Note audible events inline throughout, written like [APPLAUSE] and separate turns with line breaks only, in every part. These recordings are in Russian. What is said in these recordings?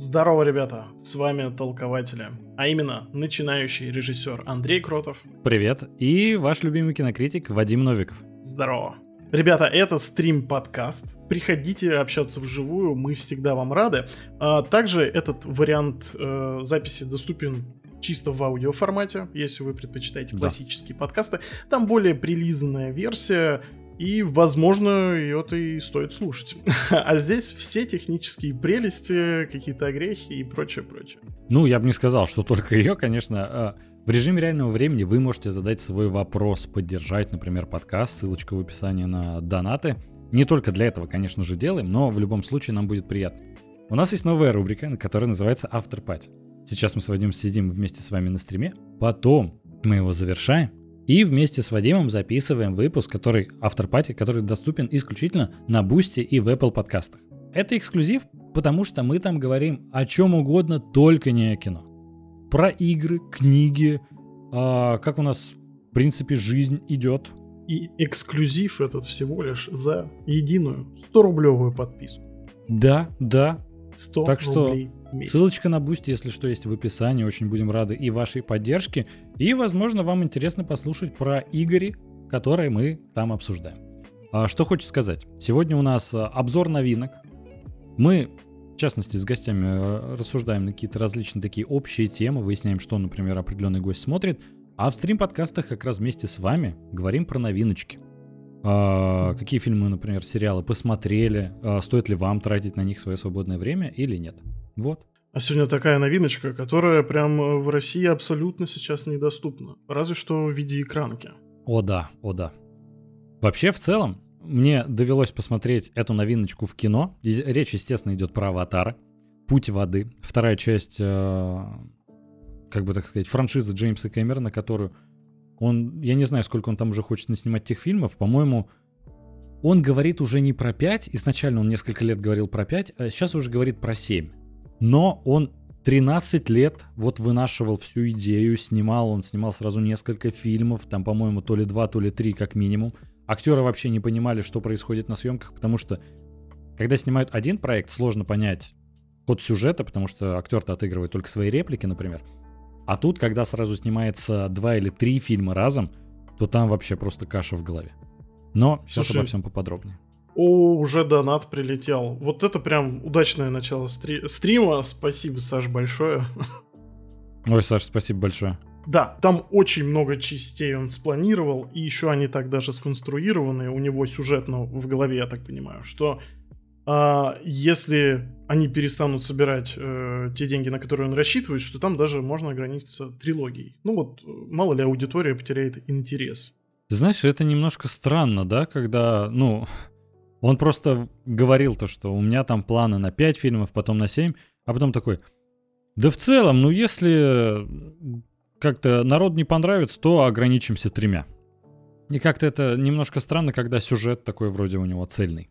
Здорово, ребята! С вами Толкователи, а именно начинающий режиссер Андрей Кротов.
Привет! И ваш любимый кинокритик Вадим Новиков.
Здорово! Ребята, это стрим-подкаст. Приходите общаться вживую, мы всегда вам рады. А также этот вариант э, записи доступен чисто в аудиоформате, если вы предпочитаете
Да.
классические подкасты. Там более прилизанная версия, и, возможно, ее-то и стоит слушать. [LAUGHS] А здесь все технические прелести, какие-то огрехи и прочее-прочее.
Ну, я бы не сказал, что только ее, конечно. а, В режиме реального времени вы можете задать свой вопрос, поддержать, например, подкаст, ссылочка в описании на донаты. Не только для этого, конечно же, делаем, но в любом случае нам будет приятно. У нас есть новая рубрика, которая называется After Party. Сейчас мы с Вадимом сидим вместе с вами на стриме, потом мы его завершаем, и вместе с Вадимом записываем выпуск, который Party, который доступен исключительно на Бусти и в Apple подкастах. Это эксклюзив, потому что мы там говорим о чем угодно, только не о кино. Про игры, книги, а, как у нас, в принципе, жизнь идет.
И эксклюзив этот всего лишь за единую 100-рублевую подписку.
Да, да.
100
Так что
рублей в месяц.
Ссылочка на Бусти, если что, есть в описании. Очень будем рады и вашей поддержке. И, возможно, вам интересно послушать про игры, которые мы там обсуждаем. А, Что хочется сказать. Сегодня у нас а, обзор новинок. Мы, в частности, с гостями э, рассуждаем на какие-то различные такие общие темы, выясняем, что, например, определенный гость смотрит. А в стрим-подкастах как раз вместе с вами говорим про новиночки. А, Какие фильмы, например, сериалы посмотрели, стоит ли вам тратить на них свое свободное время или нет. Вот.
А сегодня такая новиночка, которая прям э, в России абсолютно сейчас недоступна. Разве что в виде экранки.
О да, о да. Вообще, в целом, мне довелось посмотреть эту новиночку в кино. И Речь, естественно, идет про «Аватара». «Путь воды». Вторая часть, э, как бы так сказать, франшизы Джеймса Кэмерона, которую он, я не знаю, сколько он там уже хочет наснимать тех фильмов, по-моему, он говорит уже не про 5, изначально он несколько лет говорил про 5, а сейчас уже говорит про 7. Но он 13 лет вот вынашивал всю идею, снимал, он снимал сразу несколько фильмов, там, по-моему, то ли два, то ли три как минимум. Актеры вообще не понимали, что происходит на съемках, потому что когда снимают один проект, сложно понять ход сюжета, потому что актер-то отыгрывает только свои реплики, например. А тут, когда сразу снимается два или три фильма разом, то там вообще просто каша в голове. Но сейчас
Слушай,
обо всем поподробнее.
О, уже донат прилетел. Вот это прям удачное начало стри- стрима. Спасибо, Саш, большое.
Ой, Саш, спасибо большое.
Да, там очень много частей он спланировал, и еще они так даже сконструированы у него сюжетно в голове, я так понимаю, что а, если они перестанут собирать э, те деньги, на которые он рассчитывает, что там даже можно ограничиться трилогией. Ну вот, э, мало ли аудитория потеряет интерес.
Ты знаешь, это немножко странно, да, когда, ну, он просто говорил то, что у меня там планы на 5 фильмов, потом на 7, а потом такой, да в целом, ну если как-то народ не понравится, то ограничимся тремя. И как-то это немножко странно, когда сюжет такой вроде у него цельный.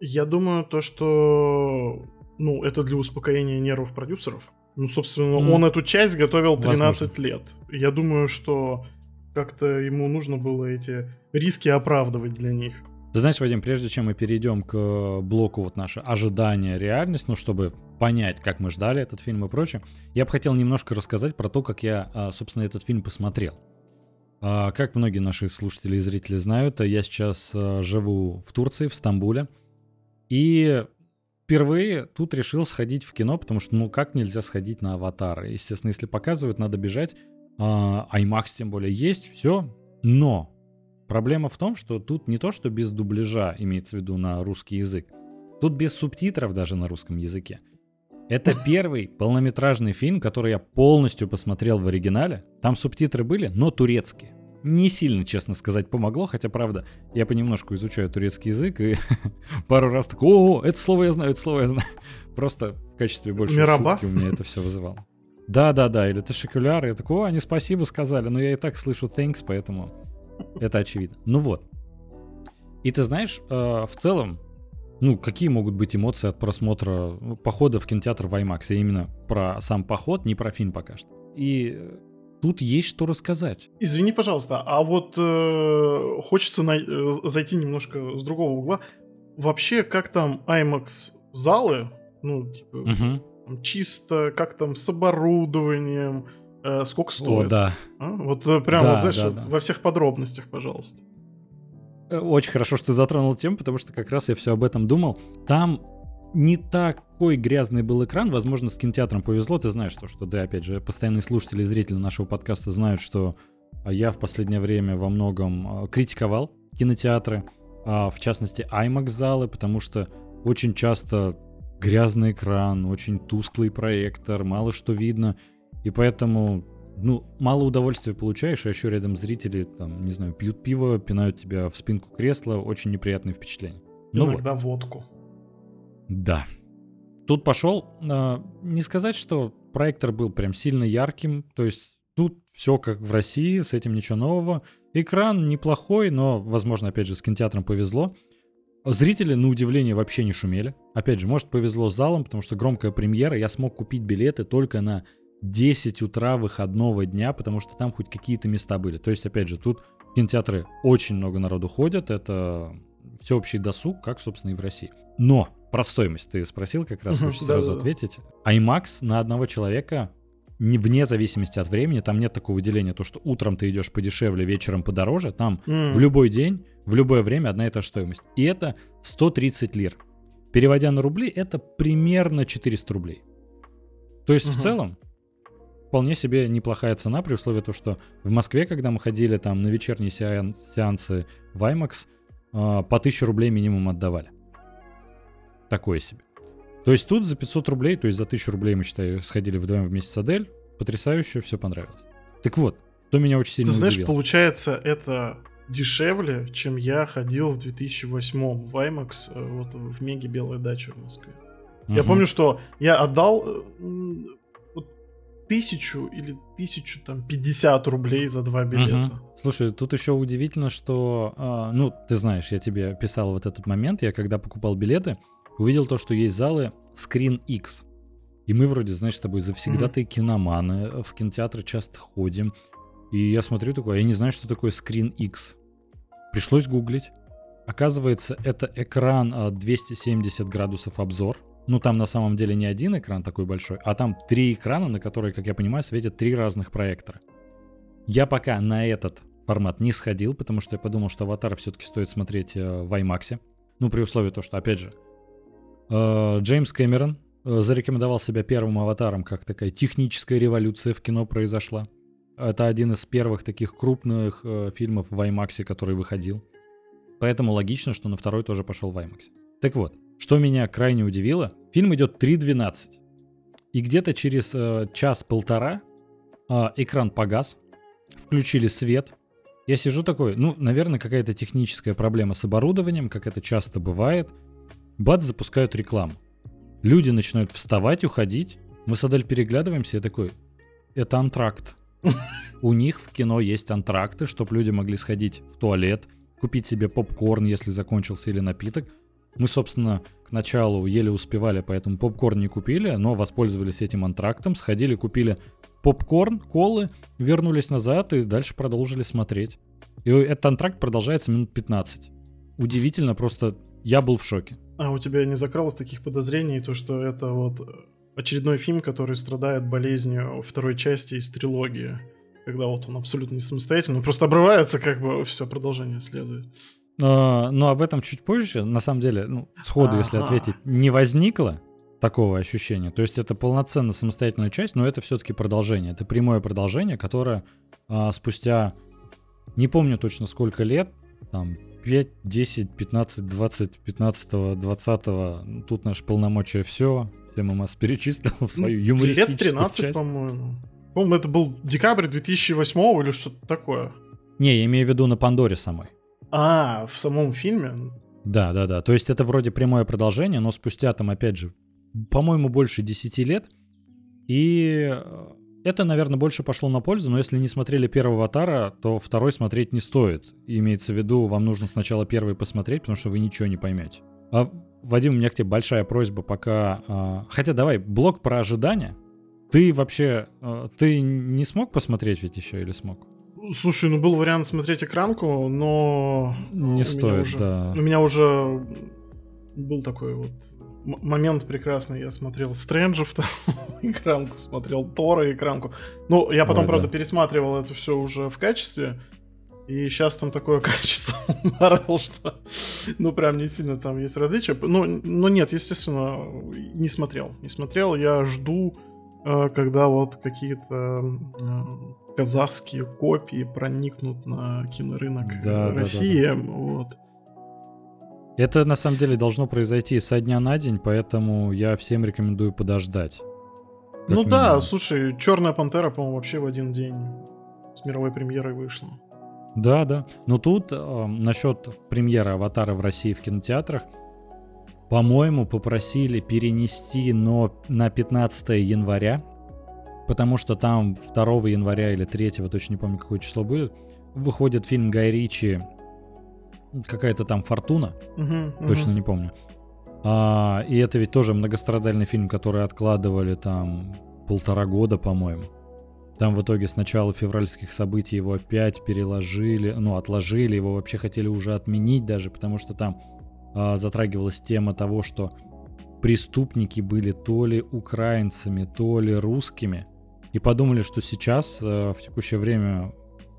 Я думаю, то, что ну, это для успокоения нервов продюсеров. Ну, собственно,
М.
он эту часть готовил 13
Возможно.
лет. Я думаю, что как-то ему нужно было эти риски оправдывать для них.
Ты знаешь, Вадим, прежде чем мы перейдем к блоку вот наше ожидание, реальность, ну, чтобы понять, как мы ждали этот фильм и прочее, я бы хотел немножко рассказать про то, как я, а, собственно, этот фильм посмотрел. А, Как многие наши слушатели и зрители знают, я сейчас а, живу в Турции, в Стамбуле, и впервые тут решил сходить в кино, потому что, ну, как нельзя сходить на «Аватар»? Естественно, если показывают, надо бежать. А, IMAX тем более есть, все. Но Проблема в том, что тут не то, что без дубляжа, имеется в виду на русский язык, тут без субтитров даже на русском языке. Это [LAUGHS] первый полнометражный фильм, который я полностью посмотрел в оригинале. Там субтитры были, но турецкие. Не сильно, честно сказать, помогло, хотя, правда, я понемножку изучаю турецкий язык, и [LAUGHS] пару раз такой, о, это слово я знаю, это слово я знаю. [LAUGHS] Просто в качестве большой
Мираба?
шутки у меня это все вызывало. Да-да-да, или ташикуляр, я такой, о, они спасибо сказали, но я и так слышу thanks, поэтому это очевидно. Ну вот. И ты знаешь, э, в целом, ну, какие могут быть эмоции от просмотра ну, похода в кинотеатр в IMAX? Я именно про сам поход, не про фильм пока что. И э, тут есть что рассказать.
Извини, пожалуйста, а вот э, хочется на- э, зайти немножко с другого угла. Вообще, как там IMAX залы, ну, типа,
Мгм.
Чисто, как там с оборудованием, э, сколько стоит.
О, да.
А? Вот э, прям,
да,
вот, знаешь,
да, да.
во всех подробностях, пожалуйста.
Э, Очень хорошо, что ты затронул тему, потому что как раз я все об этом думал. Там не такой грязный был экран, возможно, с кинотеатром повезло. Ты знаешь, то, что, да, опять же, постоянные слушатели и зрители нашего подкаста знают, что а, я в последнее время во многом а, критиковал кинотеатры, в частности, IMAX-залы, потому что очень часто грязный экран, очень тусклый проектор, мало что видно, и поэтому ну, мало удовольствия получаешь, а еще рядом зрители, там, не знаю, пьют пиво, пинают тебя в спинку кресла, очень неприятные впечатления. Ну вот.
Иногда водку.
Да. Тут пошел, э, не сказать, что проектор был прям сильно ярким, то есть тут все как в России, с этим ничего нового. Экран неплохой, но, возможно, опять же, с кинотеатром повезло. Зрители, на удивление, вообще не шумели. Опять же, может, повезло с залом, потому что громкая премьера, я смог купить билеты только на 10 утра выходного дня, потому что там хоть какие-то места были. То есть, опять же, тут в кинотеатры очень много народу ходят, это всеобщий досуг, как, собственно, и в России. Но про стоимость ты спросил, как раз хочется сразу ответить. IMAX на одного человека не вне зависимости от времени, там нет такого выделения, то, что утром ты идешь подешевле, вечером подороже, там в любой день, в любое время одна и та же стоимость. И это 130 лир. Переводя на рубли, это примерно 400 рублей. То есть в
Мгм.
целом вполне себе неплохая цена при условии того, что в Москве, когда мы ходили там на вечерние сеан- сеансы в IMAX, э, по 1000 рублей минимум отдавали. Такое себе. То есть тут за 500 рублей, то есть за 1000 рублей мы, считай, сходили вдвоем вместе с Адель. Потрясающе, все понравилось. Так вот, что меня очень сильно
Ты знаешь,
удивило.
получается, это дешевле, чем я ходил в 2008 в IMAX, э, вот в Меге Белая дача в Москве. Я
Мгм.
помню, что я отдал э, тысячу или тысячу там пятьдесят рублей за два билета.
Мгм. Слушай, тут еще удивительно, что, а, ну, ты знаешь, я тебе писал вот этот момент, я когда покупал билеты, увидел то, что есть залы Screen X. И мы вроде, знаешь, с тобой завсегдатые киноманы, в кинотеатры часто ходим. И я смотрю такое, я не знаю, что такое Screen X. Пришлось гуглить. Оказывается, это экран а, 270 градусов обзор. Ну, там на самом деле не один экран такой большой, а там три экрана, на которые, как я понимаю, светят три разных проектора. Я пока на этот формат не сходил, потому что я подумал, что «Аватар» все-таки стоит смотреть э, в IMAX. Ну, при условии то, что, опять же, э, Джеймс Кэмерон э, зарекомендовал себя первым «Аватаром», как такая техническая революция в кино произошла. Это один из первых таких крупных фильмов в IMAX, который выходил. Поэтому логично, что на второй тоже пошел в IMAX. Так вот, что меня крайне удивило, фильм идет 3.12. И где-то через э, час-полтора э, экран погас, включили свет. Я сижу такой, ну, наверное, какая-то техническая проблема с оборудованием, как это часто бывает. Бац, запускают рекламу. Люди начинают вставать, уходить. Мы с Адель переглядываемся, я такой, это антракт. У них в кино есть антракты, чтобы люди могли сходить в туалет, купить себе попкорн, если закончился, или напиток. Мы, собственно, к началу еле успевали, поэтому попкорн не купили, но воспользовались этим антрактом, сходили, купили попкорн, колы, вернулись назад и дальше продолжили смотреть. И этот антракт продолжается минут 15. Удивительно, просто я был в шоке.
А у тебя не закралось таких подозрений, то что это вот очередной фильм, который страдает болезнью второй части из трилогии, когда вот он абсолютно не самостоятельный, просто обрывается, как бы все продолжение следует.
Но, но об этом чуть позже. На самом деле, ну, сходу, если
Ага.
ответить, не возникло такого ощущения. То есть это полноценно самостоятельная часть, но это все-таки продолжение. Это прямое продолжение, которое а, спустя, не помню точно сколько лет, там 5, 10, 15, 20, 15, 20, тут наше полномочия все, все ММС перечислил в свою
Ну,
юмористическую
Лет 13,
часть.
по-моему. По-моему, это был декабрь 2008 или что-то такое.
Не, я имею в виду на Пандоре самой.
А, в самом фильме?
Да, да, да. То есть это вроде прямое продолжение, но спустя там, опять же, по-моему, больше 10 лет. И э, это, наверное, больше пошло на пользу, но если не смотрели первого аватара, то второй смотреть не стоит. Имеется в виду, вам нужно сначала первый посмотреть, потому что вы ничего не поймете. А, Вадим, у меня к тебе большая просьба пока... а, Хотя давай, блок про ожидания. Ты вообще... а, Ты не смог посмотреть ведь еще или смог?
Слушай, ну был вариант смотреть экранку, но...
Не стоит,
уже-
да.
У меня уже был такой вот момент прекрасный. Я смотрел Стрэнджев [LAUGHS] экранку, смотрел Тора экранку. Ну, я потом, Ой, правда, да. пересматривал это все уже в качестве. И сейчас там такое [LAUGHS] качество Марвел, что ну прям не сильно там есть различия. Ну, ну нет, естественно, не смотрел. Не смотрел. Я жду, э, когда вот какие-то э, казахские копии проникнут на кинорынок да, России. Да, да, да. Вот.
Это на самом деле должно произойти со дня на день, поэтому я всем рекомендую подождать.
Ну минимум. да, слушай, Черная пантера, по-моему, вообще в один день с мировой премьерой вышла.
Да, да. Но тут э, насчет премьеры Аватара в России в кинотеатрах, по-моему, попросили перенести но на 15 января, потому что там 2 января или 3, точно не помню, какое число будет, выходит фильм Гай Ричи какая-то там Фортуна, угу, точно угу. не помню. А, и это ведь тоже многострадальный фильм, который откладывали там полтора года, по-моему. Там в итоге с начала февральских событий его опять переложили, ну, отложили, его вообще хотели уже отменить даже, потому что там а, затрагивалась тема того, что преступники были то ли украинцами, то ли русскими. И подумали, что сейчас, а, в текущее время,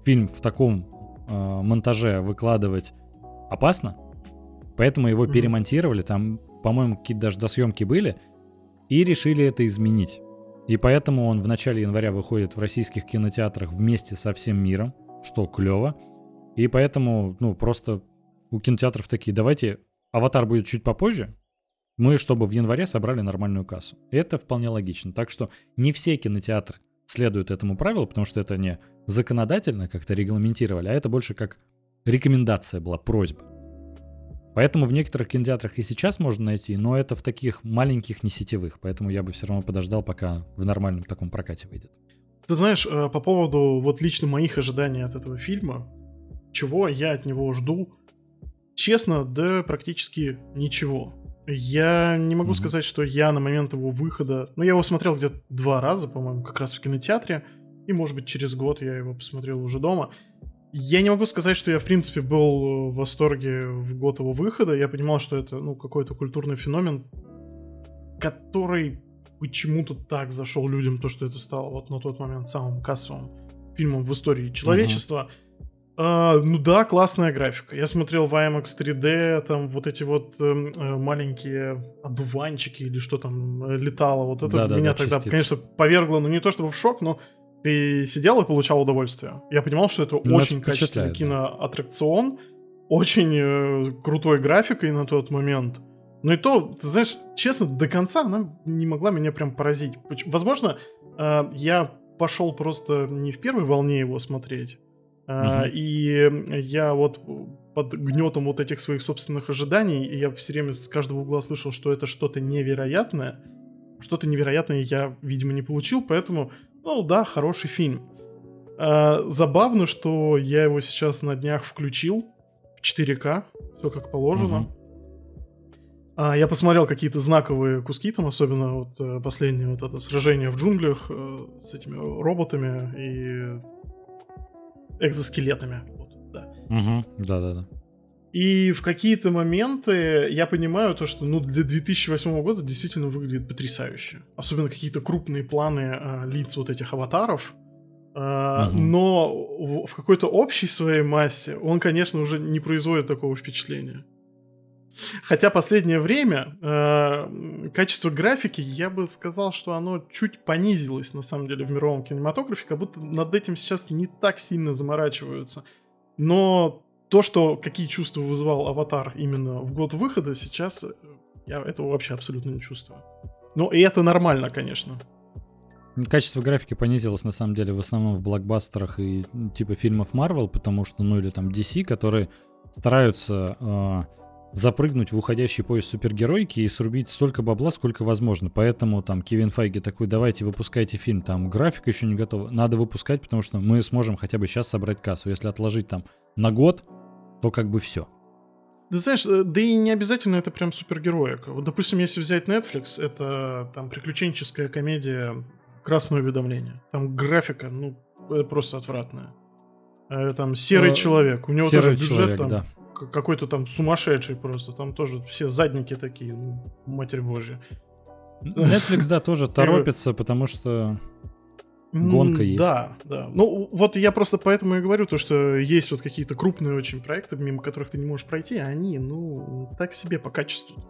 фильм в таком а, монтаже выкладывать опасно. Поэтому его mm-hmm. перемонтировали, там, по-моему, какие-то даже досъемки были, и решили это изменить. И поэтому он в начале января выходит в российских кинотеатрах вместе со всем миром, что клево. И поэтому, ну, просто у кинотеатров такие, давайте, аватар будет чуть попозже, мы, чтобы в январе собрали нормальную кассу. Это вполне логично. Так что не все кинотеатры следуют этому правилу, потому что это не законодательно как-то регламентировали, а это больше как рекомендация была, просьба. Поэтому в некоторых кинотеатрах и сейчас можно найти, но это в таких маленьких, не сетевых. Поэтому я бы все равно подождал, пока в нормальном таком прокате выйдет.
Ты знаешь, э, по поводу вот лично моих ожиданий от этого фильма, чего я от него жду, честно, да практически ничего. Я не могу mm-hmm. сказать, что я на момент его выхода... Ну, я его смотрел где-то два раза, по-моему, как раз в кинотеатре. И, может быть, через год я его посмотрел уже дома. Я не могу сказать, что я, в принципе, был в восторге в год его выхода. Я понимал, что это, ну, какой-то культурный феномен, который почему-то так зашел людям, то, что это стало вот на тот момент самым кассовым фильмом в истории человечества. Uh-huh. Uh, ну да, классная графика. Я смотрел в IMAX 3D, там вот эти вот э, э, маленькие одуванчики или что там э, летало. Вот это да, меня да, тогда, частицы. конечно, повергло, ну не то чтобы в шок, но ты сидел и получал удовольствие. Я понимал, что это ну, очень это качественный киноаттракцион, очень э, крутой графикой на тот момент. Но и то, ты знаешь, честно, до конца она не могла меня прям поразить. Возможно, э, я пошел просто не в первой волне его смотреть, Uh-huh. И я вот под гнетом вот этих своих собственных ожиданий, и я все время с каждого угла слышал, что это что-то невероятное. Что-то невероятное я, видимо, не получил, поэтому ну да, хороший фильм. А, забавно, что я его сейчас на днях включил в 4К, все как положено. Угу. А, я посмотрел какие-то знаковые куски, там особенно вот э, последнее вот это сражение в джунглях э, с этими роботами и экзоскелетами. Вот, да.
Угу, да-да-да.
И в какие-то моменты я понимаю то, что ну, для 2008 года действительно выглядит потрясающе. Особенно какие-то крупные планы э, лиц вот этих аватаров. Э, угу. Но в, в какой-то общей своей массе он, конечно, уже не производит такого впечатления. Хотя последнее время э, качество графики, я бы сказал, что оно чуть понизилось на самом деле в мировом кинематографе, как будто над этим сейчас не так сильно заморачиваются. Но то, что какие чувства вызывал Аватар именно в год выхода, сейчас э, я этого вообще абсолютно не чувствую. Ну, и это нормально, конечно.
Качество графики понизилось на самом деле в основном в блокбастерах и типа фильмов Marvel, потому что, ну или там DC, которые стараются э, запрыгнуть в уходящий поезд супергеройки и срубить столько бабла, сколько возможно. Поэтому там Кевин Файги такой, давайте выпускайте фильм, там графика еще не готова, надо выпускать, потому что мы сможем хотя бы сейчас собрать кассу. Если отложить там на год, то как бы все.
Ты знаешь, э, да и не обязательно это прям супергероика. Вот, допустим, если взять Netflix, это там приключенческая комедия «Красное уведомление». Там графика, ну, просто отвратная. Э, там «Серый э, человек». У него
Серый
тоже бюджет
человек,
там
да.
Какой-то там сумасшедший просто. Там тоже все задники такие, ну, матерь божья.
Netflix, да, тоже [LAUGHS] торопится, потому что гонка есть.
Да, да. Ну, вот я просто поэтому и говорю, то, что есть вот какие-то крупные очень проекты, мимо которых ты не можешь пройти, а они, ну, так себе по качеству.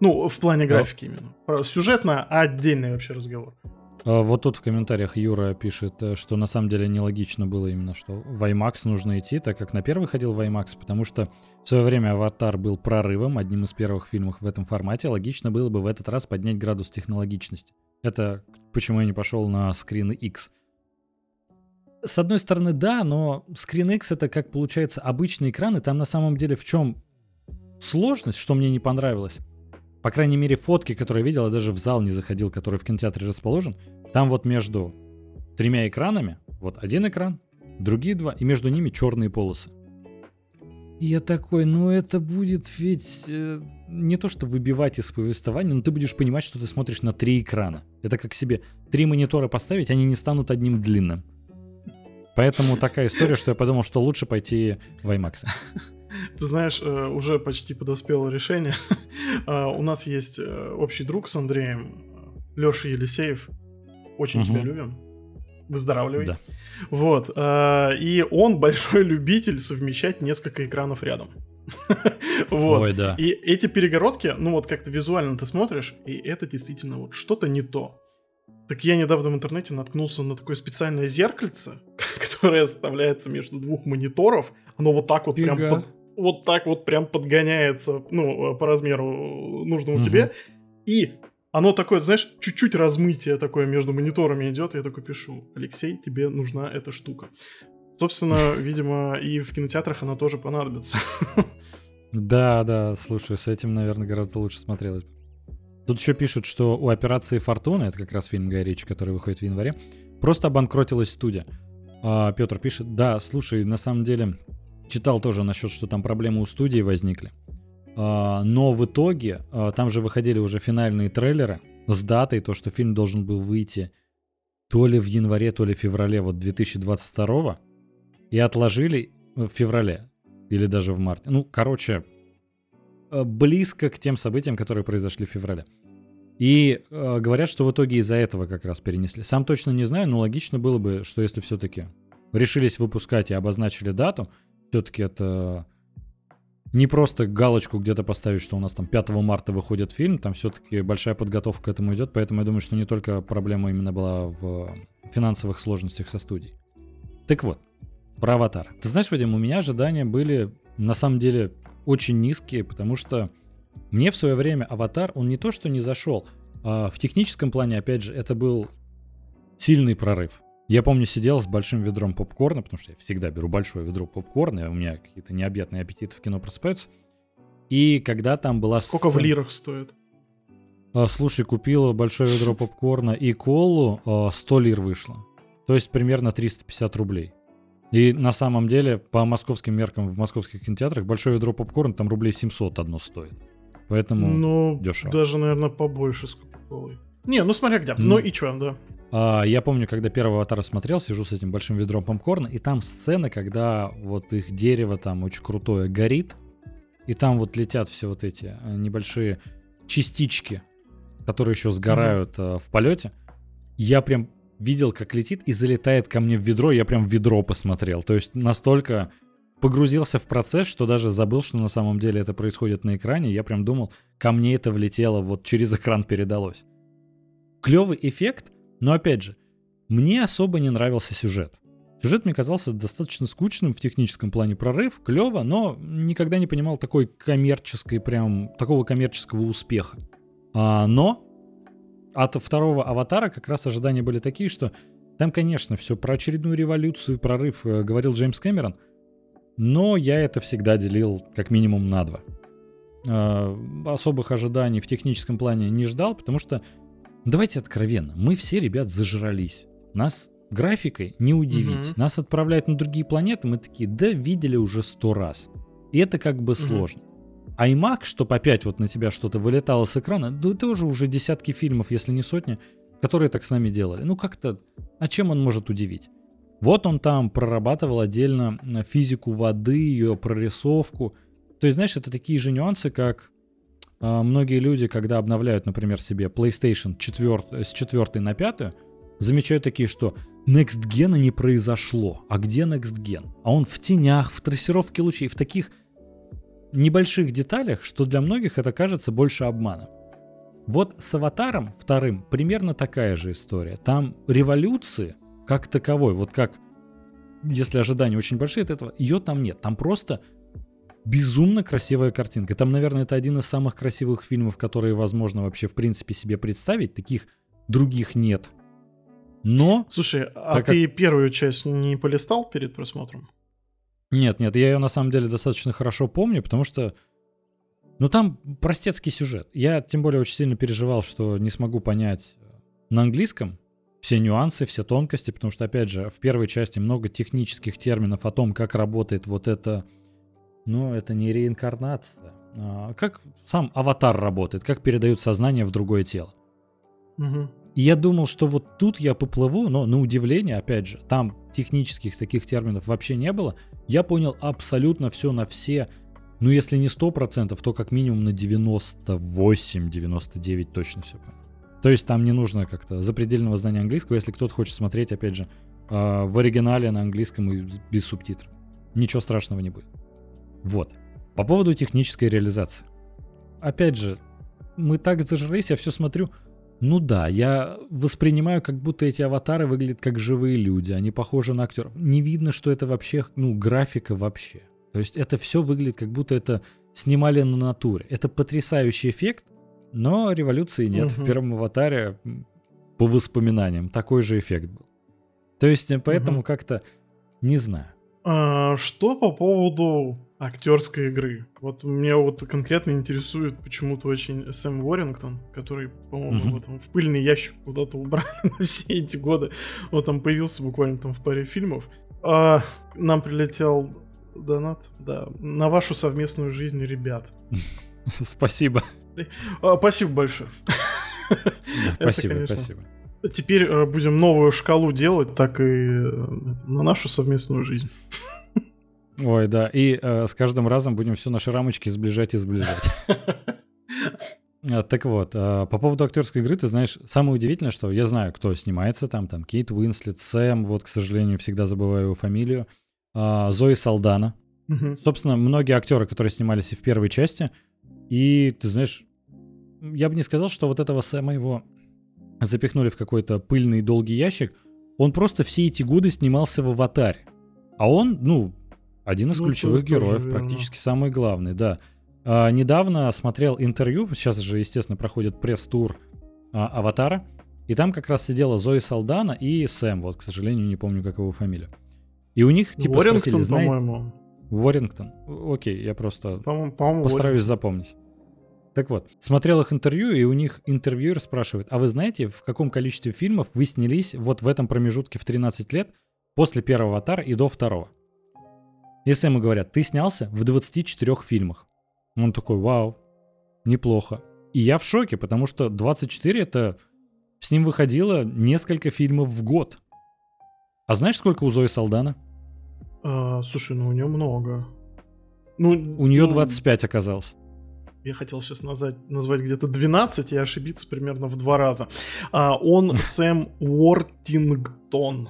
Ну, в плане графики именно. Сюжетно отдельный вообще разговор.
А, вот тут в комментариях Юра пишет, э, что на самом деле нелогично было именно, что в IMAX нужно идти, так как на первый ходил в IMAX, потому что в свое время «Аватар» был прорывом, одним из первых фильмов в этом формате. Логично было бы в этот раз поднять градус технологичности. Это почему я не пошел на скрины X. С одной стороны, да, но скрин X это как получается обычный экран, и там на самом деле в чем сложность, что мне не понравилось. По крайней мере, фотки, которые я видел, я даже в зал не заходил, который в кинотеатре расположен. Там вот между тремя экранами, вот один экран, другие два, и между ними черные полосы. Я такой, ну это будет ведь э, не то, что выбивать из повествования, но ты будешь понимать, что ты смотришь на три экрана. Это как себе три монитора поставить, они не станут одним длинным. Поэтому такая история, что я подумал, что лучше пойти в IMAX.
Ты знаешь, э, уже почти подоспело решение. [LAUGHS] А, у нас есть э, общий друг с Андреем, Леша Елисеев. Очень угу. тебя любим. Выздоравливай. Да. Вот. А, и он [LAUGHS] большой любитель совмещать несколько экранов рядом. [LAUGHS] вот. Ой, да. И эти перегородки, ну вот как-то визуально ты смотришь, и это действительно вот что-то не то. Так я недавно в интернете наткнулся на такое специальное зеркальце, [LAUGHS] которое оставляется между двух мониторов. Оно вот так вот Фига. прям под, вот так вот прям подгоняется, ну, по размеру нужному угу. тебе. И оно такое, знаешь, чуть-чуть размытие такое между мониторами идет. Я такой пишу, Алексей, тебе нужна эта штука. Собственно, [LAUGHS] видимо, и в кинотеатрах она тоже понадобится.
Да, да, слушай, с этим, наверное, гораздо лучше смотрелось. Тут еще пишут, что у операции Фортуна, это как раз фильм Гай Ричи, который выходит в январе, просто обанкротилась студия. А, Петр пишет, да, слушай, на самом деле читал тоже насчет, что там проблемы у студии возникли. А, но в итоге а, там же выходили уже финальные трейлеры с датой, то, что фильм должен был выйти то ли в январе, то ли в феврале вот 2022 и отложили в феврале или даже в марте. Ну, короче, э, близко к тем событиям, которые произошли в феврале. И э, говорят, что в итоге из-за этого как раз перенесли. Сам точно не знаю, но логично было бы, что если все-таки решились выпускать и обозначили дату, все-таки это не просто галочку где-то поставить, что у нас там 5 марта выходит фильм, там все-таки большая подготовка к этому идет, поэтому я думаю, что не только проблема именно была в финансовых сложностях со студией. Так вот, про аватар. Ты знаешь, Вадим, у меня ожидания были на самом деле очень низкие, потому что мне в свое время аватар, он не то что не зашел, а в техническом плане, опять же, это был сильный прорыв. Я помню, сидел с большим ведром попкорна, потому что я всегда беру большое ведро попкорна, и у меня какие-то необъятные аппетиты в кино просыпаются. И когда там была
Сколько сцена... в лирах стоит?
А, слушай, купила большое ведро [LAUGHS] попкорна и колу, а, 100 лир вышло. То есть примерно 350 рублей. И на самом деле, по московским меркам в московских кинотеатрах большое ведро попкорна там рублей 700 одно стоит. Поэтому
ну,
дешево.
даже, наверное, побольше с Кока-Колой. Не, ну смотря где. Ну, ну и что, да.
А, я помню, когда первого аватара смотрел, сижу с этим большим ведром попкорна, и там сцены, когда вот их дерево там очень крутое горит, и там вот летят все вот эти э, небольшие частички, которые еще сгорают mm-hmm. в полете. Я прям видел, как летит и залетает ко мне в ведро, я прям в ведро посмотрел. То есть настолько погрузился в процесс, что даже забыл, что на самом деле это происходит на экране. Я прям думал, ко мне это влетело, вот через экран передалось. Клевый эффект, но опять же, мне особо не нравился сюжет. Сюжет мне казался достаточно скучным в техническом плане прорыв, клево, но никогда не понимал такой коммерческой, прям такого коммерческого успеха. А, но от второго аватара как раз ожидания были такие, что там, конечно, все про очередную революцию, прорыв э, говорил Джеймс Кэмерон, но я это всегда делил как минимум на два. Э, особых ожиданий в техническом плане не ждал, потому что, давайте откровенно, мы все, ребят, зажрались. Нас графикой не удивить. Угу. Нас отправляют на другие планеты, мы такие, да, видели уже сто раз. И это как бы угу. сложно iMac, чтобы опять вот на тебя что-то вылетало с экрана, да тоже уже десятки фильмов, если не сотни, которые так с нами делали. Ну как-то, а чем он может удивить? Вот он там прорабатывал отдельно физику воды, ее прорисовку. То есть, знаешь, это такие же нюансы, как э, многие люди, когда обновляют, например, себе PlayStation 4, с 4 на 5, замечают такие, что Next Gen не произошло. А где Next Gen? А он в тенях, в трассировке лучей, в таких небольших деталях, что для многих это кажется больше обманом. Вот с «Аватаром» вторым примерно такая же история. Там революции как таковой, вот как, если ожидания очень большие от этого, ее там нет. Там просто безумно красивая картинка. Там, наверное, это один из самых красивых фильмов, которые возможно вообще в принципе себе представить. Таких других нет. Но...
Слушай, а ты как... первую часть не полистал перед просмотром?
Нет, нет, я ее на самом деле достаточно хорошо помню, потому что ну там простецкий сюжет. Я тем более очень сильно переживал, что не смогу понять на английском все нюансы, все тонкости, потому что, опять же, в первой части много технических терминов о том, как работает вот это, ну, это не реинкарнация, а как сам аватар работает, как передают сознание в другое тело. Угу. И я думал, что вот тут я поплыву, но на удивление, опять же, там технических таких терминов вообще не было. Я понял абсолютно все на все ну, если не 100%, то как минимум на 98-99 точно все понял. То есть там не нужно как-то запредельного знания английского, если кто-то хочет смотреть, опять же, а, в оригинале на английском и без субтитров. Ничего страшного не будет. Вот. По поводу технической реализации. Опять же, мы так зажрались, я все смотрю. Ну да, я воспринимаю, как будто эти аватары выглядят как живые люди, они похожи на актеров. Не видно, что это вообще, ну, графика вообще. То есть это все выглядит, как будто это снимали на натуре. Это потрясающий эффект, но революции нет. Угу. В первом аватаре, по воспоминаниям, такой же эффект был. То есть э, поэтому угу. как-то не знаю.
А, что по поводу актерской игры? Вот меня вот конкретно интересует почему-то очень Сэм Уоррингтон, который, по-моему, вот он в пыльный ящик куда-то убрали [LAUGHS] на все эти годы. Вот он появился буквально там в паре фильмов. А, нам прилетел донат, да, на вашу совместную жизнь, ребят. [LAUGHS]
Спасибо.
А, спасибо большое.
спасибо, спасибо.
Теперь э, будем новую шкалу делать, так и э, на нашу совместную жизнь.
Ой, да, и э, с каждым разом будем все наши рамочки сближать и сближать. А, так вот, по поводу актерской игры, ты знаешь, самое удивительное, что я знаю, кто снимается там, там Кейт Уинслет, Сэм, вот, к сожалению, всегда забываю его фамилию. А, Зои Салдана. Угу. Собственно, многие актеры, которые снимались и в первой части. И ты знаешь, я бы не сказал, что вот этого Сэма его запихнули в какой-то пыльный долгий ящик. Он просто все эти годы снимался в «Аватаре». А он, ну, один из ну, ключевых героев, верно. практически самый главный, да. А, недавно смотрел интервью, сейчас же, естественно, проходит пресс-тур а, «Аватара», и там как раз сидела Зои Салдана и Сэм, вот, к сожалению, не помню, как его фамилия. И у них типа
Уоррингтон, спросили, знаете... по-моему.
Уоррингтон. Окей, я просто по по постараюсь запомнить. Так вот, смотрел их интервью, и у них интервьюер спрашивает, а вы знаете, в каком количестве фильмов вы снялись вот в этом промежутке в 13 лет после первого «Аватара» и до второго? Если ему говорят, ты снялся в 24 фильмах. Он такой, вау, неплохо. И я в шоке, потому что 24 это... С ним выходило несколько фильмов в год. А знаешь, сколько у Зои Салдана?
А, слушай, ну у нее много. Ну,
у нее ну, 25 оказалось.
Я хотел сейчас назвать, назвать где-то 12 и ошибиться примерно в два раза. А, он [LAUGHS] Сэм Уортингтон.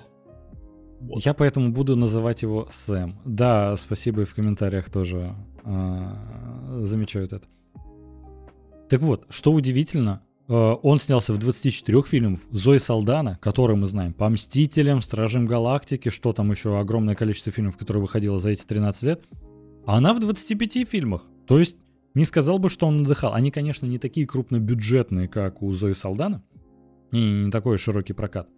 Вот. Я поэтому буду называть его Сэм. Да, спасибо и в комментариях тоже а, замечают это. Так вот, что удивительно, Э, он снялся в 24 фильмах. Зои Салдана, который мы знаем, по Мстителям, Стражам Галактики, что там еще, огромное количество фильмов, которые выходило за эти 13 лет. А она в 25 фильмах. То есть, не сказал бы, что он надыхал. Они, конечно, не такие крупнобюджетные, как у Зои Салдана. И не такой широкий прокат.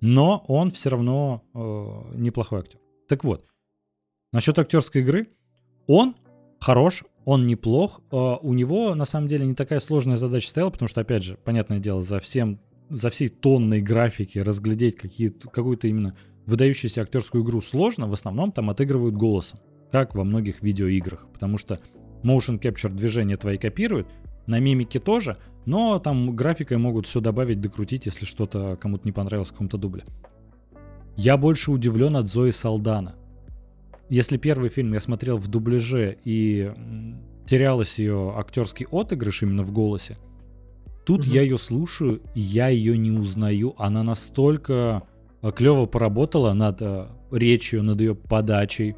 Но он все равно э, неплохой актер. Так вот, насчет актерской игры. Он хорош, он неплох. А, у него, на самом деле, не такая сложная задача стояла, потому что, опять же, понятное дело, за всем, за всей тонной графики разглядеть какие, какую-то именно выдающуюся актерскую игру сложно. В основном там отыгрывают голосом, как во многих видеоиграх, потому что motion capture движения твои копируют, на мимике тоже, но там графикой могут все добавить, докрутить, если что-то кому-то не понравилось в каком-то дубле. Я больше удивлен от Зои Салдана. Если первый фильм я смотрел в дубляже и терялась ее актерский отыгрыш именно в голосе, тут угу. я ее слушаю, я ее не узнаю. Она настолько э, клево поработала над э, речью, над ее подачей,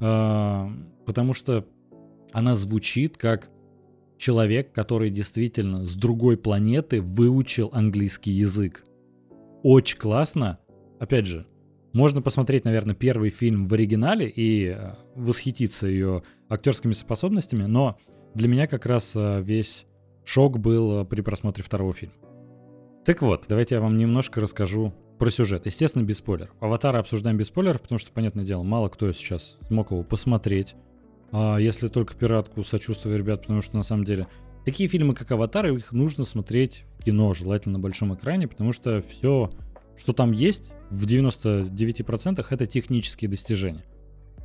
э, потому что она звучит как человек, который действительно с другой планеты выучил английский язык. Очень классно. Опять же, можно посмотреть, наверное, первый фильм в оригинале и э, восхититься ее актерскими способностями, но для меня как раз э, весь шок был э, при просмотре второго фильма. Так вот, давайте я вам немножко расскажу про сюжет. Естественно, без спойлеров. Аватара обсуждаем без спойлеров, потому что, понятное дело, мало кто сейчас смог его посмотреть. А если только пиратку, сочувствую, ребят, потому что на самом деле такие фильмы, как Аватар, их нужно смотреть в кино, желательно на большом экране, потому что все что там есть в 99% это технические достижения.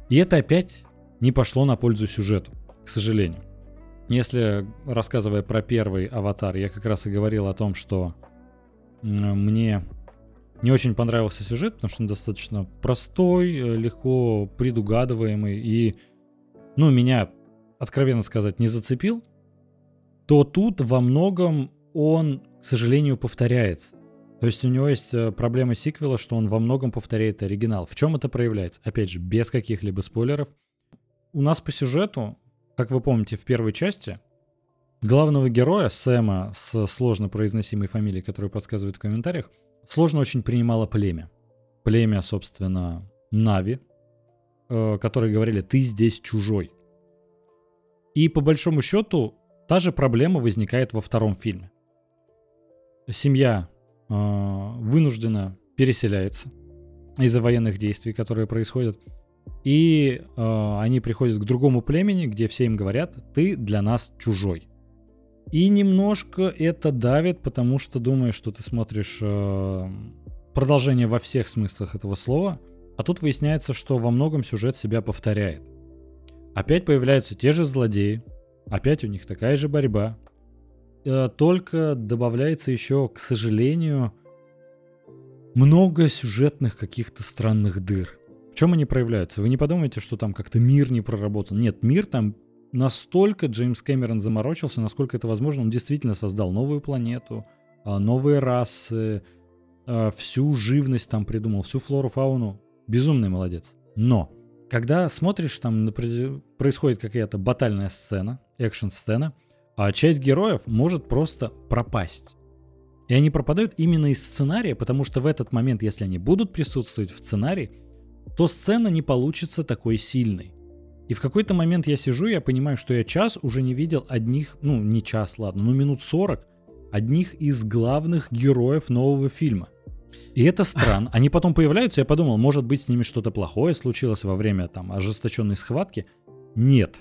И это опять не пошло на пользу сюжету, к сожалению. Если, рассказывая про первый аватар, я как раз и говорил о том, что мне не очень понравился сюжет, потому что он достаточно простой, э, легко предугадываемый и, ну, меня, откровенно сказать, не зацепил, то тут во многом он, к сожалению, повторяется. То есть у него есть э, проблема сиквела, что он во многом повторяет оригинал. В чем это проявляется? Опять же, без каких-либо спойлеров. У нас по сюжету, как вы помните, в первой части главного героя Сэма с сложно произносимой фамилией, которую подсказывают в комментариях, сложно очень принимало племя. Племя, собственно, Нави, э, которые говорили, ты здесь чужой. И по большому счету, та же проблема возникает во втором фильме. Семья а, вынужденно переселяется из-за военных действий, которые происходят. И э, они приходят к другому племени, где все им говорят, ты для нас чужой. И немножко это давит, потому что думаешь, что ты смотришь э, продолжение во всех смыслах этого слова, а тут выясняется, что во многом сюжет себя повторяет. Опять появляются те же злодеи, опять у них такая же борьба, Э, только добавляется еще, к сожалению, много сюжетных каких-то странных дыр. В чем они проявляются? Вы не подумайте, что там как-то мир не проработан. Нет, мир там настолько Джеймс Кэмерон заморочился, насколько это возможно. Он действительно создал новую планету, а, новые расы, а, всю живность там придумал, всю флору, фауну. Безумный молодец. Но, когда смотришь, там происходит какая-то батальная сцена, экшн-сцена, а часть героев может просто пропасть. И они пропадают именно из сценария, потому что в этот момент, если они будут присутствовать в сценарии, то сцена не получится такой сильной. И в какой-то момент я сижу, я понимаю, что я час уже не видел одних, ну не час, ладно, ну минут 40, одних из главных героев нового фильма. И это странно. Они потом появляются, я подумал, может быть с ними что-то плохое случилось во время там ожесточенной схватки. Нет.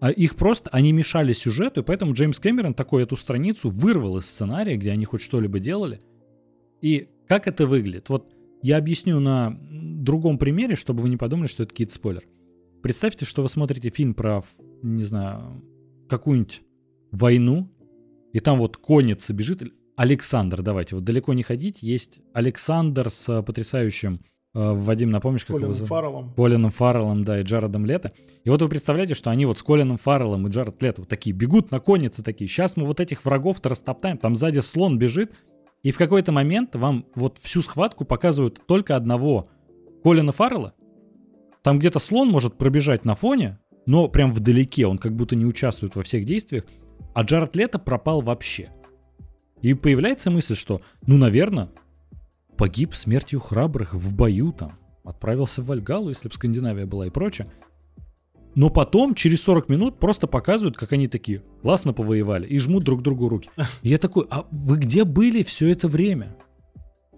А их просто, они мешали сюжету, и поэтому Джеймс Кэмерон такой эту страницу вырвал из сценария, где они хоть что-либо делали. И как это выглядит? Вот я объясню на другом примере, чтобы вы не подумали, что это какие-то спойлер. Представьте, что вы смотрите фильм про, не знаю, какую-нибудь войну, и там вот конница бежит. Александр, давайте, вот далеко не ходить, есть Александр с потрясающим Э, Вадим, напомнишь, как
Колином его зовут? Фарреллом.
Колином Фарреллом, да, и Джаредом Лето. И вот вы представляете, что они вот с Колином Фарреллом и Джаред Лето вот такие бегут на коннице такие. Сейчас мы вот этих врагов-то растоптаем. Там сзади слон бежит. И в какой-то момент вам вот всю схватку показывают только одного Колина Фаррелла. Там где-то слон может пробежать на фоне, но прям вдалеке, он как будто не участвует во всех действиях. А Джаред Лето пропал вообще. И появляется мысль, что, ну, наверное, погиб смертью храбрых в бою там, отправился в Вальгалу, если бы Скандинавия была и прочее. Но потом, через 40 минут, просто показывают, как они такие классно повоевали и жмут друг другу руки. [LAUGHS] Я такой, а вы где были все это время?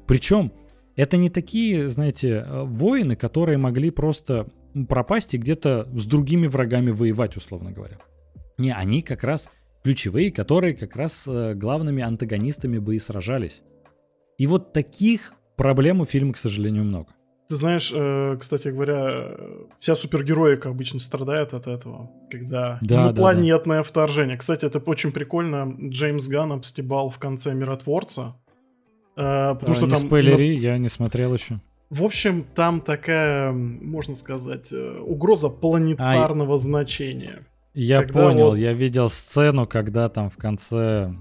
Причем, это не такие, знаете, воины, которые могли просто пропасть и где-то с другими врагами воевать, условно говоря. Не, они как раз ключевые, которые как раз э, главными антагонистами бы и сражались. И вот таких проблем у фильма, к сожалению, много.
Ты знаешь, э, кстати говоря, вся супергероика обычно страдает от этого, когда да, инопланетное да, да. вторжение. Кстати, это очень прикольно. Джеймс Ганн обстебал в конце Миротворца.
Э, потому а, что не там... спойлери, я не смотрел еще.
В общем, там такая, можно сказать, угроза планетарного а, значения.
Я когда понял, вот... я видел сцену, когда там в конце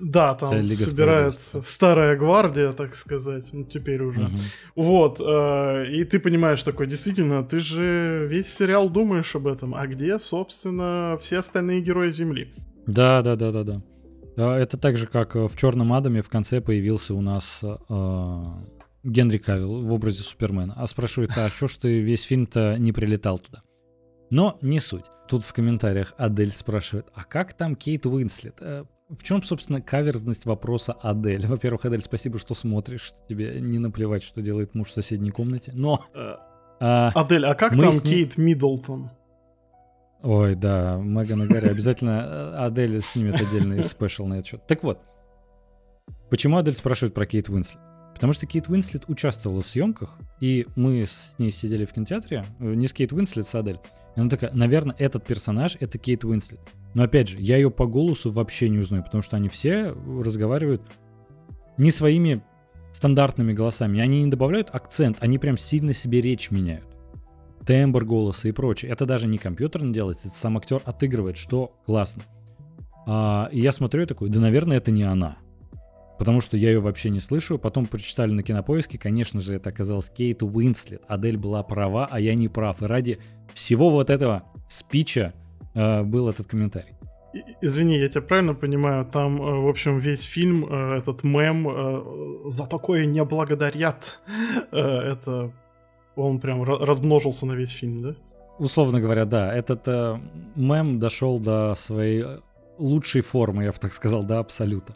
да, там собирается старая гвардия, так сказать, ну теперь уже. Угу. Вот, э, и ты понимаешь такой, действительно, ты же весь сериал думаешь об этом, а где, собственно, все остальные герои Земли?
Да, да, да, да, да. Это так же, как в Черном Адаме в конце появился у нас э, Генри Кавилл в образе Супермена. А спрашивается, а что ж ты весь фильм-то не прилетал туда? Но не суть. Тут в комментариях Адель спрашивает, а как там Кейт Уинслет? Э, в чем, собственно, каверзность вопроса Адель? Во-первых, Адель, спасибо, что смотришь, что тебе не наплевать, что делает муж в соседней комнате, но...
Э, а, Адель, а как там ним... Кейт Миддлтон?
Ой, да, Меган и Гарри. Обязательно э, Адель снимет отдельный спешл на этот счет. Так вот, почему Адель спрашивает про Кейт Уинслет? Потому что Кейт Уинслет участвовала в съемках, и мы с ней сидели в кинотеатре, э, не с Кейт Уинслет, с Адель. И она такая, наверное, этот персонаж — это Кейт Уинслет. Но опять же, я ее по голосу вообще не узнаю, потому что они все разговаривают не своими стандартными голосами. Они не добавляют акцент, они прям сильно себе речь меняют. Тембр голоса и прочее. Это даже не компьютерно делается, это сам актер отыгрывает, что классно. А, и я смотрю и такой, да, наверное, это не она. Потому что я ее вообще не слышу. Потом прочитали на кинопоиске, конечно же, это оказалось Кейт Уинслет. Адель была права, а я не прав. И ради всего вот этого спича э, был этот комментарий.
Извини, я тебя правильно понимаю, там, э, в общем, весь фильм, э, этот мем э, за такое не благодарят. [LAUGHS] Это он прям размножился на весь фильм, да?
Условно говоря, да. Этот э, мем дошел до своей лучшей формы, я бы так сказал, до абсолюта.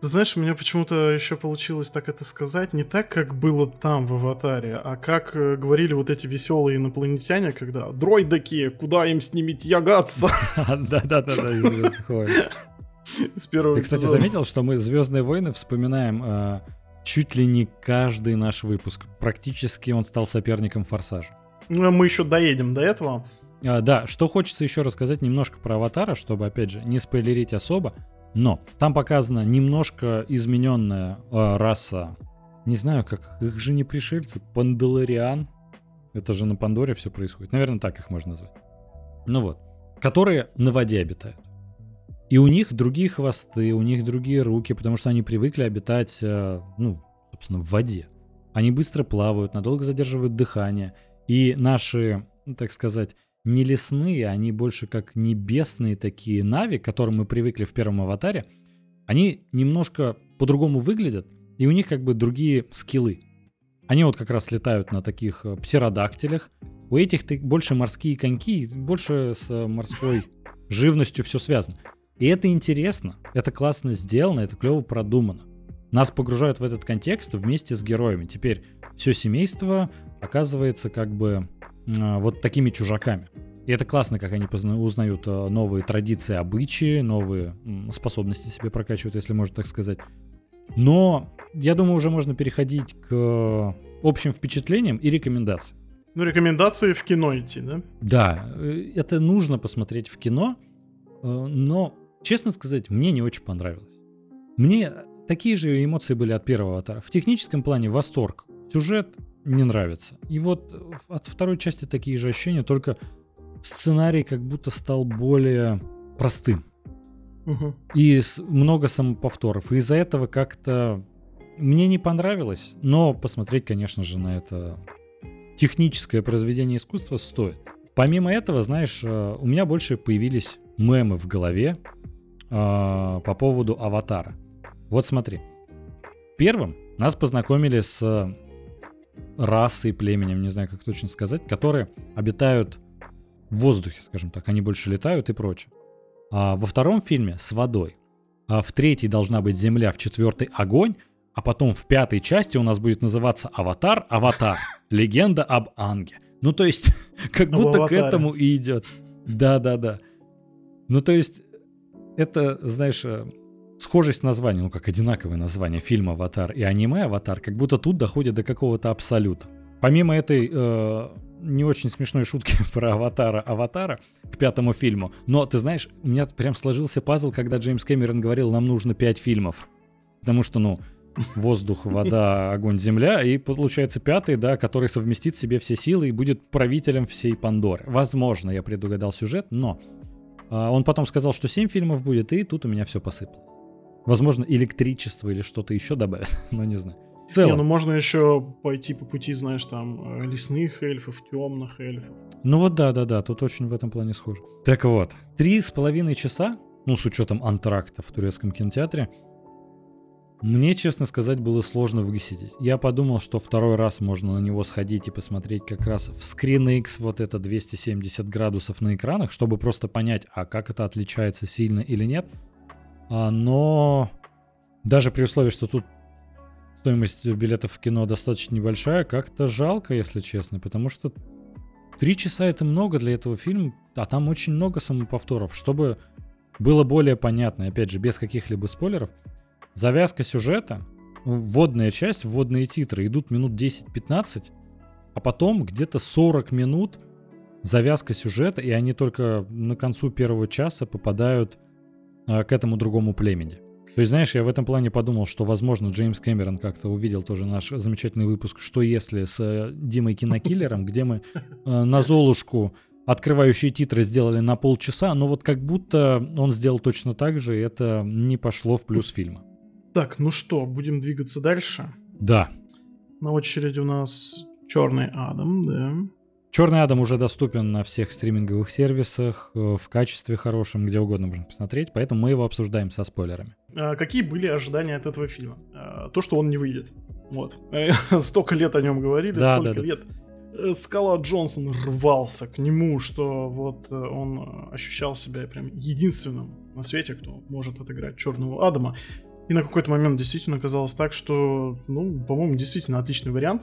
Ты знаешь, у меня почему-то еще получилось так это сказать, не так, как было там в «Аватаре», а как э, говорили вот эти веселые инопланетяне, когда «Дроидаки, куда им с ними тягаться?» [LAUGHS]
Да-да-да, из С первого Ты, кстати, заметил, что мы «Звездные войны» вспоминаем э, чуть ли не каждый наш выпуск. Практически он стал соперником «Форсажа».
Ну, а мы еще доедем до этого.
А, да, что хочется еще рассказать немножко про «Аватара», чтобы, опять же, не спойлерить особо. Но там показана немножко измененная э, раса. Не знаю, как их же не пришельцы, Пандалариан. Это же на Пандоре все происходит. Наверное, так их можно назвать. Ну вот. Которые на воде обитают. И у них другие хвосты, у них другие руки, потому что они привыкли обитать, э, ну, собственно, в воде. Они быстро плавают, надолго задерживают дыхание. И наши, так сказать, не лесные, они больше как небесные такие нави, к которым мы привыкли в первом аватаре, они немножко по-другому выглядят, и у них как бы другие скиллы. Они вот как раз летают на таких э, птеродактилях. У этих больше морские коньки, больше с э, морской живностью все связано. И это интересно, это классно сделано, это клево продумано. Нас погружают в этот контекст вместе с героями. Теперь все семейство оказывается как бы вот такими чужаками. И это классно, как они узнают а, новые традиции, обычаи, новые способности себе прокачивают, если можно так сказать. Но я думаю, уже можно переходить к общим впечатлениям и рекомендациям.
Ну, рекомендации в кино идти, да?
Да, э, это нужно посмотреть в кино, э, но, честно сказать, мне не очень понравилось. Мне такие же эмоции были от первого аватара. В техническом плане восторг. Сюжет не нравится. И вот от второй части такие же ощущения, только сценарий как будто стал более простым. Угу. И много самоповторов. И из-за этого как-то мне не понравилось, но посмотреть, конечно же, на это техническое произведение искусства стоит. Помимо этого, знаешь, э, у меня больше появились мемы в голове э, по поводу аватара. Вот смотри. Первым нас познакомили с расой, племенем, не знаю, как точно сказать, которые обитают в воздухе, скажем так, они больше летают и прочее. А во втором фильме с водой. А в третьей должна быть земля, в четвертой огонь, а потом в пятой части у нас будет называться Аватар, Аватар, [LAUGHS] легенда об Анге. Ну, то есть, [LAUGHS] как будто к этому и идет. Да-да-да. Ну, то есть, это, знаешь, э, схожесть названия, ну как одинаковое название фильма «Аватар» и аниме «Аватар», как будто тут доходит до какого-то абсолюта. Помимо этой э, не очень смешной шутки [LAUGHS] про «Аватара» «Аватара» к пятому фильму, но ты знаешь, у меня прям сложился пазл, когда Джеймс Кэмерон говорил, нам нужно пять фильмов. Потому что, ну, воздух, вода, [LAUGHS] огонь, земля, и получается пятый, да, который совместит в себе все силы и будет правителем всей Пандоры. Возможно, я предугадал сюжет, но а, он потом сказал, что 7 фильмов будет, и тут у меня все посыпалось. Возможно, электричество или что-то еще добавят, [LAUGHS] но не знаю.
В целом. Не, ну можно еще пойти по пути, знаешь, там, э, лесных эльфов, темных эльфов.
Ну вот да, да, да, тут очень в этом плане схоже. Так вот, три с половиной часа, ну с учетом антракта в турецком кинотеатре, мне, честно сказать, было сложно высидеть. Я подумал, что второй раз можно на него сходить и посмотреть как раз в Screen X вот это 270 градусов на экранах, чтобы просто понять, а как это отличается сильно или нет. А, но даже при условии, что тут стоимость билетов в кино достаточно небольшая, как-то жалко, если честно, потому что три часа это много для этого фильма, а там очень много самоповторов, чтобы было более понятно, опять же, без каких-либо спойлеров – завязка сюжета, вводная часть, вводные титры идут минут 10-15, а потом где-то 40 минут завязка сюжета, и они только на концу первого часа попадают к этому другому племени. То есть, знаешь, я в этом плане подумал, что, возможно, Джеймс Кэмерон как-то увидел тоже наш замечательный выпуск «Что если» с э, Димой Кинокиллером, где мы э, на Золушку открывающие титры сделали на полчаса, но вот как будто он сделал точно так же, и это не пошло в плюс фильма.
Так, ну что, будем двигаться дальше?
Да.
На очереди у нас Черный Адам, да.
Черный Адам уже доступен на всех стриминговых сервисах э, в качестве хорошем, где угодно можно посмотреть, поэтому мы его обсуждаем со спойлерами.
А какие были ожидания от этого фильма? А, то, что он не выйдет. Вот. [LAUGHS] Столько лет о нем говорили, да, столько да, лет. Да. Э, Скала Джонсон рвался к нему, что вот э, он ощущал себя прям единственным на свете, кто может отыграть Черного Адама. И на какой-то момент действительно казалось так, что, ну, по-моему, действительно отличный вариант.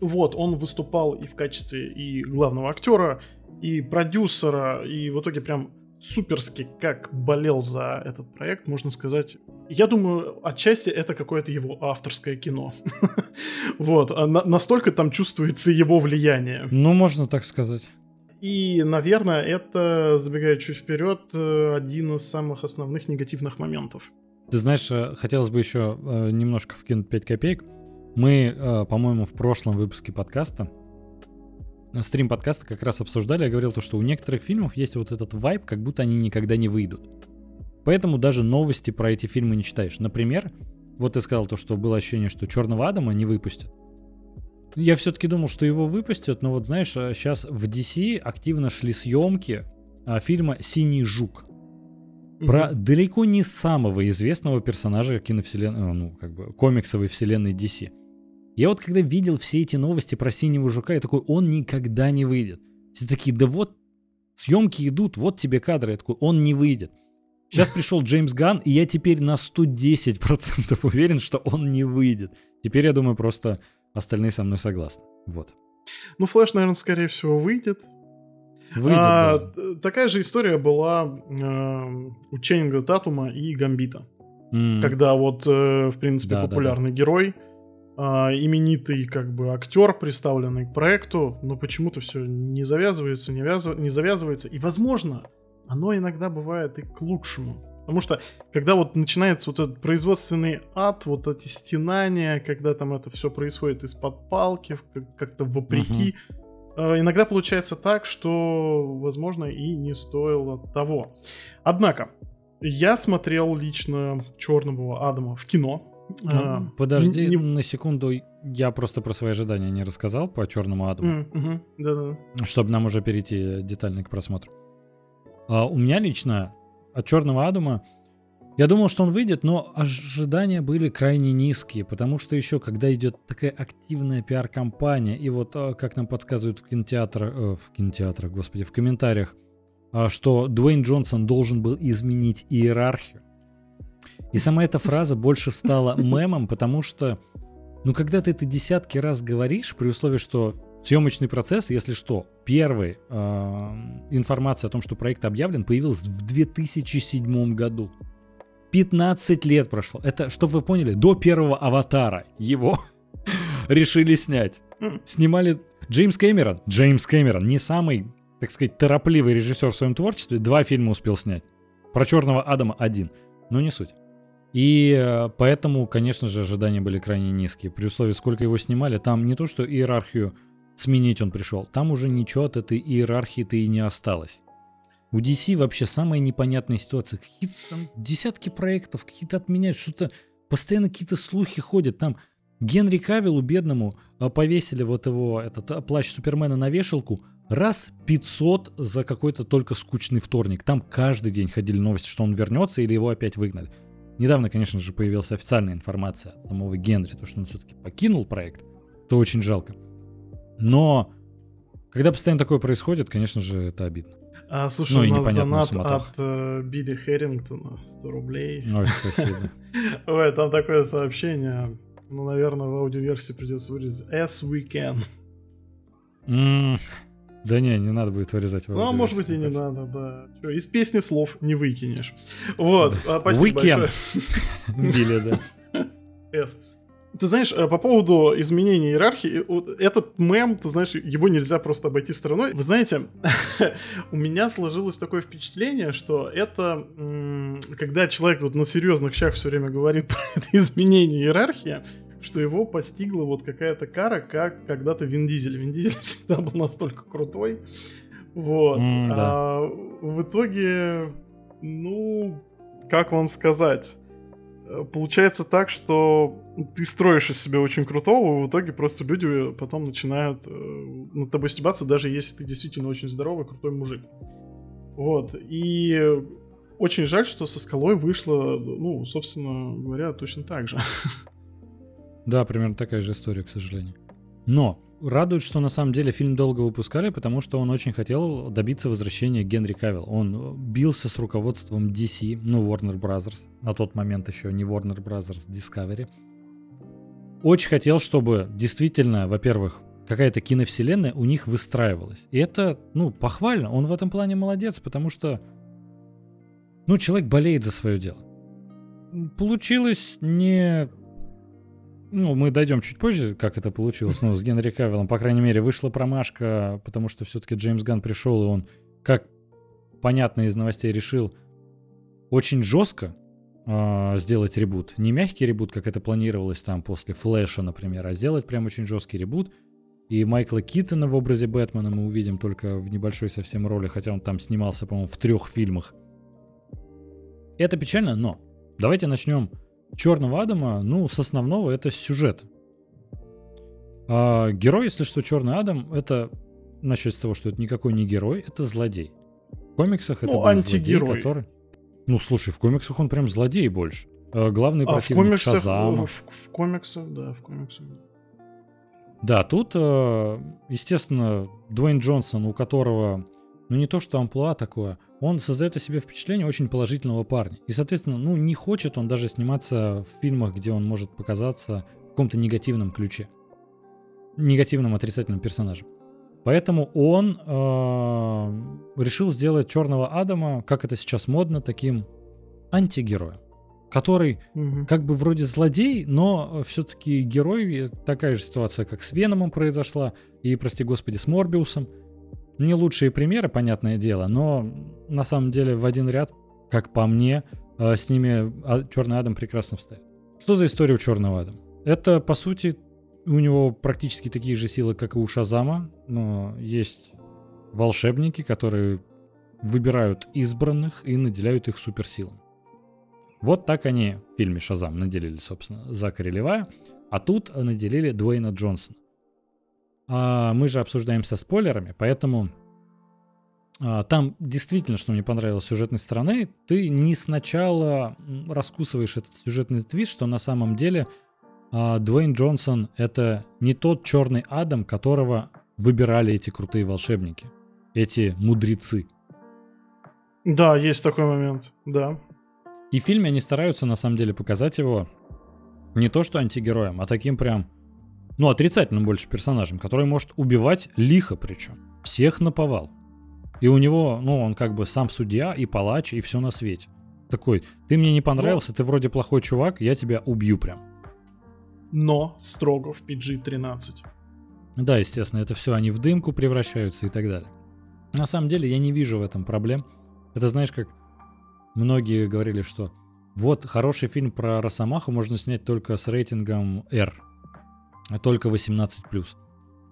Вот, он выступал и в качестве и главного актера, и продюсера, и в итоге прям суперски как болел за этот проект, можно сказать. Я думаю, отчасти это какое-то его авторское кино. [LAUGHS] Вот, а настолько там чувствуется его влияние.
Ну, можно так сказать.
И, наверное, это, забегая чуть вперед, э, один из самых основных негативных моментов.
Ты знаешь, э, хотелось бы еще э, немножко вкинуть 5 копеек. Мы, э, по-моему, в прошлом выпуске подкаста, стрим подкаста как раз обсуждали, я говорил то, что у некоторых фильмов есть вот этот вайб, как будто они никогда не выйдут. Поэтому даже новости про эти фильмы не читаешь. Например, вот ты сказал то, что было ощущение, что Черного Адама не выпустят. Я все-таки думал, что его выпустят, но вот знаешь, сейчас в DC активно шли съемки фильма «Синий жук». Про mm-hmm. далеко не самого известного персонажа киновселенной, ну, как бы, комиксовой вселенной DC. Я вот когда видел все эти новости про Синего Жука, я такой, он никогда не выйдет. Все такие, да вот, съемки идут, вот тебе кадры. Я такой, он не выйдет. Сейчас пришел Джеймс Ган, и я теперь на 110% уверен, что он не выйдет. Теперь, я думаю, просто остальные со мной согласны. Вот.
Ну, Флэш, наверное, скорее всего, выйдет. Выйдет, а, да. Такая же история была э, у Ченнинга Татума и Гамбита. Mm. Когда вот, э, в принципе, да, популярный да, да. герой, э, именитый как бы актер, представленный к проекту, но почему-то все не завязывается, не, вяз... не завязывается. И, возможно, оно иногда бывает и к лучшему. Потому что, когда вот начинается вот этот производственный ад, вот эти стенания, когда там это все происходит из-под палки, как-то вопреки, uh-huh иногда получается так, что, возможно, и не стоило того. Однако, я смотрел лично Черного Адама в кино.
Ну, подожди не... на секунду, я просто про свои ожидания не рассказал по Черному Адаму.
Mm-hmm. Да-да.
Чтобы нам уже перейти детально к просмотру. А, у меня лично от Черного Адама я думал, что он выйдет, но ожидания были крайне низкие, потому что еще, когда идет такая активная пиар-компания, и вот а, как нам подсказывают в кинотеатрах, э, в кинотеатрах, господи, в комментариях, э, что Дуэйн Джонсон должен был изменить иерархию. И сама эта [LAUGHS] фраза больше стала мемом, потому что, ну, когда ты это десятки раз говоришь, при условии, что съемочный процесс, если что, первая э, информация о том, что проект объявлен, появилась в 2007 году. 15 лет прошло. Это, чтобы вы поняли, до первого аватара его [LAUGHS] решили снять. Снимали Джеймс Кэмерон. Джеймс Кэмерон не самый, так сказать, торопливый режиссер в своем творчестве. Два фильма успел снять. Про Черного Адама один. Но не суть. И э, поэтому, конечно же, ожидания были крайне низкие. При условии, сколько его снимали, там не то, что иерархию сменить он пришел, там уже ничего от этой иерархии-то и не осталось. У DC вообще самая непонятная ситуация. Какие-то там десятки проектов, какие-то отменяют, что-то постоянно какие-то слухи ходят. Там Генри Кавиллу, бедному, э, повесили вот его, этот э, плащ Супермена на вешалку раз 500 за какой-то только скучный вторник. Там каждый день ходили новости, что он вернется или его опять выгнали. Недавно, конечно же, появилась официальная информация от самого Генри, то, что он все-таки покинул проект. То очень жалко. Но когда постоянно такое происходит, конечно же, это обидно.
А, слушай, ну, у нас донат от э, Билли Хэррингтона 100 рублей.
Ой, спасибо. [LAUGHS]
Ой, там такое сообщение. Ну, наверное, в аудиоверсии придется вырезать. As we can.
Да не, не надо будет вырезать.
Ну, а может быть и не надо, да. Что, из песни слов не выкинешь. Вот, да. спасибо
Weekend. большое. [LAUGHS] Билли, да.
S. Ты знаешь, э, по поводу изменения иерархии, этот мем, ты знаешь, его нельзя просто обойти стороной. Вы знаете, [LAUGHS] у меня сложилось такое впечатление, что это, когда человек вот на серьезных щах все время говорит [LAUGHS] про это изменение иерархии, что его постигла вот какая-то кара, как когда-то Вин Дизель. Вин Дизель [LAUGHS] всегда был настолько крутой. Вот. Mm, да. А в итоге, ну, как вам сказать? Э, получается так, что ты строишь из себя очень крутого, и в итоге просто люди потом начинают э, над тобой стебаться, даже если ты действительно очень здоровый, крутой мужик. Вот. И очень жаль, что со скалой вышло, ну, собственно говоря, точно так же. [LAUGHS]
Да, примерно такая же история, к сожалению. Но радует, что на самом деле фильм долго выпускали, потому что он очень хотел добиться возвращения Генри Кавилл. Он бился с руководством DC, ну, Warner Brothers, на тот момент еще не Warner Brothers, Discovery. Очень хотел, чтобы действительно, во-первых, какая-то киновселенная у них выстраивалась. И это, ну, похвально. Он в этом плане молодец, потому что, ну, человек болеет за свое дело. Получилось не ну, мы дойдем чуть позже, как это получилось. Ну, с Генри Кавиллом, по крайней мере, вышла промашка, потому что все-таки Джеймс Ган пришел, и он, как понятно из новостей, решил очень жестко э, сделать ребут. Не мягкий ребут, как это планировалось там после Флэша, например, а сделать прям очень жесткий ребут. И Майкла Китона в образе Бэтмена мы увидим только в небольшой совсем роли, хотя он там снимался, по-моему, в трех фильмах. Это печально, но давайте начнем Черного Адама, ну, с основного это сюжет. А герой, если что, Черный Адам, это начать с того, что это никакой не герой, это злодей. В комиксах это
ну, антигерой. злодей, который...
Ну, слушай, в комиксах он прям злодей больше. А, главный а, противник в комиксах, Шазама.
В, в комиксах, да, в комиксах.
Да, тут, э, естественно, Дуэйн Джонсон, у которого, ну не то что амплуа такое, он создает о себе впечатление очень положительного парня. И, соответственно, ну, не хочет он даже сниматься в фильмах, где он может показаться в каком-то негативном ключе. Негативным, отрицательным персонажем. Поэтому он э, решил сделать Черного Адама, как это сейчас модно, таким антигероем. Который угу. как бы вроде злодей, но все-таки герой. Такая же ситуация, как с Веномом произошла, и, прости господи, с Морбиусом. Не лучшие примеры, понятное дело, но на самом деле в один ряд, как по мне, э, с ними а, Черный Адам прекрасно встает. Что за история у Черного Адама? Это, по сути, у него практически такие же силы, как и у Шазама, но есть волшебники, которые выбирают избранных и наделяют их суперсилами. Вот так они в фильме «Шазам» наделили, собственно, Закари Левая, а тут наделили Дуэйна Джонсона. А мы же обсуждаем со спойлерами, поэтому а, там действительно, что мне понравилось с сюжетной стороны, ты не сначала раскусываешь этот сюжетный твист, что на самом деле а, Дуэйн Джонсон это не тот черный Адам, которого выбирали эти крутые волшебники, эти мудрецы.
Да, есть такой момент, да.
И в фильме они стараются на самом деле показать его не то что антигероем, а таким прям ну, отрицательным больше персонажем, который может убивать лихо причем. Всех наповал. И у него, ну, он как бы сам судья и палач, и все на свете. Такой, ты мне не понравился, ты вроде плохой чувак, я тебя убью прям.
Но строго в PG-13.
Да, естественно, это все они в дымку превращаются и так далее. На самом деле я не вижу в этом проблем. Это знаешь, как многие говорили, что Вот хороший фильм про Росомаху можно снять только с рейтингом R, а только 18+.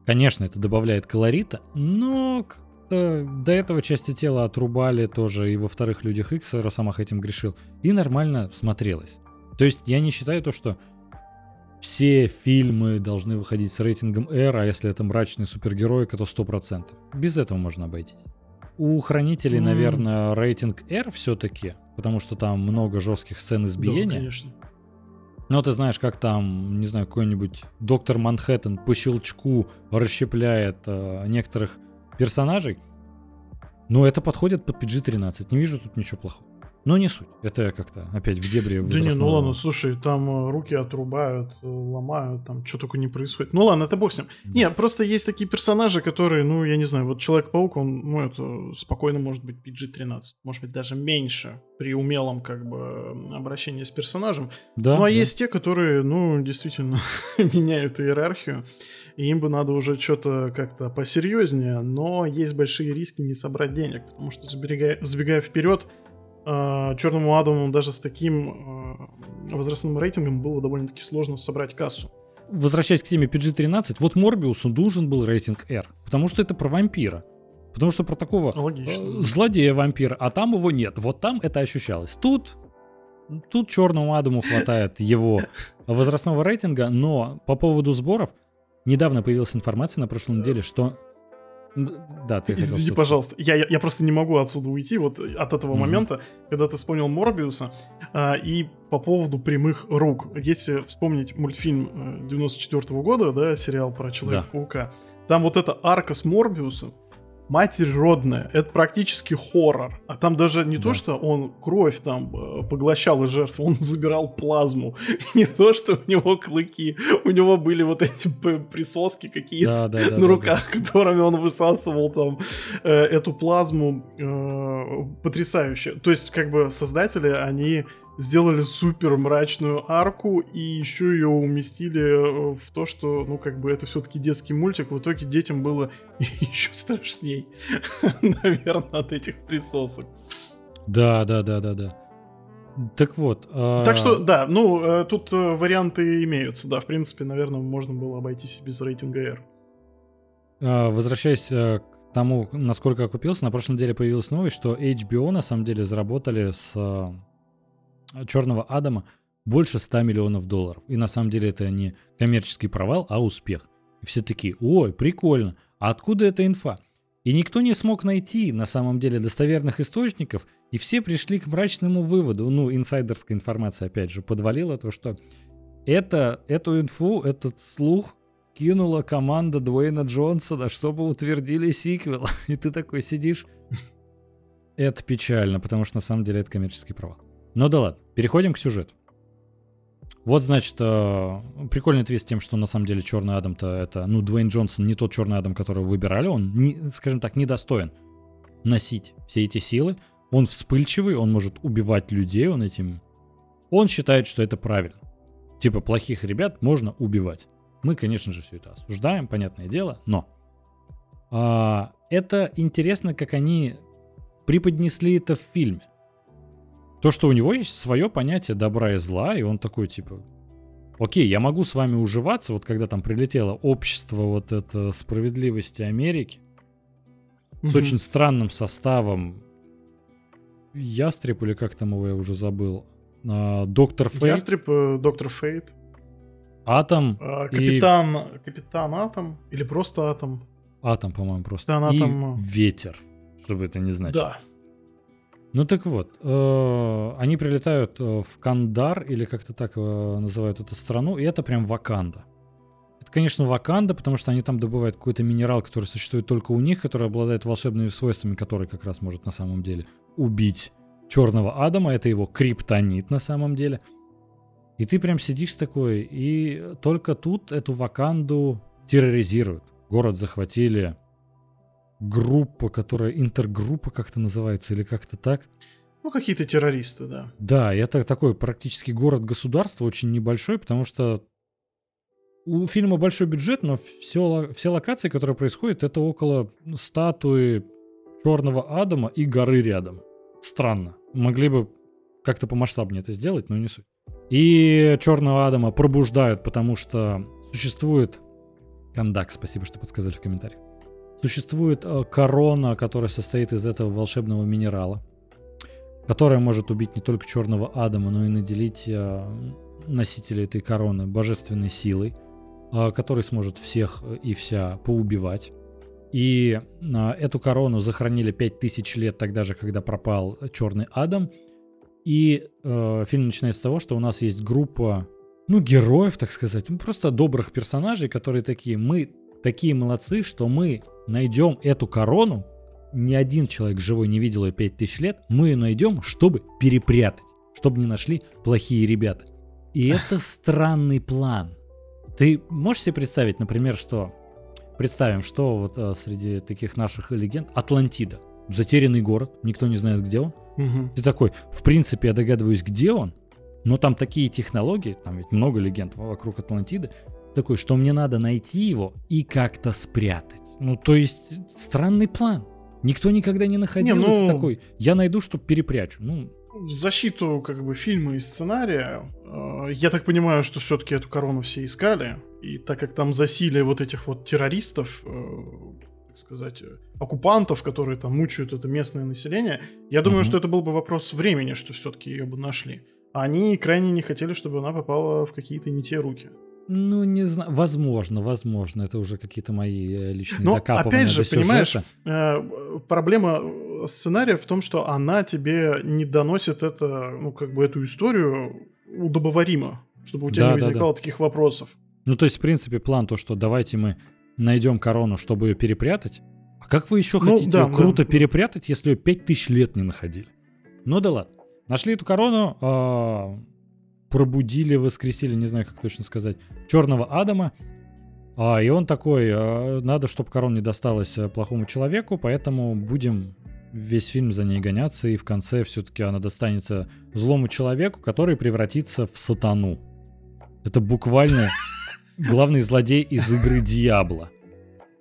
Конечно, это добавляет колорита, но как-то до этого части тела отрубали тоже и во вторых Людях Икс Росомах этим грешил, и нормально смотрелось. То есть я не считаю то, что все фильмы должны выходить с рейтингом R, а если это мрачный супергеройка, то 100%. Без этого можно обойтись. У Хранителей, mm. наверное, рейтинг R все-таки, потому что там много жестких сцен избиения. Да,
конечно.
Ну, ты знаешь, как там, не знаю, какой-нибудь доктор Манхэттен по щелчку расщепляет э, некоторых персонажей. Но это подходит под PG-13. Не вижу тут ничего плохого. Но не суть. Это как-то опять в дебри
Да не, ну ладно, слушай, там э, руки отрубают, э, ломают, там что только не происходит. Ну ладно, это бог с ним. Да. Не, просто есть такие персонажи, которые, ну, я не знаю, вот Человек-паук, он, ну, это спокойно может быть PG-13. Может быть, даже меньше при умелом, как бы, обращении с персонажем. Да, ну, а да. есть те, которые, ну, действительно [LAUGHS] меняют иерархию, и им бы надо уже что-то как-то посерьезнее, но есть большие риски не собрать денег, потому что, забегая, забегая вперед, э, Черному Адаму даже с таким э, возрастным рейтингом было довольно-таки сложно собрать кассу.
Возвращаясь к теме PG-13, вот Морбиусу нужен был рейтинг R, потому что это про вампира. Потому что про такого э, злодея-вампира, а там его нет. Вот там это ощущалось. Тут, тут Черному Адаму хватает его возрастного рейтинга, но по поводу сборов, недавно появилась информация на прошлой неделе, что
да, ты Извини, пожалуйста. Я, я, я просто не могу отсюда уйти вот от этого mm-hmm. момента, когда ты вспомнил Морбиуса. А, и по поводу прямых рук. Если вспомнить мультфильм 94 -го года, да, сериал про Человека-паука, да. там вот эта арка с Морбиусом, Матерь родная, это практически хоррор. А там даже не да. то, что он кровь там э, поглощал из жертвы, он забирал плазму. [LAUGHS] Не то, что у него клыки, у него были вот эти присоски какие-то да, да, да, [LAUGHS] на руках, да, да. которыми он высасывал там э, эту плазму. Э, потрясающе. То есть, как бы создатели, они сделали супер мрачную арку и еще ее уместили э, в то, что, ну, как бы это все-таки детский мультик. В итоге детям было [LAUGHS] еще страшней, [LAUGHS] наверное, от этих присосок.
Да, да, да, да, да. Так вот.
А... Так что, да, ну, э, тут э, варианты имеются, да. В принципе, наверное, можно было обойтись без рейтинга R.
А, возвращаясь к тому, насколько окупился, на прошлой неделе появилась новость, что HBO на самом деле заработали с Черного Адама больше 100 миллионов долларов. И на самом деле это не коммерческий провал, а успех. И все такие, ой, прикольно, а откуда эта инфа? И никто не смог найти на самом деле достоверных источников, и все пришли к мрачному выводу. Ну, инсайдерская информация, опять же, подвалила то, что это, эту инфу, этот слух кинула команда Дуэйна Джонсона, чтобы утвердили сиквел. [LAUGHS] И ты такой сидишь. Это печально, потому что на самом деле это коммерческий провал. Ну да ладно, переходим к сюжету. Вот, значит, э, прикольный твист тем, что на самом деле Черный Адам-то это, ну, Дуэйн Джонсон не тот Черный Адам, которого выбирали, он, не, скажем так, недостоин носить все эти силы. Он вспыльчивый, он может убивать людей, он этим... Он считает, что это правильно. Типа, плохих ребят можно убивать. Мы, конечно же, все это осуждаем, понятное дело, но... А, это интересно, как они преподнесли это в фильме. То, что у него есть свое понятие добра и зла, и он такой, типа, окей, я могу с вами уживаться, вот когда там прилетело общество вот это справедливости Америки, mm-hmm. с очень странным составом, Ястреб или как там его я уже забыл, а, Доктор Фейт.
Ястреб, э, Доктор Фейт.
Атом.
А, капитан, и... капитан Атом или просто Атом.
Атом, по-моему, просто. Капитан Атом. И Ветер, чтобы это не значило.
Да.
Ну так вот, э, они прилетают э, в Кандар, или как-то так э, называют эту страну, и это прям Ваканда. Это, конечно, Ваканда, потому что они там добывают какой-то минерал, который существует только у них, который обладает волшебными свойствами, который как раз может на самом деле убить черного Адама. Это его криптонит на самом деле. И ты прям сидишь такой, и только тут эту Ваканду терроризируют. Город захватили группа, которая интергруппа как-то называется, или как-то так.
Ну, какие-то террористы, да.
Да, это такой практически город-государство, очень небольшой, потому что у фильма большой бюджет, но все, все локации, которые происходят, это около статуи Черного Адама и горы рядом. Странно. Могли бы как-то помасштабнее это сделать, но не суть. И Черного Адама пробуждают, потому что существует... Кондак, спасибо, что подсказали в комментариях. Существует э, корона, которая состоит из этого волшебного минерала, которая может убить не только Черного Адама, но и наделить э, носителя этой короны божественной силой, э, который сможет всех и вся поубивать. И эту корону захоронили 5000 лет тогда же, когда пропал Черный Адам – и э, фильм начинается с того, что у нас есть группа, ну, героев, так сказать, ну, просто добрых персонажей, которые такие, мы такие молодцы, что мы найдем эту корону, ни один человек живой не видел ее 5000 лет, мы ее найдем, чтобы перепрятать, чтобы не нашли плохие ребята. И [LAUGHS] это странный план. Ты можешь себе представить, например, что... Представим, что вот а, среди таких наших легенд Атлантида. Затерянный город, никто не знает, где он. Угу. Ты такой, в принципе, я догадываюсь, где он, но там такие технологии, там ведь много легенд вокруг Атлантиды, такой, что мне надо найти его и как-то спрятать. Ну, то есть, странный план. Никто никогда не находил. Не, ну... Это такой, я найду, чтобы перепрячу. Ну,
в защиту как бы фильма и сценария, э, я так понимаю, что все-таки эту корону все искали, и так как там засилие вот этих вот террористов, э, так сказать, э, оккупантов, которые там мучают это местное население, я думаю, угу. что это был бы вопрос времени, что все-таки ее бы нашли. Они крайне не хотели, чтобы она попала в какие-то не те руки.
Ну, не знаю, возможно, возможно, это уже какие-то мои э, личные Но,
опять же, понимаешь, э, проблема э, сценария в том, что она тебе не доносит это, ну, как бы эту историю удобоваримо, чтобы у тебя да, не возникало да, да. таких вопросов.
Ну, то есть, в принципе, план то, что давайте мы найдем корону, чтобы ее перепрятать. А как вы еще ну, хотите да, ее круто да. перепрятать, если ее 5000 лет не находили? Ну да ладно. Нашли эту корону, э, пробудили, воскресили, не знаю, как точно сказать, черного Адама. А, и он такой, э, надо, чтобы корона не досталась э, плохому человеку, поэтому будем весь фильм за ней гоняться, и в конце все-таки она достанется злому человеку, который превратится в сатану. Это буквально [LAUGHS] главный злодей из игры Диабло.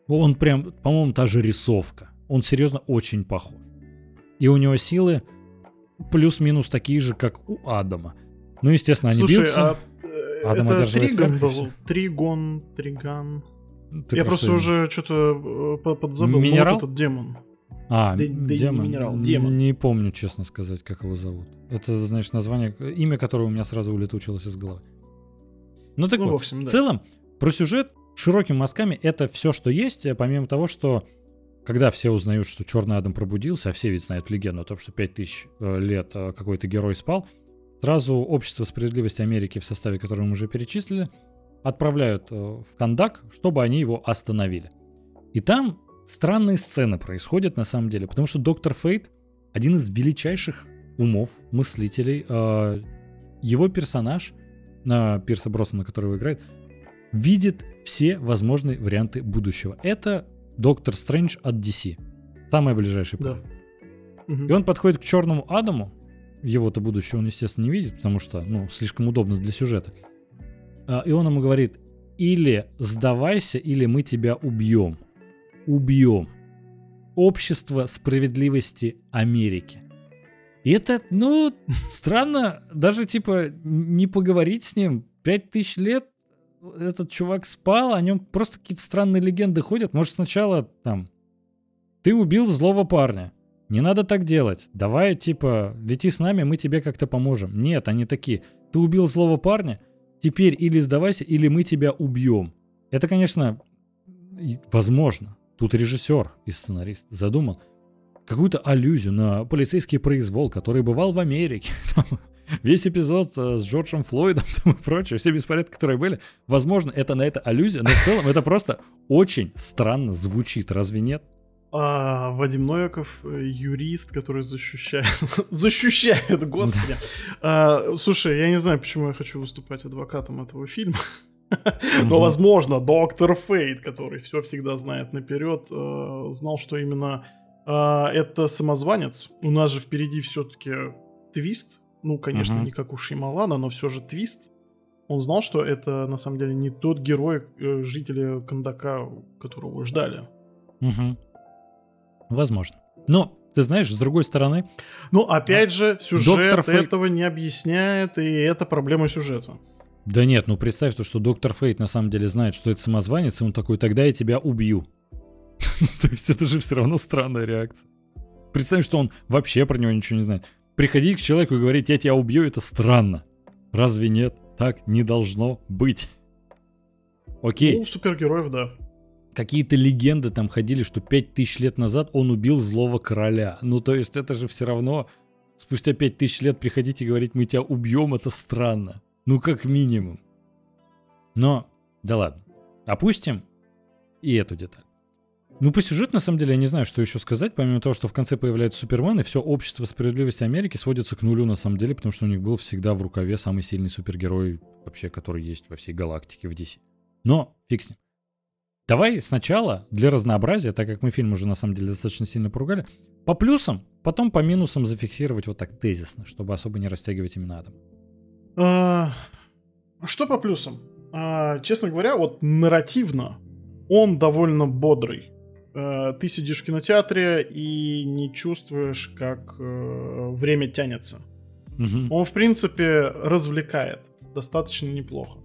Он прям, по-моему, та же рисовка. Он серьезно очень похож. И у него силы плюс-минус такие же, как у Адама. Ну, естественно, они
Слушай,
бьются.
А, э, Адам это Триган был? Тригон, Триган. Ты Я просто, просто уже что-то э, подзабыл.
Ну, Минерал?
Вот этот демон.
А, Д- демон. Не минерал, демон. Не помню, честно сказать, как его зовут. Это, значит, название, имя которого у меня сразу улетучилось из головы. Ну так ну, вот, в, общем, да. в целом, про сюжет широкими мазками это все, что есть, э, помимо того, что когда все узнают, что Черный Адам пробудился, а все ведь знают легенду о том, что 5000 э, лет какой-то герой спал, сразу Общество справедливости Америки в составе, которое мы уже перечислили, отправляют в Кандак, чтобы они его остановили. И там странные сцены происходят на самом деле, потому что Доктор Фейт один из величайших умов, мыслителей. Его персонаж на Пирса Броссона, которого играет, видит все возможные варианты будущего. Это Доктор Стрэндж от DC. Самый ближайший да. И он подходит к Черному Адаму. Его-то будущего он, естественно, не видит, потому что, ну, слишком удобно для сюжета. А, и он ему говорит, или сдавайся, или мы тебя убьем. Убьем. Общество справедливости Америки. И это, ну, странно, даже типа не поговорить с ним. Пять тысяч лет этот чувак спал, о нем просто какие-то странные легенды ходят. Может, сначала там ты убил злого парня. Не надо так делать. Давай, типа, лети с нами, мы тебе как-то поможем. Нет, они такие. Ты убил злого парня, теперь или сдавайся, или мы тебя убьем. Это, конечно, возможно. Тут режиссер и сценарист задумал какую-то аллюзию на полицейский произвол, который бывал в Америке. [LAUGHS] Там, весь эпизод э, с Джорджем Флойдом там, и прочее, все беспорядки, которые были. Возможно, это на это аллюзия, но в целом это просто очень странно звучит, разве нет?
А, Вадим Новиков, э, юрист, который защищает, [LAUGHS] защищает, господи. А, слушай, я не знаю, почему я хочу выступать адвокатом этого фильма. Но, возможно, доктор Фейт, который все всегда знает наперед, э, знал, что именно а, это самозванец. У нас же впереди все-таки твист. Ну, конечно, не как у Шималана, но все же твист. Он знал, что это на самом деле не тот герой, э, жителя Кандака, которого ждали.
Угу. Возможно. Но ты знаешь, с другой стороны...
Ну, опять же, сюжет Фейт... этого не объясняет, и это проблема сюжета.
Да нет, ну представь то, что доктор Фейт на самом деле знает, что это самозванец, и он такой, тогда я тебя убью. [LAUGHS] То есть это же все равно странная реакция. Представь, что он вообще про него ничего не знает. Приходить к человеку и говорить, я тебя убью, это странно. Разве нет? Так не должно быть. Окей.
Ну, супергероев, да.
Какие-то легенды там ходили, что 5000 лет назад он убил злого короля. Ну, то есть это же все равно... Спустя 5000 лет приходить и говорить, мы тебя убьем, это странно. Ну, как минимум. Но, да ладно. Опустим и эту деталь. Ну, по сюжету, на самом деле, я не знаю, что еще сказать, помимо того, что в конце появляется Супермен, и все общество справедливости Америки сводится к нулю, на самом деле, потому что у них был всегда в рукаве самый сильный супергерой вообще, который есть во всей галактике в DC. Но фиг с ним. Давай сначала, для разнообразия, так как мы фильм уже на самом деле достаточно сильно поругали, по плюсам, потом по минусам зафиксировать вот так тезисно, чтобы особо не растягивать именно Адам.
А, что по плюсам? А, честно говоря, вот нарративно он довольно бодрый. А, ты сидишь в кинотеатре и не чувствуешь, как э, время тянется. Угу. Он, в принципе, развлекает достаточно неплохо.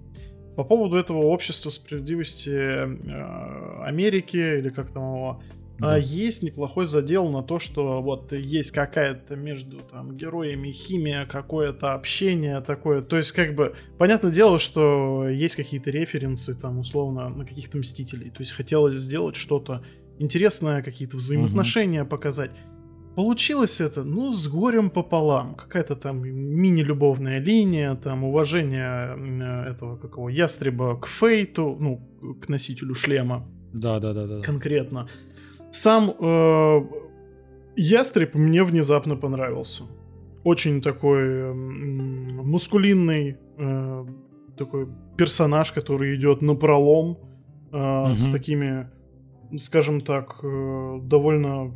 По поводу этого общества справедливости э, Америки, или как там его, да. А есть неплохой задел на то, что вот есть какая-то между там героями химия, какое-то общение такое. То есть, как бы, понятное дело, что есть какие-то референсы, там, условно, на каких-то мстителей. То есть хотелось сделать что-то интересное, какие-то взаимоотношения угу. показать. Получилось это, ну, с горем пополам. Какая-то там мини-любовная линия, там уважение э, этого какого ястреба к Фейту, ну, к носителю шлема.
Да, да, да, да.
Конкретно. Сам э, ястреб мне внезапно понравился. Очень такой э, мускулинный э, такой персонаж, который идет на пролом э, угу. с такими, скажем так, э, довольно,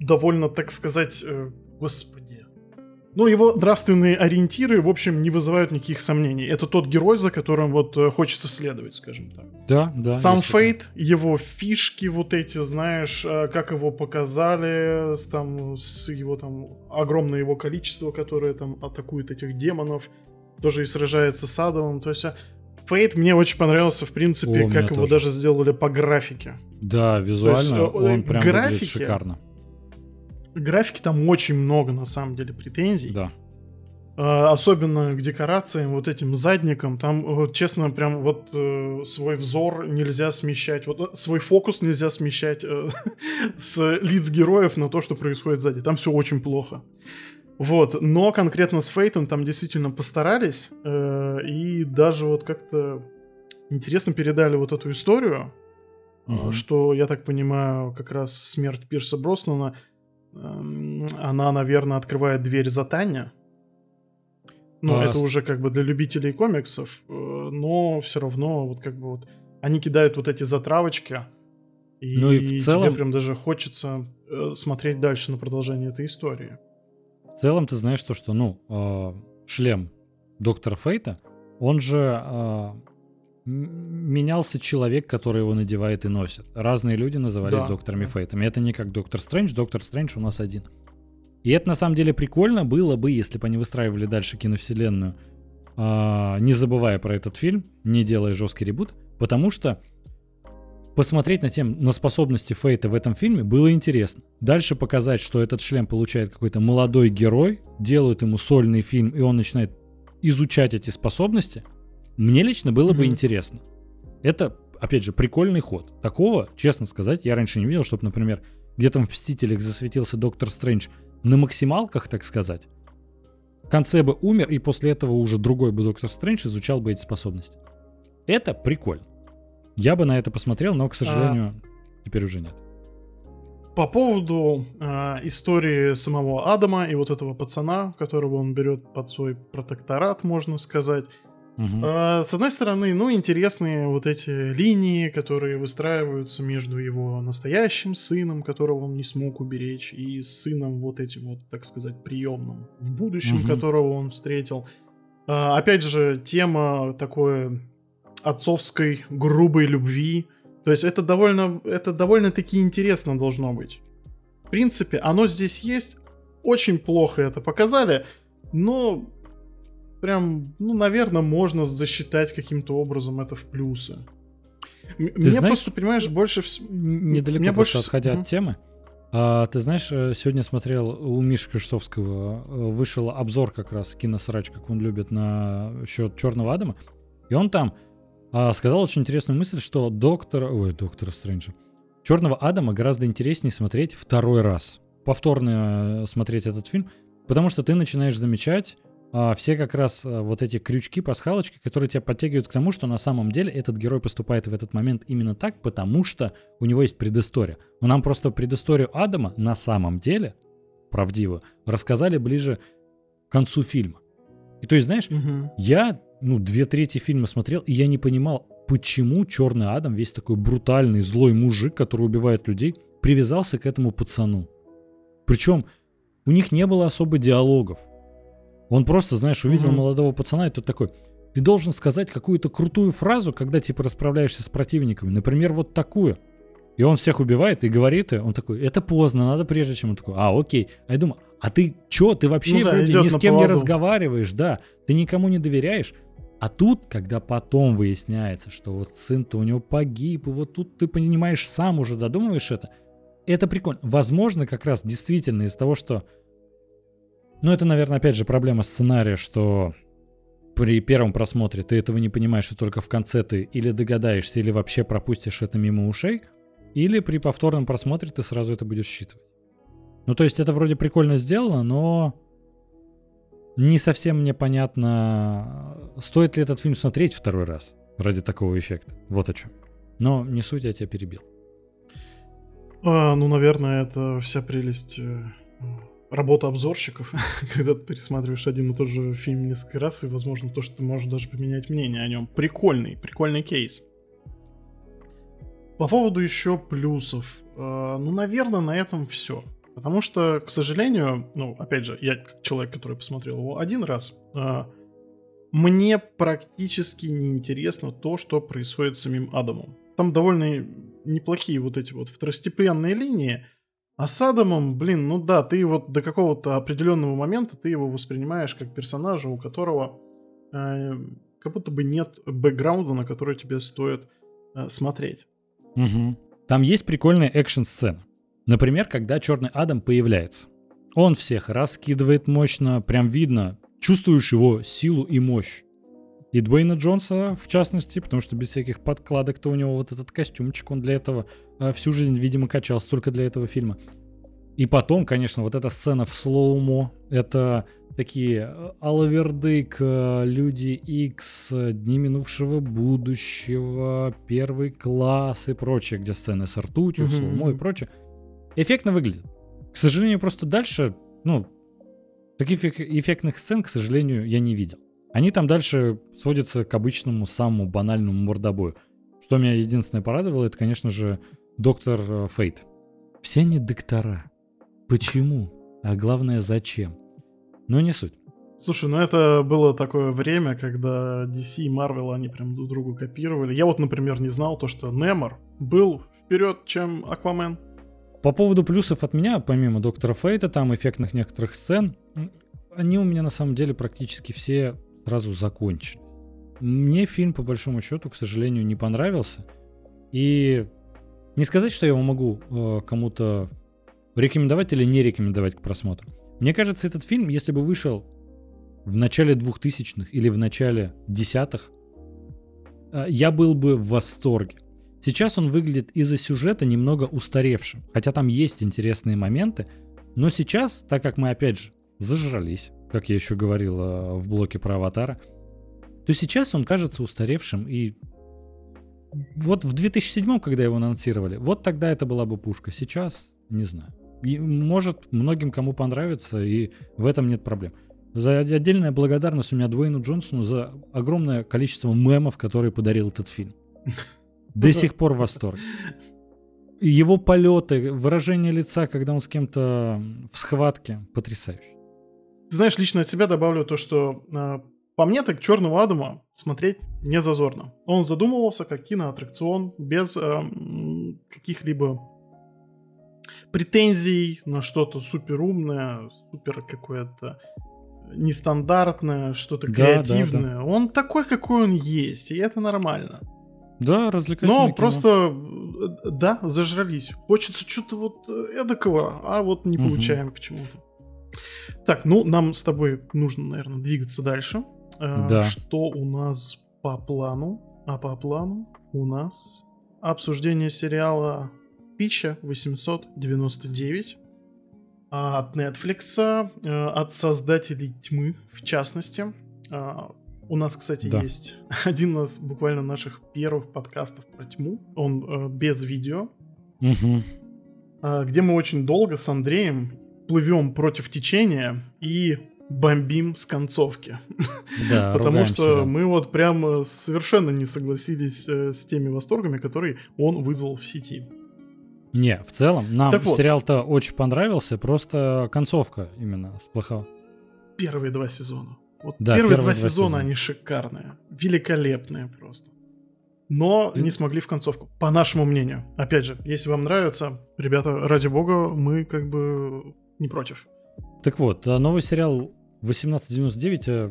довольно, так сказать, э, господи, ну, его нравственные ориентиры, в общем, не вызывают никаких сомнений. Это тот герой, за которым вот э, хочется следовать, скажем так.
Да, да.
Сам Фейт, его фишки вот эти, знаешь, э, как его показали, с, там, с его там огромное его количество, которое там атакует этих демонов, тоже и сражается с Адамом. То есть а, Фейт мне очень понравился, в принципе, О, как его тоже. даже сделали по графике.
Да, визуально есть, э, он прям графики, шикарно
графики там очень много, на самом деле, претензий.
Да.
Uh, особенно к декорациям, вот этим задникам, там, вот, честно, прям вот uh, свой взор нельзя смещать, вот uh, свой фокус нельзя смещать э, [LAUGHS] с лиц героев на то, что происходит сзади. Там все очень плохо. Вот, но конкретно с Фейтом там действительно постарались, э, и даже вот как-то интересно передали вот эту историю, угу. что, я так понимаю, как раз смерть Пирса Броснана — она, наверное, открывает дверь за Таня. Ну, а это уже как бы для любителей комиксов, э, но все равно вот как бы вот они кидают вот эти затравочки, и, ну и в целом... тебе прям даже хочется э, смотреть дальше на продолжение этой истории.
В целом ты знаешь то, что, ну, э, шлем доктора Фейта, он же э, менялся человек, который его надевает и носит. Разные люди назывались да. докторами Фейтами. Это не как Доктор Стрэндж, Доктор Стрэндж у нас один. И это на самом деле прикольно было бы, если бы они выстраивали дальше киновселенную, э, не забывая про этот фильм, не делая жесткий ребут, потому что посмотреть на, тем, на способности Фейта в этом фильме было интересно. Дальше показать, что этот шлем получает какой-то молодой герой, делают ему сольный фильм, и он начинает изучать эти способности – мне лично было mm-hmm. бы интересно. Это, опять же, прикольный ход. Такого, честно сказать, я раньше не видел, чтобы, например, где-то в «Мстителях» засветился Доктор Стрэндж на максималках, так сказать. В конце бы умер, и после этого уже другой бы Доктор Стрэндж изучал бы эти способности. Это прикольно. Я бы на это посмотрел, но, к сожалению, а... теперь уже нет.
По поводу э, истории самого Адама и вот этого пацана, которого он берет под свой протекторат, можно сказать. Угу. с одной стороны, ну, интересные вот эти линии, которые выстраиваются между его настоящим сыном, которого он не смог уберечь, и сыном вот этим вот, так сказать, приемным в будущем, угу. которого он встретил. А, опять же, тема такой отцовской грубой любви. То есть это довольно, это довольно-таки интересно должно быть. в принципе, оно здесь есть. Очень плохо это показали, но прям, ну, наверное, можно засчитать каким-то образом это в плюсы.
Ты
Мне
знаешь,
просто, понимаешь, больше всего...
Недалеко
Мне больше
отходя от темы. А, ты знаешь, э, сегодня смотрел у Миши Криштовского э, вышел обзор как раз киносрач, как он любит, на счет Черного Адама. И он там а, сказал очень интересную мысль, что доктор, ой, доктора Стрэнджа, Черного Адама гораздо интереснее смотреть второй раз. Повторно э, смотреть этот фильм, потому что ты начинаешь замечать все как раз а, вот эти крючки, пасхалочки, которые тебя подтягивают к тому, что на самом деле этот герой поступает в этот момент именно так, потому что у него есть предыстория. Но нам просто предысторию Адама на самом деле, правдиво, рассказали ближе к концу фильма. И то есть, знаешь,
Мгм.
я, ну, две трети фильма смотрел, и я не понимал, почему Черный Адам, весь такой брутальный, злой мужик, который убивает людей, привязался к этому пацану. Причем у них не было особо диалогов. Он просто, знаешь, увидел
Мгм.
молодого пацана, и тот такой, ты должен сказать какую-то крутую фразу, когда, типа, расправляешься с противниками. Например, вот такую. И он всех убивает и говорит, и он такой, это поздно, надо прежде, чем он такой, а, окей. А я думаю, а ты чё, ты вообще
Ну да,
вроде ни с кем не
поводу.
разговариваешь, да, ты никому не доверяешь. А тут, когда потом выясняется, что вот сын-то у него погиб, и вот тут ты понимаешь, сам уже додумываешь это, это прикольно. Возможно, как раз действительно из того, что... Ну, это, наверное, опять же проблема сценария, что при первом просмотре ты этого не понимаешь, и только в конце ты или догадаешься, или вообще пропустишь это мимо ушей, или при повторном просмотре ты сразу это будешь считывать. Ну, то есть это вроде прикольно сделано, но не совсем мне понятно, стоит ли этот фильм смотреть второй раз ради такого эффекта. Вот о чем. Но не суть, я тебя перебил.
А, ну, наверное, это вся прелесть работы обзорщиков, [LAUGHS] когда ты пересматриваешь один и тот же фильм несколько раз, и, возможно, то, что ты можешь даже поменять мнение о нем. Прикольный, прикольный кейс. По поводу еще плюсов. э, ну, наверное, на этом все. Потому что, к сожалению, ну, опять же, я как человек, который посмотрел его один раз, э, мне практически неинтересно то, что происходит с самим Адамом. Там довольно неплохие вот эти вот второстепенные линии, а с Адамом, блин, ну да, ты вот до какого-то определенного момента ты его воспринимаешь как персонажа, у которого э, как будто бы нет бэкграунда, на который тебе стоит э, смотреть.
Мгм. Там есть прикольная экшн-сцена. Например, когда Черный Адам появляется. Он всех раскидывает мощно, прям видно, чувствуешь его силу и мощь. И Дуэйна Джонса, в частности, потому что без всяких подкладок-то у него вот этот костюмчик, он для этого э, всю жизнь, видимо, качался только для этого фильма. И потом, конечно, вот эта сцена в слоумо, это такие э, Алавердык, э, Люди э, Дни минувшего будущего, Первый класс и прочее, где сцены с ртутью,
Мгм,
слоумо и прочее. Эффектно выглядит. К сожалению, просто дальше, ну, таких эффек- эффектных сцен, к сожалению, я не видел. Они там дальше сводятся к обычному, самому банальному мордобою. Что меня единственное порадовало, это, конечно же, доктор э, Фейт. Все они доктора. Почему? А главное, зачем? Но не суть.
Слушай, ну это было такое время, когда DC и Marvel, они прям друг другу копировали. Я вот, например, не знал то, что Немор был вперед, чем Аквамен.
По поводу плюсов от меня, помимо доктора Фейта, там эффектных некоторых сцен, они у меня на самом деле практически все сразу закончились. Мне фильм, по большому счету, к сожалению, не понравился. И не сказать, что я его могу э, кому-то рекомендовать или не рекомендовать к просмотру. Мне кажется, этот фильм, если бы вышел в начале 2000-х или в начале десятых, э, я был бы в восторге. Сейчас он выглядит из-за сюжета немного устаревшим, хотя там есть интересные моменты, но сейчас, так как мы опять же зажрались, как я еще говорил э, в блоке про аватара, то сейчас он кажется устаревшим и вот в 2007, когда его анонсировали, вот тогда это была бы пушка. Сейчас не знаю. И, может, многим кому понравится, и в этом нет проблем. За отдельная благодарность у меня Дуэйну Джонсону за огромное количество мемов, которые подарил этот фильм. До сих пор в восторге. Его полеты, выражение лица, когда он с кем-то в схватке, потрясающе.
Ты знаешь, лично от себя добавлю то, что э, по мне так Черного Адама смотреть не зазорно. Он задумывался как киноаттракцион без э, каких-либо претензий на что-то супер умное, супер какое-то нестандартное, что-то да, креативное. Да, да. Он такой, какой он есть, и это нормально.
Да, развлекательное
Но кино. просто, да, зажрались. Хочется что-то вот эдакого, а вот не получаем угу. почему-то. Так, ну, нам с тобой нужно, наверное, двигаться дальше.
А, да.
Что у нас по плану? А по плану у нас обсуждение сериала 1899 от Netflix, э, от создателей тьмы, в частности. А, у нас, кстати, да. есть [LAUGHS] один из буквально наших первых подкастов про тьму. Он э, без видео.
Угу.
Где мы очень долго с Андреем плывем против течения и бомбим с концовки.
Да, [LAUGHS]
Потому что да. мы вот прям совершенно не согласились э, с теми восторгами, которые он вызвал в сети.
Не, в целом, нам так сериал-то очень понравился, просто концовка именно сплохала.
Первые два сезона. Вот да, первые, первые два, два сезона, сезона, они шикарные, великолепные просто. Но Ты... не смогли в концовку, по нашему мнению. Опять же, если вам нравится, ребята, ради бога, мы как бы не против.
Так вот, а новый сериал 1899 э,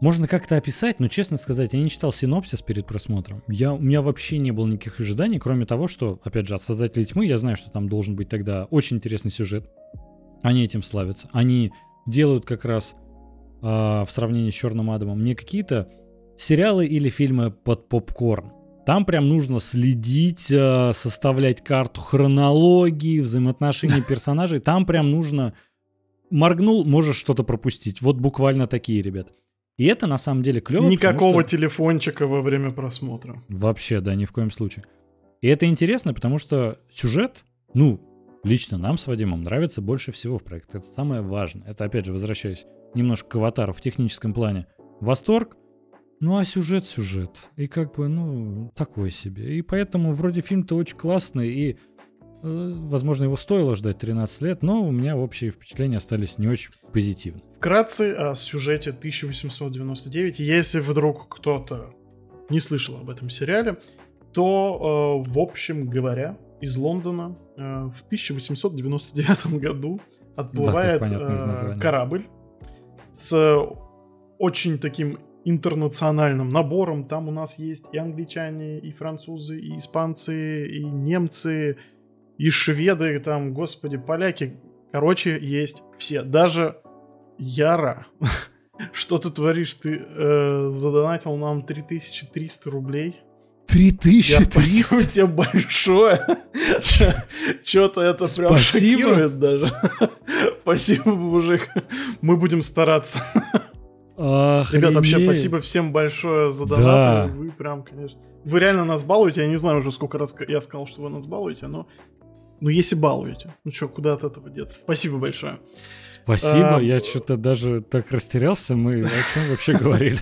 можно как-то описать, но, честно сказать, я не читал синопсис перед просмотром. Я, у меня вообще не было никаких ожиданий, кроме того, что, опять же, от создателей тьмы я знаю, что там должен быть тогда очень интересный сюжет. Они этим славятся. Они делают как раз э, в сравнении с Черным Адамом не какие-то сериалы или фильмы под попкорн. Там прям нужно следить, э, составлять карту хронологии, взаимоотношений [LAUGHS] персонажей. Там прям нужно моргнул, можешь что-то пропустить. Вот буквально такие, ребят. И это на самом деле клево.
Никакого что... телефончика во время просмотра.
Вообще, да, ни в коем случае. И это интересно, потому что сюжет, ну, лично нам с Вадимом нравится больше всего в проекте. Это самое важное. Это, опять же, возвращаюсь немножко к аватару в техническом плане. Восторг, ну а сюжет сюжет. И как бы, ну, такой себе. И поэтому вроде фильм-то очень классный, и Э, возможно, его стоило ждать 13 лет, но у меня общие впечатления остались не очень позитивны.
Вкратце о сюжете 1899. Если вдруг кто-то не слышал об этом сериале, то, э, в общем говоря, из Лондона э, в 1899 году отплывает да, корабль с очень таким интернациональным набором. Там у нас есть и англичане, и французы, и испанцы, и немцы, и шведы, там, господи, поляки. Короче, есть все. Даже Яра. [LAUGHS] Что ты творишь? Ты э, задонатил нам 3300 рублей.
3300?
Спасибо тебе большое. [LAUGHS] Что-то это прям шокирует даже. [LAUGHS] Спасибо, мужик. Мы будем стараться. Ребят, вообще спасибо всем большое за донаты. Вы прям, конечно... Вы реально нас балуете. Я не знаю уже, сколько раз я сказал, что вы нас балуете, но ну, если балуете. Ну что, куда от этого деться? Спасибо большое.
Спасибо, а, я что-то даже так растерялся. Мы о чем вообще [LAUGHS] говорили?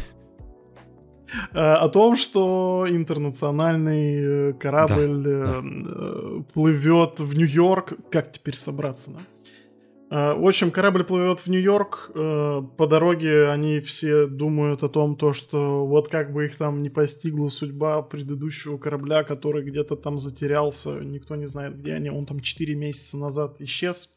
А, о том, что интернациональный э, корабль да, да. Э, плывет в Нью-Йорк. Как теперь собраться нам? Э, в общем, корабль плывет в Нью-Йорк. Э, по дороге они все думают о том, то, что вот как бы их там не постигла судьба предыдущего корабля, который где-то там затерялся. Никто не знает, где они. Он там 4 месяца назад исчез.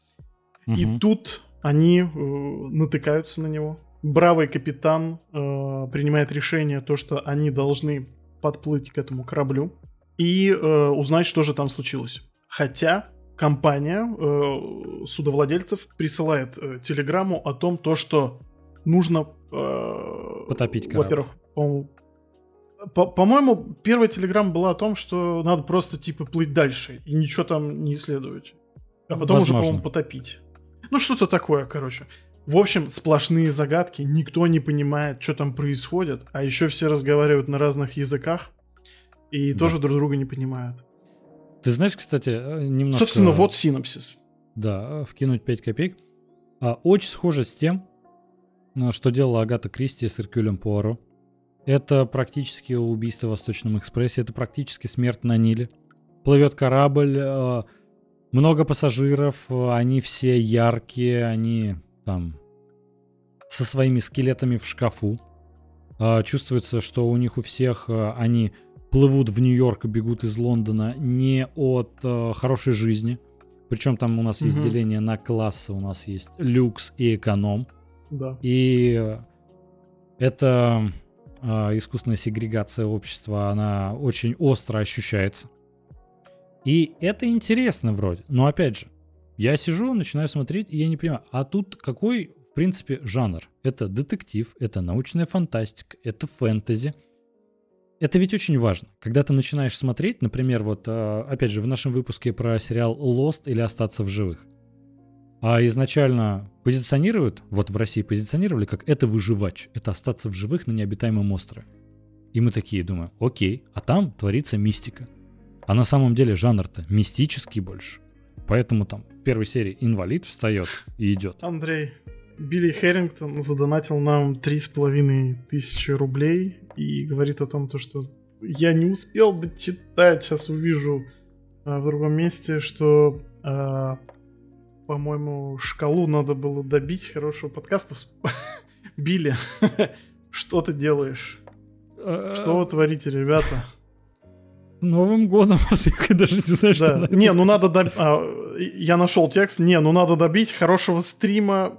Угу. И тут они э, натыкаются на него. Бравый капитан принимает решение, то, что они должны подплыть к этому кораблю и узнать, что же там случилось. Хотя компания э, судовладельцев присылает э, телеграмму о том, то, что нужно...
Э, Потопить корабль.
Во-первых, по-моему, по-моему, первая телеграмма была о том, что надо просто типа плыть дальше и ничего там не исследовать. А потом Возможно. уже, по-моему, потопить. Ну, что-то такое, короче. В общем, сплошные загадки, никто не понимает, что там происходит, а еще все разговаривают на разных языках и да. тоже друг друга не понимают.
Ты знаешь, кстати, э, немножко...
Собственно, вот синопсис.
Да, вкинуть 5 копеек. А, очень схоже с тем, э, что делала Агата Кристи с Эркюлем Пуаро. Это практически убийство в Восточном экспрессе, это практически смерть на Ниле. Плывет корабль, э, много пассажиров, они все яркие, они там со своими скелетами в шкафу. Чувствуется, что у них у всех они плывут в Нью-Йорк и бегут из Лондона не от э, хорошей жизни. Причем там у нас есть
Мгм.
деление на классы, у нас есть люкс и эконом.
Да.
И эта а, искусственная сегрегация общества, она очень остро ощущается. И это интересно вроде. Но опять же, я сижу, начинаю смотреть, и я не понимаю, а тут какой, в принципе, жанр? Это детектив, это научная фантастика, это фэнтези. Это ведь очень важно. Когда ты начинаешь смотреть, например, вот, а, опять же, в нашем выпуске про сериал Lost или Остаться в живых, а изначально позиционируют, вот в России позиционировали, как это выживач, это остаться в живых на необитаемом острове. И мы такие думаем, окей, а там творится мистика. А на самом деле жанр-то мистический больше. Поэтому там в первой серии инвалид встает и идет.
Андрей, Билли Хэррингтон задонатил нам три с половиной тысячи рублей и говорит о том, то, что я не успел дочитать, сейчас увижу а, в другом месте, что, а, по-моему, шкалу надо было добить хорошего подкаста. [LAUGHS] Билли, [LAUGHS] что ты делаешь? Что вы творите, ребята?
Новым годом [LAUGHS] я даже не знаю, что
Да.
на это
Не, ну надо добить... Я нашел текст. Не, ну надо добить хорошего стрима.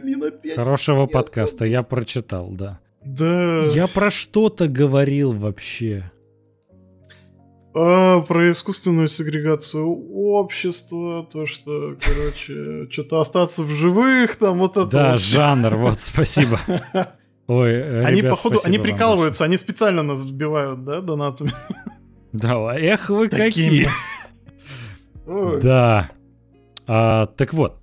Блин, опять.
Хорошего
Я
подкаста,
забыл.
я прочитал, да.
Да.
Я про что-то говорил вообще.
А, про искусственную сегрегацию общества, то, что, короче, [LAUGHS] что-то остаться в живых, там вот это.
Да,
вот.
жанр, вот, спасибо. [LAUGHS] Ой,
Они,
ребят,
походу, они прикалываются, они специально нас сбивают, да, донатами? [LAUGHS]
Да, эх вы
Такими.
какие.
Ой.
Да. А, так вот,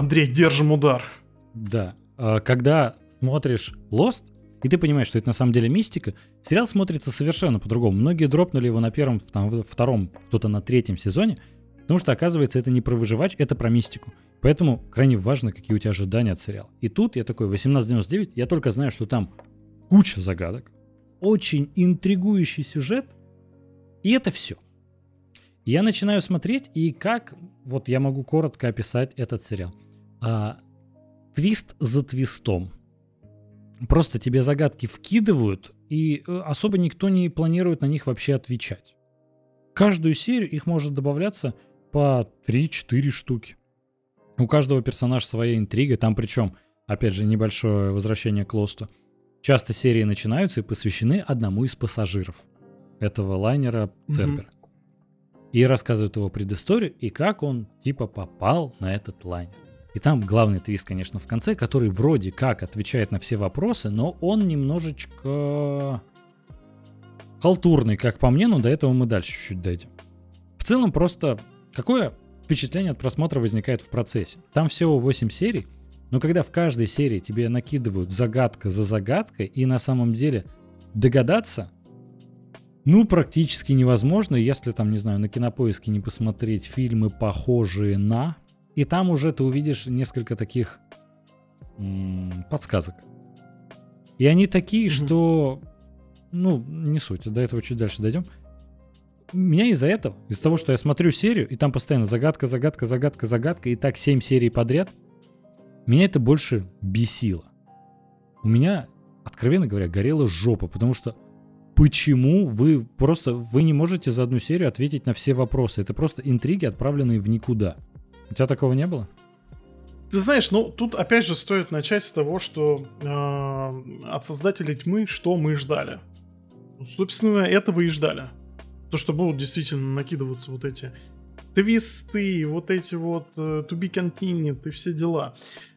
Андрей, держим удар.
да. А, когда смотришь Lost, и ты понимаешь, что это на самом деле мистика, сериал смотрится совершенно по-другому. Многие дропнули его на первом, там, втором, кто-то на третьем сезоне, потому что, оказывается, это не про выживач, это про мистику. Поэтому крайне важно, какие у тебя ожидания от сериала. И тут я такой, 1899, я только знаю, что там куча загадок, очень интригующий сюжет, и это все. Я начинаю смотреть, и как, вот я могу коротко описать этот сериал. А, твист за твистом. Просто тебе загадки вкидывают, и э, особо никто не планирует на них вообще отвечать. Каждую серию их может добавляться по 3-4 штуки. У каждого персонажа своя интрига, там причем, опять же, небольшое возвращение к Лосту. Часто серии начинаются и посвящены одному из пассажиров этого лайнера. Цербера. И рассказывают его предысторию и как он типа попал на этот лайнер. И там главный твист, конечно, в конце, который вроде как отвечает на все вопросы, но он немножечко халтурный, как по мне, но до этого мы дальше чуть-чуть дойдем. В целом просто какое впечатление от просмотра возникает в процессе? Там всего 8 серий, но когда в каждой серии тебе накидывают загадка за загадкой, и на самом деле догадаться, ну, практически невозможно, если там, не знаю, на кинопоиске не посмотреть фильмы, похожие на, и там уже ты увидишь несколько таких м, подсказок. И они такие,
Мгм.
что, ну, не суть, до этого чуть дальше дойдем. Меня из-за этого, из-за того, что я смотрю серию, и там постоянно загадка, загадка, загадка, загадка, и так 7 серий подряд, меня это больше бесило. У меня, откровенно говоря, горела жопа, потому что почему вы просто, вы не можете за одну серию ответить на все вопросы? Это просто интриги, отправленные в никуда. У тебя такого не было?
Ты знаешь, ну тут опять же стоит начать с того, что э, от создателей тьмы что мы ждали. Ну, Собственно, этого и ждали. То, что будут действительно накидываться вот эти твисты, вот эти вот э, to be continued и все дела.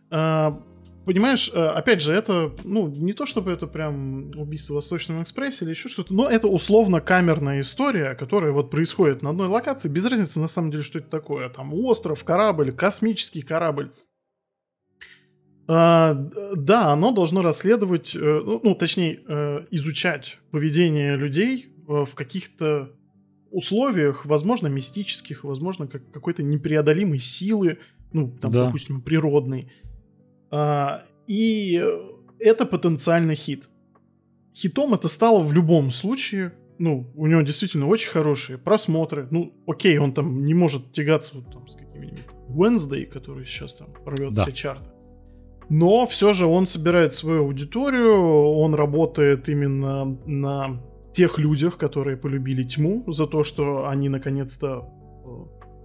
А, понимаешь, э, опять же, это, ну, не то чтобы это прям убийство в Восточном экспрессе или еще что-то, но это условно камерная история, которая вот происходит на одной локации, без разницы на самом деле, что это такое. Там остров, корабль, космический корабль. А, да, оно должно расследовать, э, ну, ну, точнее, э, изучать поведение людей в каких-то условиях, возможно, мистических, возможно, как какой-то непреодолимой силы, ну, там,
Да.
допустим, природной. А, и э, это потенциальный хит. Хитом это стало в любом случае. Ну, у него действительно очень хорошие просмотры. Ну, окей, он там не может тягаться вот там с какими-нибудь Wednesday, который сейчас там рвет
Да.
все чарты. Но все же он собирает свою аудиторию, он работает именно на тех людях, которые полюбили тьму, за то, что они наконец-то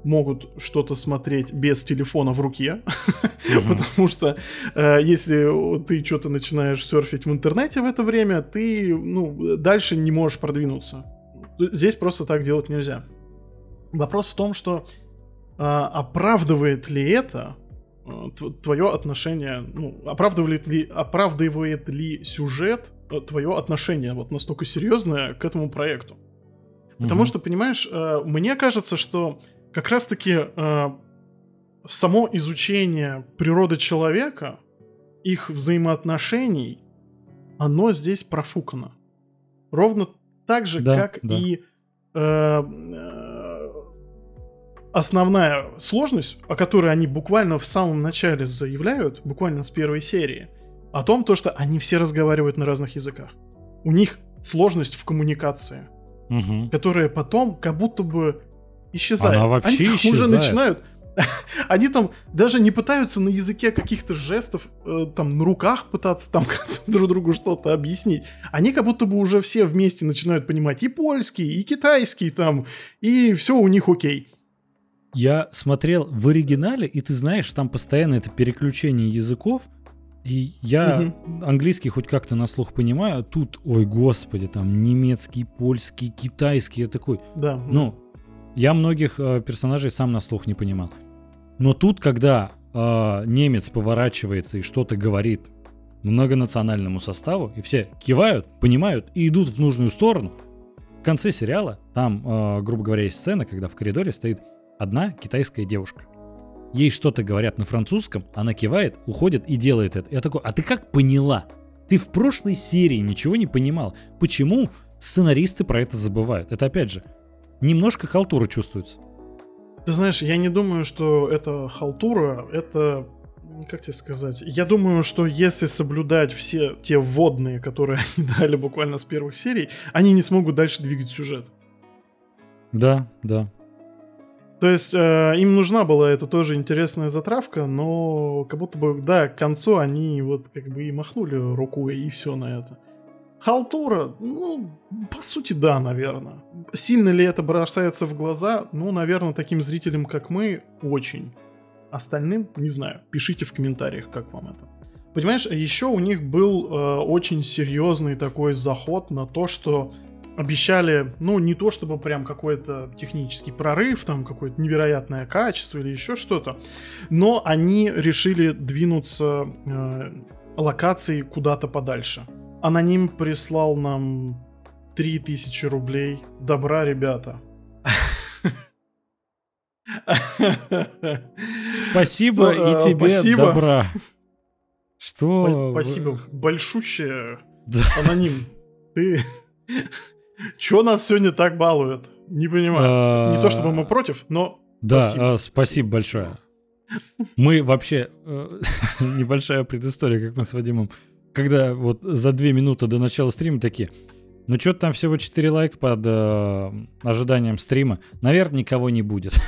могут что-то смотреть без телефона в руке, [LAUGHS] потому что э, если ты что-то начинаешь серфить в интернете в это время, ты ну, дальше не можешь продвинуться. Здесь просто так делать нельзя. Вопрос в том, что э, оправдывает ли это э, твое отношение, ну, оправдывает ли, оправдывает ли сюжет э, твое отношение вот настолько серьезное к этому проекту? Потому что, понимаешь, э, мне кажется, что как раз-таки э, само изучение природы человека, их взаимоотношений, оно здесь профукано. Ровно так же, да, как да. и э, э, основная сложность, о которой они буквально в самом начале заявляют, буквально с первой серии, о том, то, что они все разговаривают на разных языках. У них сложность в коммуникации, угу. которая потом как будто бы исчезает. Она
вообще
Они
исчезает.
уже начинают [LAUGHS] они там даже не пытаются на языке каких-то жестов, э, там, на руках пытаться там [LAUGHS] друг другу что-то объяснить. Они как будто бы уже все вместе начинают понимать и польский, и китайский там, и все у них окей.
Я смотрел в оригинале, и ты знаешь, там постоянно это переключение языков, и я угу. английский хоть как-то на слух понимаю, а тут, ой, господи, там немецкий, польский, китайский, я такой,
да.
ну, я многих э, персонажей сам на слух не понимал. Но тут, когда э, немец поворачивается и что-то говорит многонациональному составу, и все кивают, понимают и идут в нужную сторону, в конце сериала, там, э, грубо говоря, есть сцена, когда в коридоре стоит одна китайская девушка. Ей что-то говорят на французском, она кивает, уходит и делает это. Я такой, а ты как поняла? Ты в прошлой серии ничего не понимал. Почему сценаристы про это забывают? Это опять же, немножко халтура чувствуется.
Ты знаешь, я не думаю, что это халтура, это как тебе сказать? Я думаю, что если соблюдать все те вводные, которые [LAUGHS] они дали буквально с первых серий, они не смогут дальше двигать сюжет.
Да, да.
То есть э, им нужна была эта тоже интересная затравка, но как будто бы, да, к концу они вот как бы и махнули рукой, и все на это. Халтура, ну, по сути, да, наверное. Сильно ли это бросается в глаза? Ну, наверное, таким зрителям, как мы, очень. Остальным, не знаю. Пишите в комментариях, как вам это. Понимаешь, еще у них был э, очень серьезный такой заход на то, что обещали, ну, не то чтобы прям какой-то технический прорыв, там какое-то невероятное качество или еще что-то, но они решили двинуться э, локацией куда-то подальше. Аноним прислал нам 3000 рублей. Добра, ребята.
Спасибо и э, тебе спасибо. добра. Что?
Спасибо большущее. Да. Аноним. Ты... [LAUGHS] Чё нас сегодня так балует? Не понимаю. Не то чтобы мы против, но
Да, спасибо, а, спасибо большое. Мы вообще... Э, [LAUGHS] небольшая предыстория, как мы с Вадимом когда вот за две минуты до начала стрима такие, ну что-то там всего 4 лайка под э, ожиданием стрима, наверное, никого не будет.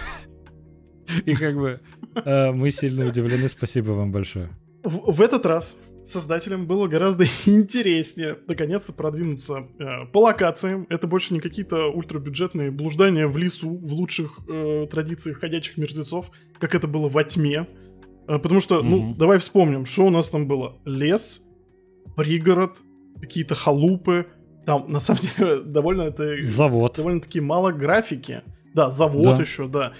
[LAUGHS] И как бы э, мы сильно удивлены, спасибо вам большое.
В, в этот раз создателям было гораздо [LAUGHS] интереснее наконец-то продвинуться э, по локациям. Это больше не какие-то ультрабюджетные блуждания в лесу в лучших э, традициях ходячих мертвецов, как это было во тьме. Э, потому что, mm-hmm. ну, давай вспомним, что у нас там было. Лес, пригород, какие-то халупы. Там, на самом деле, [LAUGHS] довольно это...
Завод.
Довольно-таки мало графики. Да, завод да. еще, да.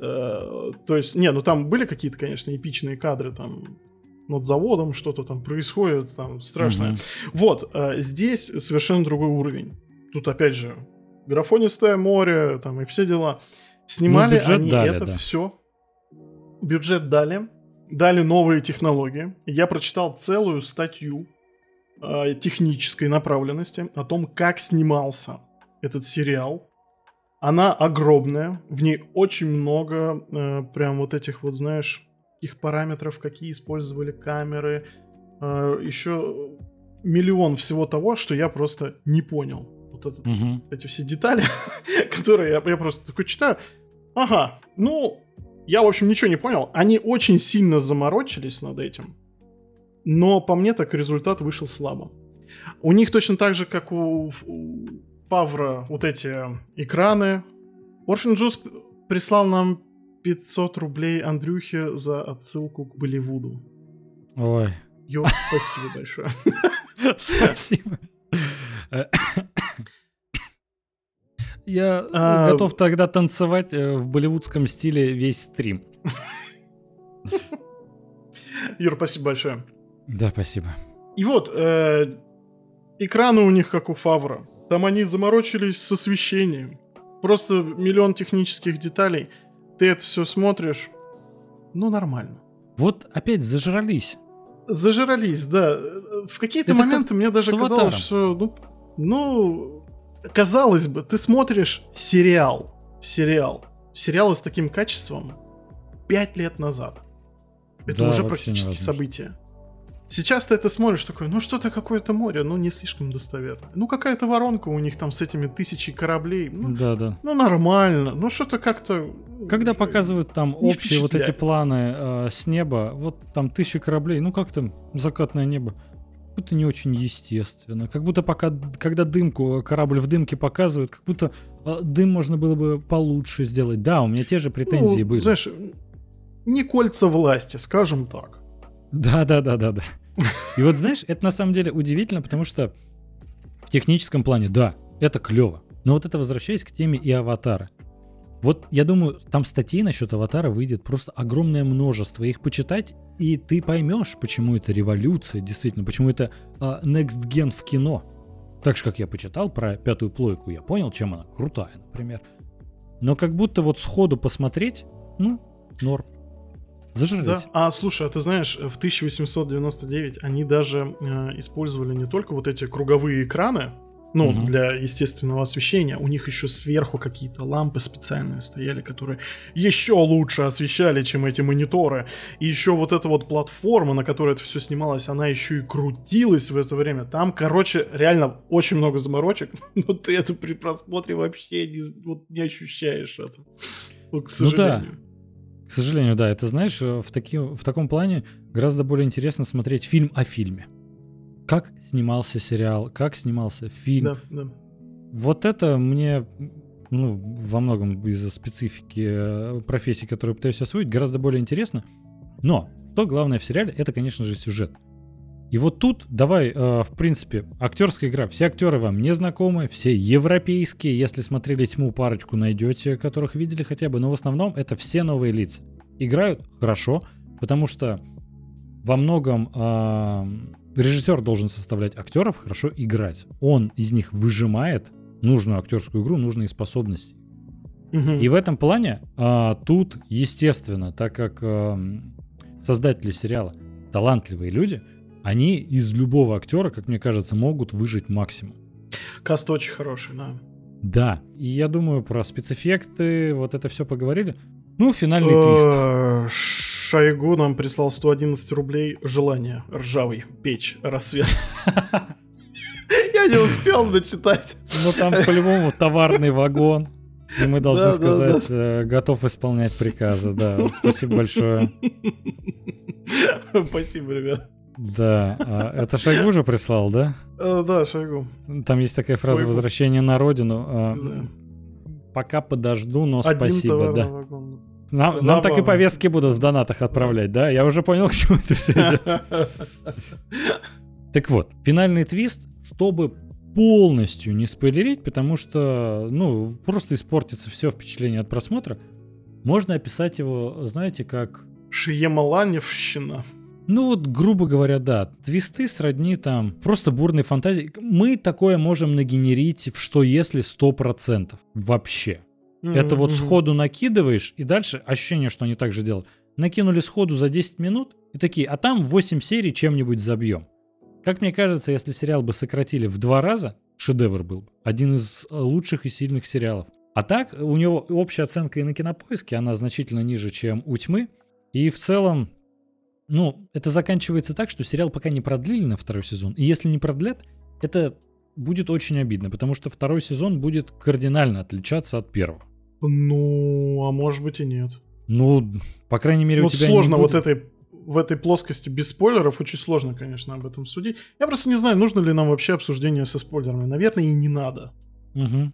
Э, то есть, не, ну там были какие-то, конечно, эпичные кадры, там над заводом что-то там происходит, там страшное. Угу. Вот, э, здесь совершенно другой уровень. Тут, опять же, графонистое море, там и все дела. Снимали ну, они дали, это да. все. Бюджет дали. Дали новые технологии. Я прочитал целую статью э, технической направленности, о том, как снимался этот сериал. Она огромная, в ней очень много э, прям вот этих вот, знаешь, каких параметров, какие использовали камеры, э, еще миллион всего того, что я просто не понял. Вот этот, угу. эти все детали, [LAUGHS] которые я, я просто такой читаю. Ага, ну, я, в общем, ничего не понял. Они очень сильно заморочились над этим. Но по мне так результат вышел слабо. У них точно так же, как у, у Павра, вот эти экраны. Orphan Juice прислал нам 500 рублей Андрюхе за отсылку к Болливуду.
Ой.
Ё, спасибо большое. [LAUGHS]
Спасибо. Я а... готов тогда танцевать э, в болливудском стиле весь стрим.
Юр, спасибо большое.
Да, спасибо.
И вот, э, экраны у них как у Фавра. Там они заморочились с освещением. Просто миллион технических деталей. Ты это все смотришь, ну, нормально.
Вот опять зажрались.
Зажрались, да. В какие-то моменты мне даже казалось, что, ну, ну, казалось бы, ты смотришь сериал, сериал, сериалы с таким качеством пять лет назад. Это да, уже практически событие. Сейчас ты это смотришь такой, ну что-то какое-то море, ну не слишком достоверно. Ну какая-то воронка у них там с этими тысячей кораблей. Ну,
да, да.
Ну нормально, ну что-то как-то...
Когда показывают там общие вот эти планы э, с неба, вот там тысячи кораблей, ну как там закатное небо, как будто не очень естественно. Как будто пока, когда дымку, корабль в дымке показывают, как будто э, дым можно было бы получше сделать. Да, у меня те же претензии ну, были.
Знаешь, не кольца власти, скажем так.
Да, да, да, да, да. И вот знаешь, это на самом деле удивительно, потому что в техническом плане, да, это клево. Но вот это возвращаясь к теме и аватара. Вот я думаю, там статей насчет аватара выйдет просто огромное множество. Их почитать, и ты поймешь, почему это революция, действительно, почему это uh, next gen в кино. Так же, как я почитал про пятую плойку, я понял, чем она крутая, например. Но как будто вот сходу посмотреть, ну, норм.
Зажрались. Да. А слушай, а ты знаешь, в 1899 они даже э, использовали не только вот эти круговые экраны, ну, угу. для естественного освещения, у них еще сверху какие-то лампы специальные стояли, которые еще лучше освещали, чем эти мониторы. И еще вот эта вот платформа, на которой это все снималось, она еще и крутилась в это время. Там, короче, реально очень много заморочек, [LAUGHS] но ты это при просмотре вообще не, вот, не ощущаешь это.
Ну, к сожалению. Ну да. К сожалению, да, это знаешь, э, в, таки, в таком плане гораздо более интересно смотреть фильм о фильме. Как снимался сериал, как снимался фильм. Да, да. Вот это мне ну, во многом из-за специфики э, профессии, которую пытаюсь освоить, гораздо более интересно. Но что главное в сериале, это, конечно же, сюжет. И вот тут давай, э, в принципе, актерская игра. Все актеры вам не знакомы, все европейские. Если смотрели тьму, парочку найдете, которых видели хотя бы. Но в основном это все новые лица. Играют хорошо, потому что во многом э, режиссер должен составлять актеров, хорошо играть. Он из них выжимает нужную актерскую игру, нужные способности. И в этом плане э, тут, естественно, так как э, создатели сериала талантливые люди, они из любого актера, как мне кажется, могут выжить максимум.
Каст очень хороший, да.
Да, и я думаю, про спецэффекты, вот это все поговорили. Ну, финальный твист. Э,
Шойгу нам прислал 111 рублей желание ржавый печь рассвет. [LAUGHS] Я не успел дочитать.
Ну там по-любому товарный вагон. И мы должны да, сказать, да, да. Э, готов исполнять приказы. Да, спасибо большое. [LAUGHS]
Спасибо, ребят.
Да, а это Шойгу же прислал, да?
Э, да, Шойгу.
Там есть такая фраза. «Возвращение на родину». А. Пока подожду, но спасибо, да. Нам, нам так и повестки будут в донатах отправлять, да? Я уже понял, [LAUGHS] к чему это все идет. [LAUGHS] Так вот, финальный твист, чтобы полностью не спойлерить, потому что, ну, просто испортится все впечатление от просмотра, можно описать его, знаете, как...
Шиемаланевщина.
Ну вот, грубо говоря, да, твисты сродни там просто бурной фантазии. Мы такое можем нагенерить в что если 100% вообще. Mm-hmm. Это вот сходу накидываешь, и дальше ощущение, что они так же делают. Накинули сходу за 10 минут, и такие, а там 8 серий чем-нибудь забьем. Как мне кажется, если сериал бы сократили в два раза, шедевр был бы. Один из э, лучших и сильных сериалов. А так, у него общая оценка и на кинопоиске, она значительно ниже, чем у тьмы. И в целом, ну, это заканчивается так, что сериал пока не продлили на второй сезон. И если не продлят, это будет очень обидно, потому что второй сезон будет кардинально отличаться от первого.
Ну, а может быть и нет.
Ну, по крайней мере,
ну,
у тебя
сложно вот этой в этой плоскости без спойлеров очень сложно, конечно, об этом судить. Я просто не знаю, нужно ли нам вообще обсуждение со спойлерами. Наверное, и не надо.
Угу.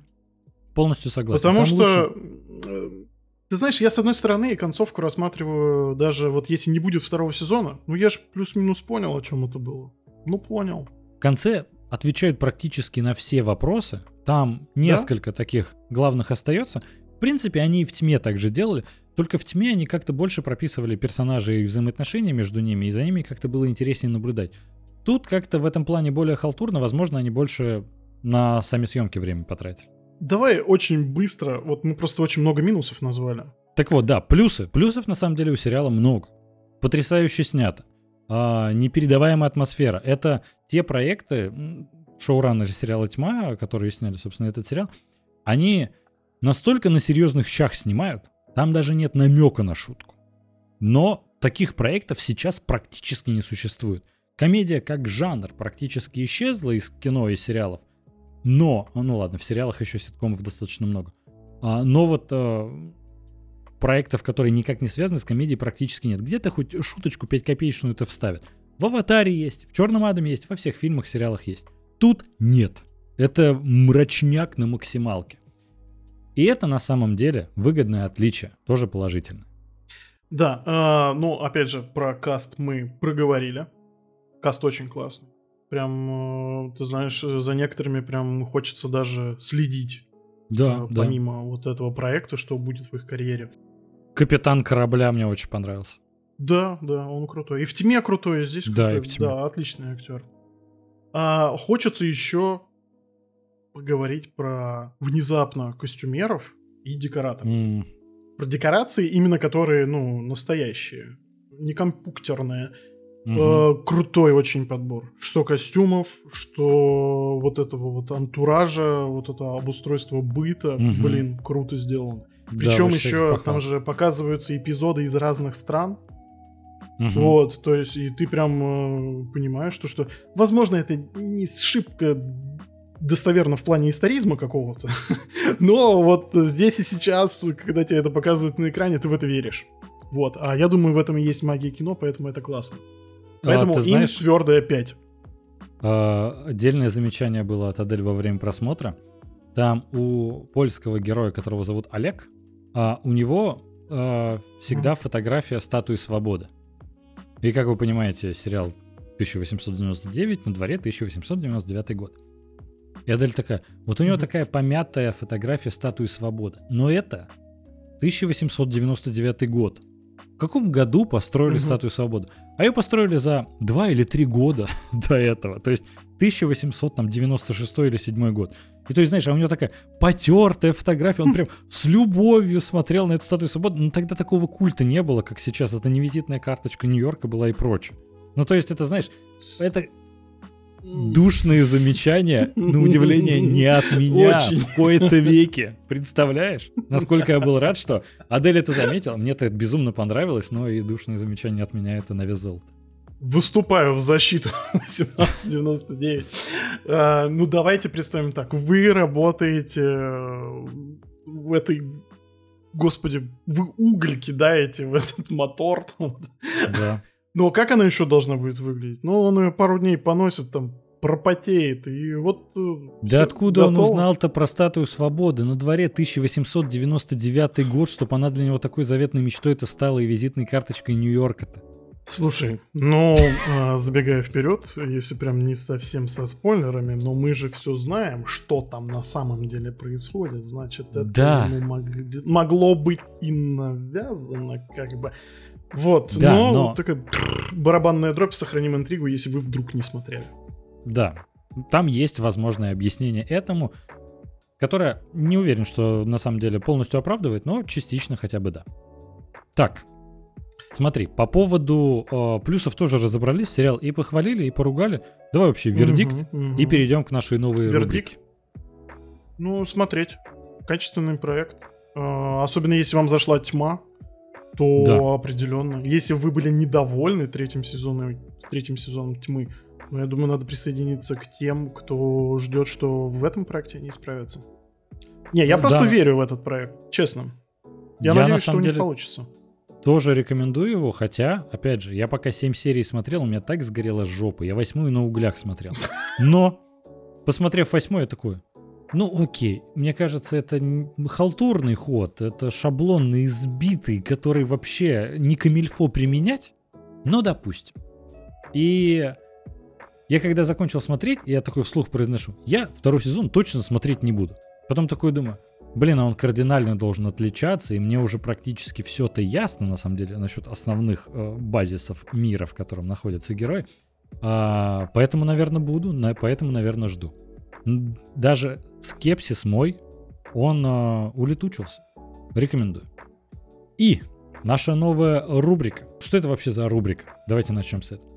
Полностью согласен.
Потому Там что лучше... Ты знаешь, я с одной стороны концовку рассматриваю даже вот если не будет второго сезона, ну я же плюс-минус понял, о чем это было. Ну понял.
В конце отвечают практически на все вопросы. Там несколько да? таких главных остается. В принципе, они и в тьме также делали. Только в тьме они как-то больше прописывали персонажей и взаимоотношения между ними, и за ними как-то было интереснее наблюдать. Тут как-то в этом плане более халтурно, возможно, они больше на сами съемки время потратили.
Давай очень быстро, вот мы просто очень много минусов назвали.
Так вот, да, плюсы. Плюсов на самом деле у сериала много. Потрясающе снято. А, непередаваемая атмосфера. Это те проекты, шоураннеры сериала «Тьма», которые сняли, собственно, этот сериал, они настолько на серьезных щах снимают, там даже нет намека на шутку. Но таких проектов сейчас практически не существует. Комедия как жанр практически исчезла из кино и сериалов. Но, ну ладно, в сериалах еще ситкомов достаточно много. А, но вот а, проектов, которые никак не связаны с комедией, практически нет. Где-то хоть шуточку 5 копеечную это вставят. В «Аватаре» есть, в «Черном Адаме» есть, во всех фильмах, сериалах есть. Тут нет. Это мрачняк на максималке. И это на самом деле выгодное отличие, тоже положительно.
Да, э, ну опять же, про каст мы проговорили. Каст очень классный. Прям, э, ты знаешь, за некоторыми прям хочется даже следить.
Да,
э, помимо да. вот этого проекта, что будет в их карьере.
Капитан корабля мне очень понравился.
Да, да, он крутой. И в тьме крутой, и здесь
крутой.
Да,
и в тьме.
Да, отличный актер. А, хочется еще поговорить про внезапно костюмеров и декораторов.
Mm.
Про декорации, именно которые, ну, настоящие, не компьютерные.
Угу.
Крутой очень подбор. Что костюмов, что вот этого вот антуража, вот это обустройство быта.
Угу.
Блин, круто сделано. Причем
да,
еще там же показываются эпизоды из разных стран.
Угу.
Вот, то есть, и ты прям э, понимаешь, что, что, возможно, это не шибко достоверно в плане историзма какого-то, [LAUGHS] но вот здесь и сейчас, когда тебе это показывают на экране, ты в это веришь. Вот, а я думаю, в этом и есть магия кино, поэтому это классно. Поэтому а, знаешь, им твердая 5.
А, отдельное замечание было от Адель во время просмотра. Там у польского героя, которого зовут Олег, а, у него а, всегда фотография статуи свободы. И как вы понимаете, сериал 1899, на дворе 1899 год. И Адель такая, вот у него mm-hmm. такая помятая фотография статуи свободы. Но это 1899 год. В каком году построили mm-hmm. статую свободы? А ее построили за 2 или 3 года [LAUGHS] до этого. То есть 1896 или 7 год. И то есть, знаешь, а у него такая потертая фотография, он прям с любовью смотрел на эту статую свободы. Но тогда такого культа не было, как сейчас. Это не визитная карточка Нью-Йорка была и прочее. Ну, то есть, это, знаешь, это душные замечания, на удивление, не от меня Очень. в кои-то веке. Представляешь? Насколько я был рад, что Адель это заметила. Мне это безумно понравилось, но и душные замечания от меня это на вес золота.
Выступаю в защиту [LAUGHS] 1799. А, ну, давайте представим так. Вы работаете э, в этой Господи, вы уголь кидаете в этот мотор.
Да.
Ну, а как она еще должна будет выглядеть? Ну, он ее пару дней поносит, там, пропотеет, и вот... Э,
да откуда готово. он узнал-то про статую свободы? На дворе 1899 год, чтобы она для него такой заветной мечтой это стала и визитной карточкой Нью-Йорка-то.
Слушай, ну, а, забегая вперед, если прям не совсем со спойлерами, но мы же все знаем, что там на самом деле происходит, значит, это
да.
могло быть и навязано, как бы. Вот,
да,
но,
но...
такая барабанная дробь, сохраним интригу, если вы вдруг не смотрели.
Да, там есть возможное объяснение этому, которое не уверен, что на самом деле полностью оправдывает, но частично хотя бы да. Так, смотри, по поводу э, плюсов тоже разобрались, сериал и похвалили, и поругали. Давай вообще вердикт, угу, угу. и перейдем к нашей новой вердикт? рубрике.
Ну, смотреть. Качественный проект. Э, особенно если вам зашла тьма, то да. определенно. Если вы были недовольны третьим сезоном, третьим сезоном тьмы, ну, я думаю, надо присоединиться к тем, кто ждет, что в этом проекте они справятся. Не, я просто да. верю в этот проект, честно. Я, я надеюсь, что у них получится.
Тоже рекомендую его, хотя, опять же, я пока 7 серий смотрел, у меня так сгорела жопа. Я восьмую на углях смотрел. Но, посмотрев восьмую, я такой, Ну, окей, мне кажется, это халтурный ход, это шаблонный, избитый, который вообще не камильфо применять, но допустим. И я когда закончил смотреть, я такой вслух произношу, я второй сезон точно смотреть не буду. Потом такой думаю, блин, а он кардинально должен отличаться, и мне уже практически все это ясно, на самом деле, насчет основных э, базисов мира, в котором находится герой. А, поэтому, наверное, буду, на, поэтому, наверное, жду. Даже скепсис мой, он э, улетучился. Рекомендую. И наша новая рубрика. Что это вообще за рубрика? Давайте начнем с этого.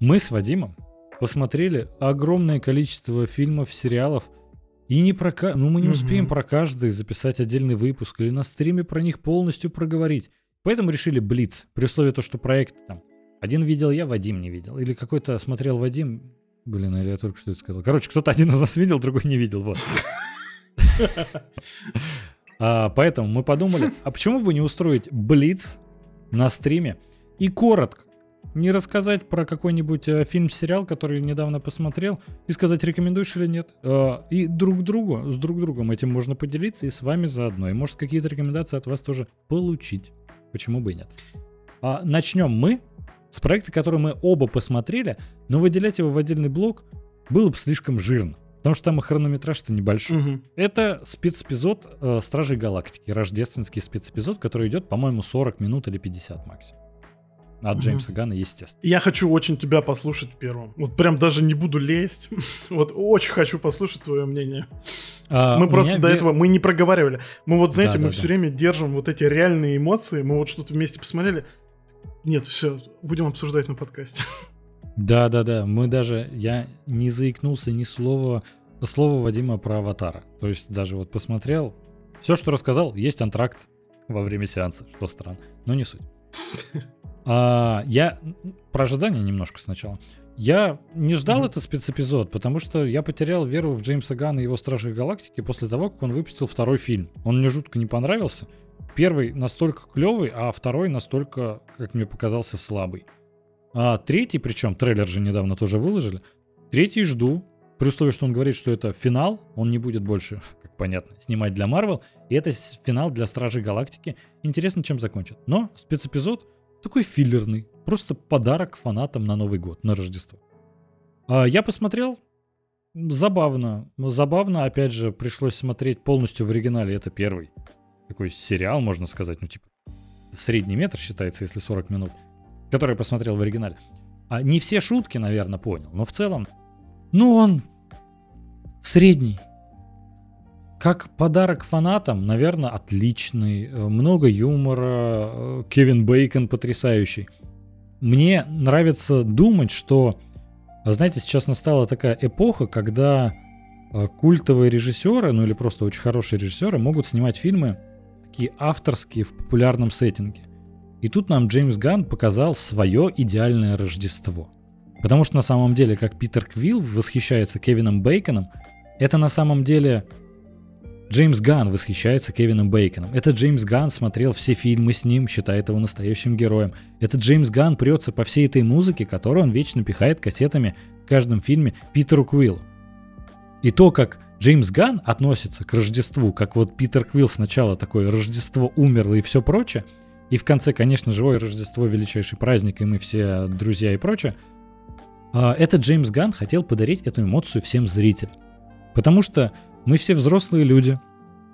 Мы с Вадимом посмотрели огромное количество фильмов, сериалов, и не про ну мы не успеем про каждый записать отдельный выпуск или на стриме про них полностью проговорить. Поэтому решили блиц, при условии того, что проект там один видел я, Вадим не видел. Или какой-то смотрел Вадим. Блин, или я только что это сказал. Короче, кто-то один из нас видел, другой не видел. Вот. А, поэтому мы подумали, а почему бы не устроить блиц на стриме и коротко не рассказать про какой-нибудь э, фильм-сериал, который недавно посмотрел, и сказать, рекомендуешь или нет. Э, и друг другу, с друг другом этим можно поделиться, и с вами заодно. И может какие-то рекомендации от вас тоже получить. Почему бы и нет. А, начнем мы с проекта, который мы оба посмотрели, но выделять его в отдельный блок было бы слишком жирно. Потому что там хронометраж-то небольшой. Угу. Это спецэпизод э, Стражей Галактики, рождественский спецэпизод, который идет, по-моему, 40 минут или 50 максимум. От угу. Джеймса Гана, естественно.
Я хочу очень тебя послушать первым. Вот прям даже не буду лезть. [LAUGHS] вот очень хочу послушать твое мнение. А, мы просто до этого, мы не проговаривали. Мы вот, знаете, да, мы да, все да. время держим вот эти реальные эмоции. Мы вот что-то вместе посмотрели. Нет, все, будем обсуждать на подкасте.
Да, да, да. Мы даже, я не заикнулся ни слова, слова Вадима про аватара. То есть даже вот посмотрел, все, что рассказал, есть антракт во время сеанса, что странно, но не суть. [LAUGHS] А, я про ожидания немножко сначала. Я не ждал mm-hmm. этот спецэпизод, потому что я потерял веру в Джеймса Ганна и его Стражи Галактики после того, как он выпустил второй фильм. Он мне жутко не понравился. Первый настолько клевый, а второй настолько, как мне показался, слабый. А третий, причем трейлер же недавно тоже выложили. Третий жду, при условии, что он говорит, что это финал, он не будет больше, [LAUGHS] как понятно, снимать для Марвел, и это финал для Стражей Галактики. Интересно, чем закончат. Но спецэпизод такой филлерный, просто подарок фанатам на Новый год, на Рождество. А я посмотрел, забавно, забавно, опять же, пришлось смотреть полностью в оригинале, это первый такой сериал, можно сказать, ну типа средний метр считается, если 40 минут, который я посмотрел в оригинале. А не все шутки, наверное, понял, но в целом, ну он средний. Как подарок фанатам, наверное, отличный. Э, много юмора. Э, Кевин Бейкон потрясающий. Мне нравится думать, что, знаете, сейчас настала такая эпоха, когда э, культовые режиссеры, ну или просто очень хорошие режиссеры могут снимать фильмы такие авторские в популярном сеттинге. И тут нам Джеймс Ганн показал свое идеальное Рождество. Потому что на самом деле, как Питер Квилл восхищается Кевином Бейконом, это на самом деле Джеймс Ганн восхищается Кевином Бейконом. Это Джеймс Ганн смотрел все фильмы с ним, считает его настоящим героем. Это Джеймс Ганн прется по всей этой музыке, которую он вечно пихает кассетами в каждом фильме Питеру Квиллу. И то, как Джеймс Ган относится к Рождеству, как вот Питер Квилл сначала такое Рождество умерло и все прочее, и в конце, конечно, живое Рождество, величайший праздник, и мы все друзья и прочее, а, это Джеймс Ган хотел подарить эту эмоцию всем зрителям. Потому что мы все взрослые люди,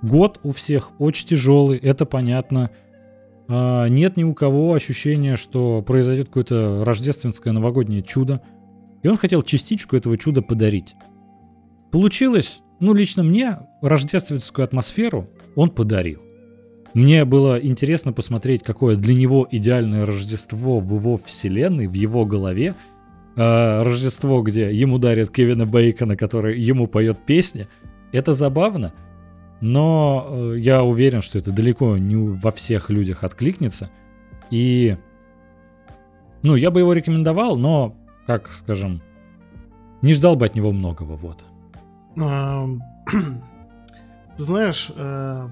год у всех очень тяжелый, это понятно, а, нет ни у кого ощущения, что произойдет какое-то рождественское новогоднее чудо, и он хотел частичку этого чуда подарить. Получилось ну, лично мне рождественскую атмосферу он подарил. Мне было интересно посмотреть, какое для него идеальное Рождество в его вселенной, в его голове. Э, Рождество, где ему дарят Кевина Бейкона, который ему поет песни. Это забавно, но э, я уверен, что это далеко не во всех людях откликнется. И, ну, я бы его рекомендовал, но, как скажем, не ждал бы от него многого, вот. [CLEARS THROAT]
Ты знаешь, э,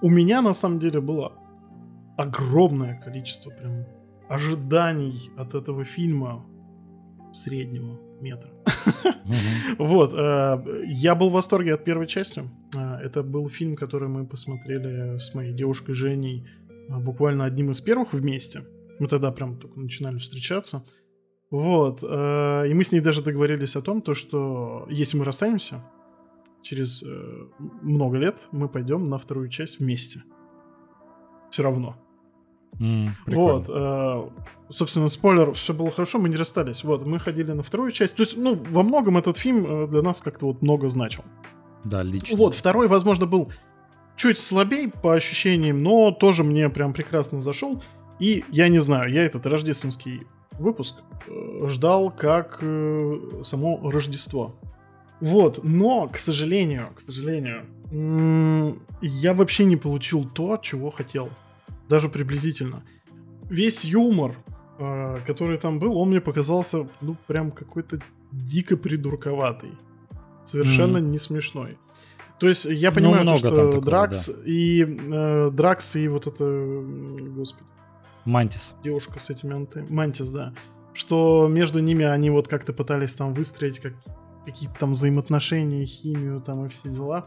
у меня на самом деле было огромное количество прям ожиданий от этого фильма среднего. метра. [LAUGHS] Вот. Э, я был в восторге от первой части. Э, это был фильм, который мы посмотрели с моей девушкой Женей э, буквально одним из первых вместе. Мы тогда прям только начинали встречаться. Вот. И мы с ней даже договорились о том, то, что если мы расстанемся, через много лет мы пойдем на вторую часть вместе. Все равно.
Mm,
вот, э, собственно, спойлер, все было хорошо, мы не расстались. Вот, мы ходили на вторую часть. То есть, ну, во многом этот фильм э, для нас как-то вот много значил.
Да, лично.
Вот, второй, возможно, был чуть слабее по ощущениям, но тоже мне прям прекрасно зашел. И я не знаю, я этот рождественский выпуск э, ждал как э, само Рождество. Вот, но, к сожалению, к сожалению, я вообще не получил то, чего хотел даже приблизительно. Весь юмор, э, который там был, он мне показался, ну, прям какой-то дико придурковатый. Совершенно mm. не смешной. То есть я ну, понимаю, ну, что такого, Дракс да. и э, Дракс и вот это, господи.
Мантис.
Девушка с этими анты... Мантис, да. Что между ними они вот как-то пытались там выстроить как... какие-то там взаимоотношения, химию там и все дела.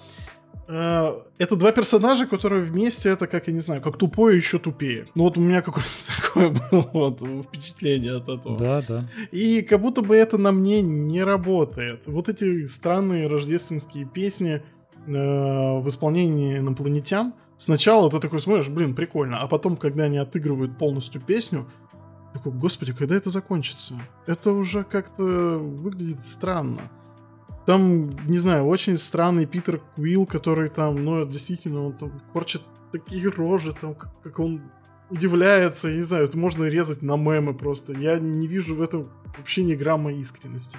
Э, это два персонажа, которые вместе, это как, я не знаю, как тупое еще тупее. Ну вот у меня какое-то [LAUGHS] такое было вот, впечатление от этого.
Да, да.
И как будто бы это на мне не работает. Вот эти странные рождественские песни э, в исполнении инопланетян. Сначала ты такой смотришь, блин, прикольно. А потом, когда они отыгрывают полностью песню, такой, господи, когда это закончится? Это уже как-то выглядит странно. Там, не знаю, очень странный Питер Квилл, который там, ну, действительно, он там корчит такие рожи, там, как, как он удивляется, я не знаю, это можно резать на мемы просто. Я не вижу в этом вообще ни грамма искренности.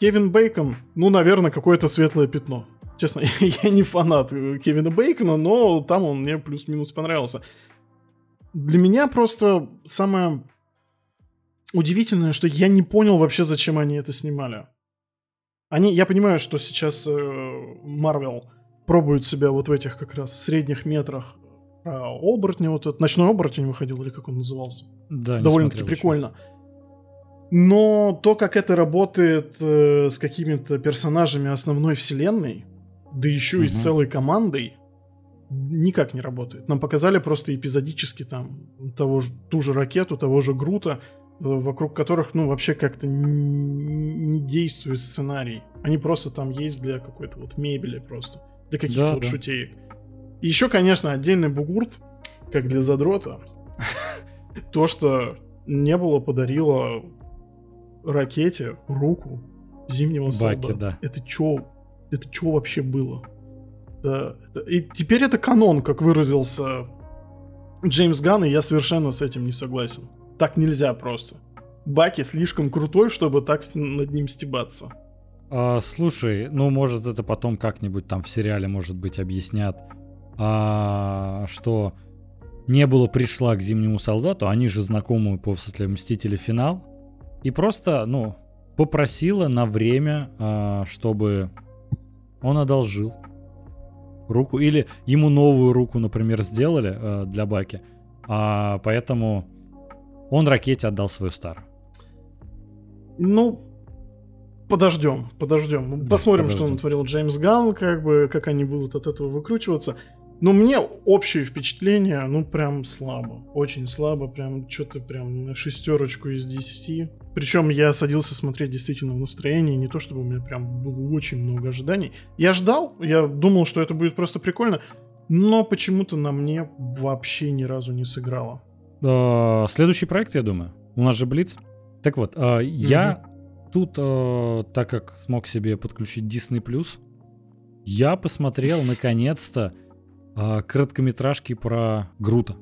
Кевин Бейкон, ну, наверное, какое-то светлое пятно. Честно, [LAUGHS] я не фанат Кевина Бейкона, но там он мне плюс-минус понравился. Для меня просто самое удивительное, что я не понял вообще, зачем они это снимали. Они, я понимаю, что сейчас Марвел э, пробует себя вот в этих как раз средних метрах про оборотня, вот этот ночной оборотень выходил, или как он назывался.
Да,
Довольно-таки прикольно. Но то, как это работает э, с какими-то персонажами основной вселенной, да еще угу. и с целой командой, никак не работает. Нам показали просто эпизодически там того же, ту же ракету, того же Грута, вокруг которых, ну, вообще как-то не действует сценарий. Они просто там есть для какой-то вот мебели просто, для каких-то да, вот да. шутеек. И еще, конечно, отдельный бугурт, как для задрота, [LAUGHS] то, что не было подарило ракете руку зимнего солдата. да. Это чё? Это чё вообще было? Да, это... И теперь это канон, как выразился Джеймс Ганн, и я совершенно с этим не согласен. Так нельзя просто. Баки слишком крутой, чтобы так над ним стебаться.
А, слушай, ну может это потом как-нибудь там в сериале, может быть, объяснят, а, что не было пришла к Зимнему Солдату, они же знакомы после Мстители Финал, и просто, ну, попросила на время, а, чтобы он одолжил руку, или ему новую руку, например, сделали а, для Баки, а, поэтому он ракете отдал свою старую.
Ну, подождем, подождем. Да, Посмотрим, подождем. что он творил Джеймс Ганн, как бы, как они будут от этого выкручиваться. Но мне общее впечатление, ну, прям слабо. Очень слабо, прям что-то прям на шестерочку из десяти. Причем я садился смотреть действительно в настроении, не то чтобы у меня прям было очень много ожиданий. Я ждал, я думал, что это будет просто прикольно, но почему-то на мне вообще ни разу не сыграло.
А, следующий проект, я думаю. У нас же Блиц. Так вот, mm-hmm. я тут, э, так как смог себе подключить Disney я посмотрел [LAUGHS] наконец-то короткометражки про Грута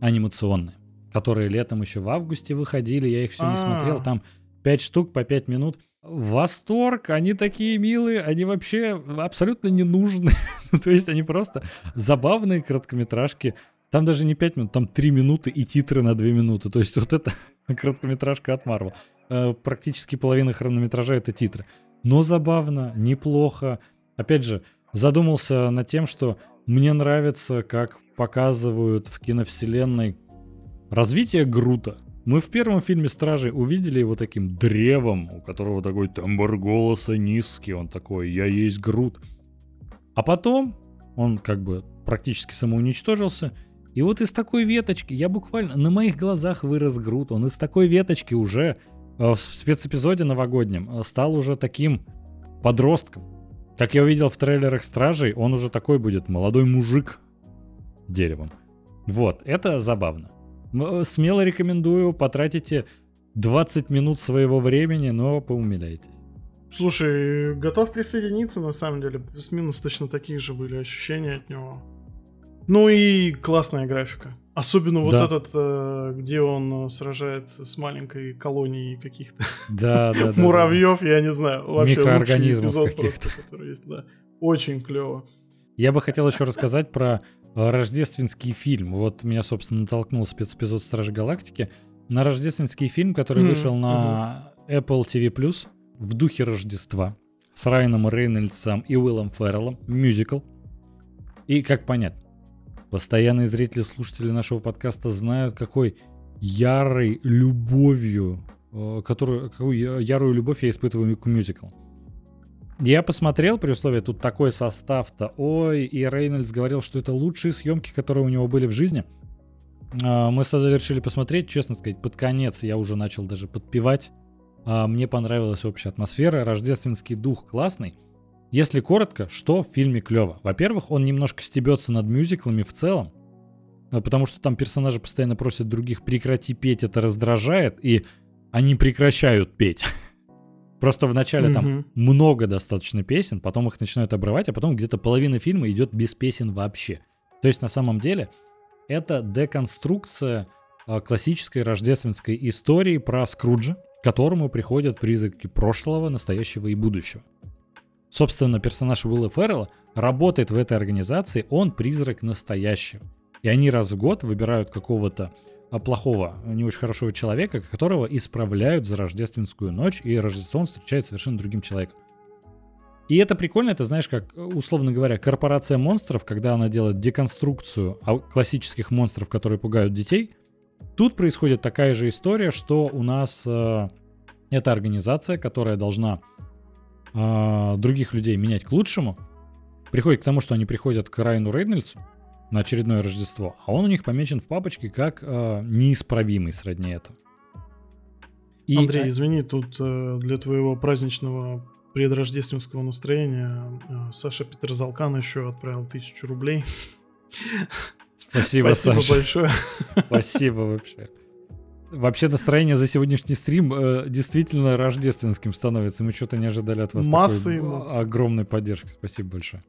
анимационные, которые летом еще в августе выходили, я их все не смотрел, там 5 штук по 5 минут. Восторг, они такие милые, они вообще абсолютно не нужны. [LAUGHS] То есть они просто забавные короткометражки там даже не 5 минут, там 3 минуты и титры на 2 минуты. То есть вот это [LAUGHS] короткометражка от Marvel. Э, практически половина хронометража это титры. Но забавно, неплохо. Опять же, задумался над тем, что мне нравится, как показывают в киновселенной развитие Грута. Мы в первом фильме «Стражи» увидели его таким древом, у которого такой тембр голоса низкий, он такой «я есть Грут». А потом он как бы практически самоуничтожился, и вот из такой веточки, я буквально на моих глазах вырос Грут, он из такой веточки уже э, в спецэпизоде новогоднем э, стал уже таким подростком. Как я увидел в трейлерах Стражей, он уже такой будет молодой мужик деревом. Вот, это забавно. Э, смело рекомендую, потратите 20 минут своего времени, но поумиляйтесь.
Слушай, готов присоединиться, на самом деле. Плюс-минус точно такие же были ощущения от него. Ну и классная графика. Особенно вот да. этот, э, где он сражается с маленькой колонией каких-то [LAUGHS]
да, да,
да, муравьев,
да.
я не знаю, вообще
микроорганизмов каких-то,
который есть, да. Очень клево.
Я бы хотел еще рассказать про э, рождественский фильм. Вот меня, собственно, натолкнул спецэпизод Стражи Галактики на рождественский фильм, который mm-hmm. вышел на mm-hmm. Apple TV+, в духе Рождества, с Райаном Рейнольдсом и Уиллом Ферреллом, мюзикл. И как понять, постоянные зрители, слушатели нашего подкаста знают, какой ярой любовью, э, которую, какую ярую любовь я испытываю к мюзиклам. Я посмотрел, при условии, тут такой состав-то. Ой, и Рейнольдс говорил, что это лучшие съемки, которые у него были в жизни. А, мы решили посмотреть, честно сказать, под конец я уже начал даже подпевать. А, мне понравилась общая атмосфера, рождественский дух классный. Если коротко, что в фильме клево? Во-первых, он немножко стебется над мюзиклами в целом, а, потому что там персонажи постоянно просят других прекрати петь, это раздражает, и они прекращают петь. [LAUGHS] Просто вначале mm-hmm. там много достаточно песен, потом их начинают обрывать, а потом где-то половина фильма идет без песен вообще. То есть на самом деле это деконструкция э, классической рождественской истории про Скруджа, к которому приходят призраки прошлого, настоящего и будущего. Собственно, персонаж Уилла Феррелла работает в этой организации, он призрак настоящего. И они раз в год выбирают какого-то а, плохого, не очень хорошего человека, которого исправляют за рождественскую ночь, и Рождество он встречает совершенно другим человеком. И это прикольно, это знаешь, как, условно говоря, корпорация монстров, когда она делает деконструкцию классических монстров, которые пугают детей. Тут происходит такая же история, что у нас э, эта организация, которая должна э, других людей менять к лучшему, приходит к тому, что они приходят к Райну Рейнольдсу, на очередное Рождество, а он у них помечен в папочке как э, неисправимый сродни этого.
И... Андрей, а извини, тут э, для твоего праздничного предрождественского настроения э, Саша Петрзалкан еще отправил тысячу рублей.
Спасибо,
Спасибо
Саша.
большое.
Спасибо вообще. Вообще настроение за сегодняшний стрим э, действительно рождественским становится. Мы что-то не ожидали от вас
Массы
такой огромной поддержки. Спасибо большое.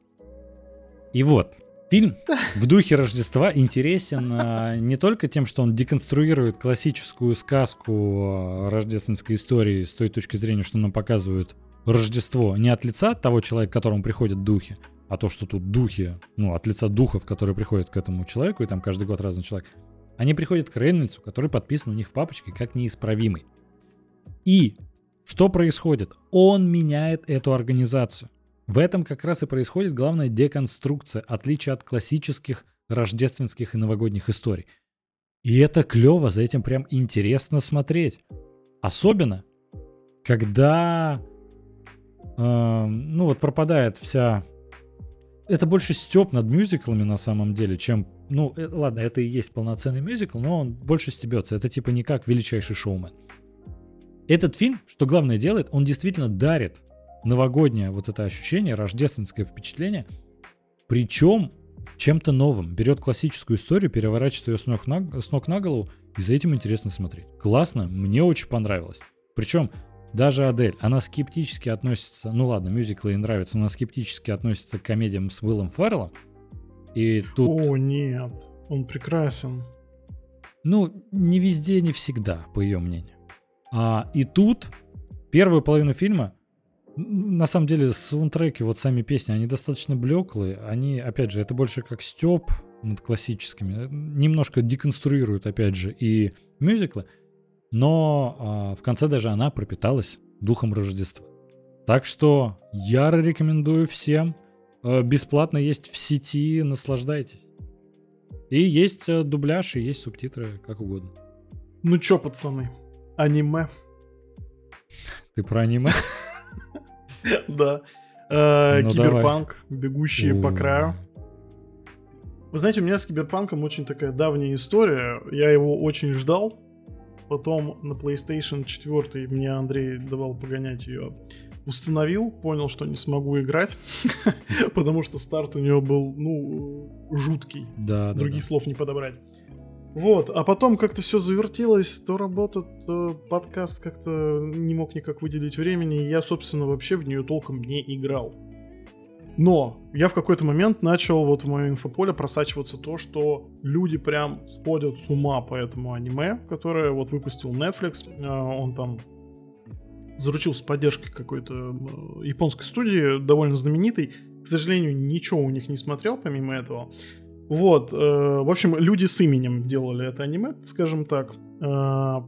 И вот, Фильм в духе Рождества интересен а, не только тем, что он деконструирует классическую сказку рождественской истории с той точки зрения, что нам показывают Рождество не от лица того человека, к которому приходят духи, а то, что тут духи, ну, от лица духов, которые приходят к этому человеку, и там каждый год разный человек, они приходят к Рейнольдсу, который подписан у них в папочке как неисправимый. И что происходит? Он меняет эту организацию. В этом как раз и происходит главная деконструкция, отличие от классических рождественских и новогодних историй. И это клево, за этим прям интересно смотреть. Особенно, когда э, ну вот пропадает вся... Это больше степ над мюзиклами на самом деле, чем... Ну, э, ладно, это и есть полноценный мюзикл, но он больше стебется. Это типа не как величайший шоумен. Этот фильм, что главное делает, он действительно дарит новогоднее вот это ощущение, рождественское впечатление, причем чем-то новым. Берет классическую историю, переворачивает ее с ног, на, с ног на голову, и за этим интересно смотреть. Классно, мне очень понравилось. Причем даже Адель, она скептически относится, ну ладно, мюзиклы ей нравятся, но она скептически относится к комедиям с Уиллом Ферреллом. И тут...
О, нет, он прекрасен.
Ну, не везде, не всегда, по ее мнению. А, и тут первую половину фильма на самом деле, саундтреки, вот сами песни, они достаточно блеклые. Они, опять же, это больше как степ над классическими. Немножко деконструируют, опять же, и мюзиклы. Но а, в конце даже она пропиталась духом Рождества. Так что яро рекомендую всем. А, бесплатно есть в сети, наслаждайтесь. И есть а, дубляж, и есть субтитры, как угодно.
Ну чё, пацаны, аниме.
Ты про аниме? [LAUGHS] [LAUGHS]
Да. Э,
Ну,
Киберпанк, бегущие по краю. Вы знаете, у меня с Киберпанком очень такая давняя история. Я его очень ждал. Потом на PlayStation 4 мне Андрей давал погонять ее. Установил, понял, что не смогу играть, [LAUGHS] потому что старт у него был, ну, жуткий.
Да,
Других слов не подобрать. Вот, а потом как-то все завертелось, то работа, то подкаст как-то не мог никак выделить времени, и я, собственно, вообще в нее толком не играл. Но я в какой-то момент начал вот в мое инфополе просачиваться то, что люди прям сходят с ума по этому аниме, которое вот выпустил Netflix. А, Он там заручился поддержкой какой-то м, японской студии, довольно знаменитой. К сожалению, ничего у них не смотрел помимо этого. Вот, э, в общем, люди с именем делали это аниме, скажем так. Э,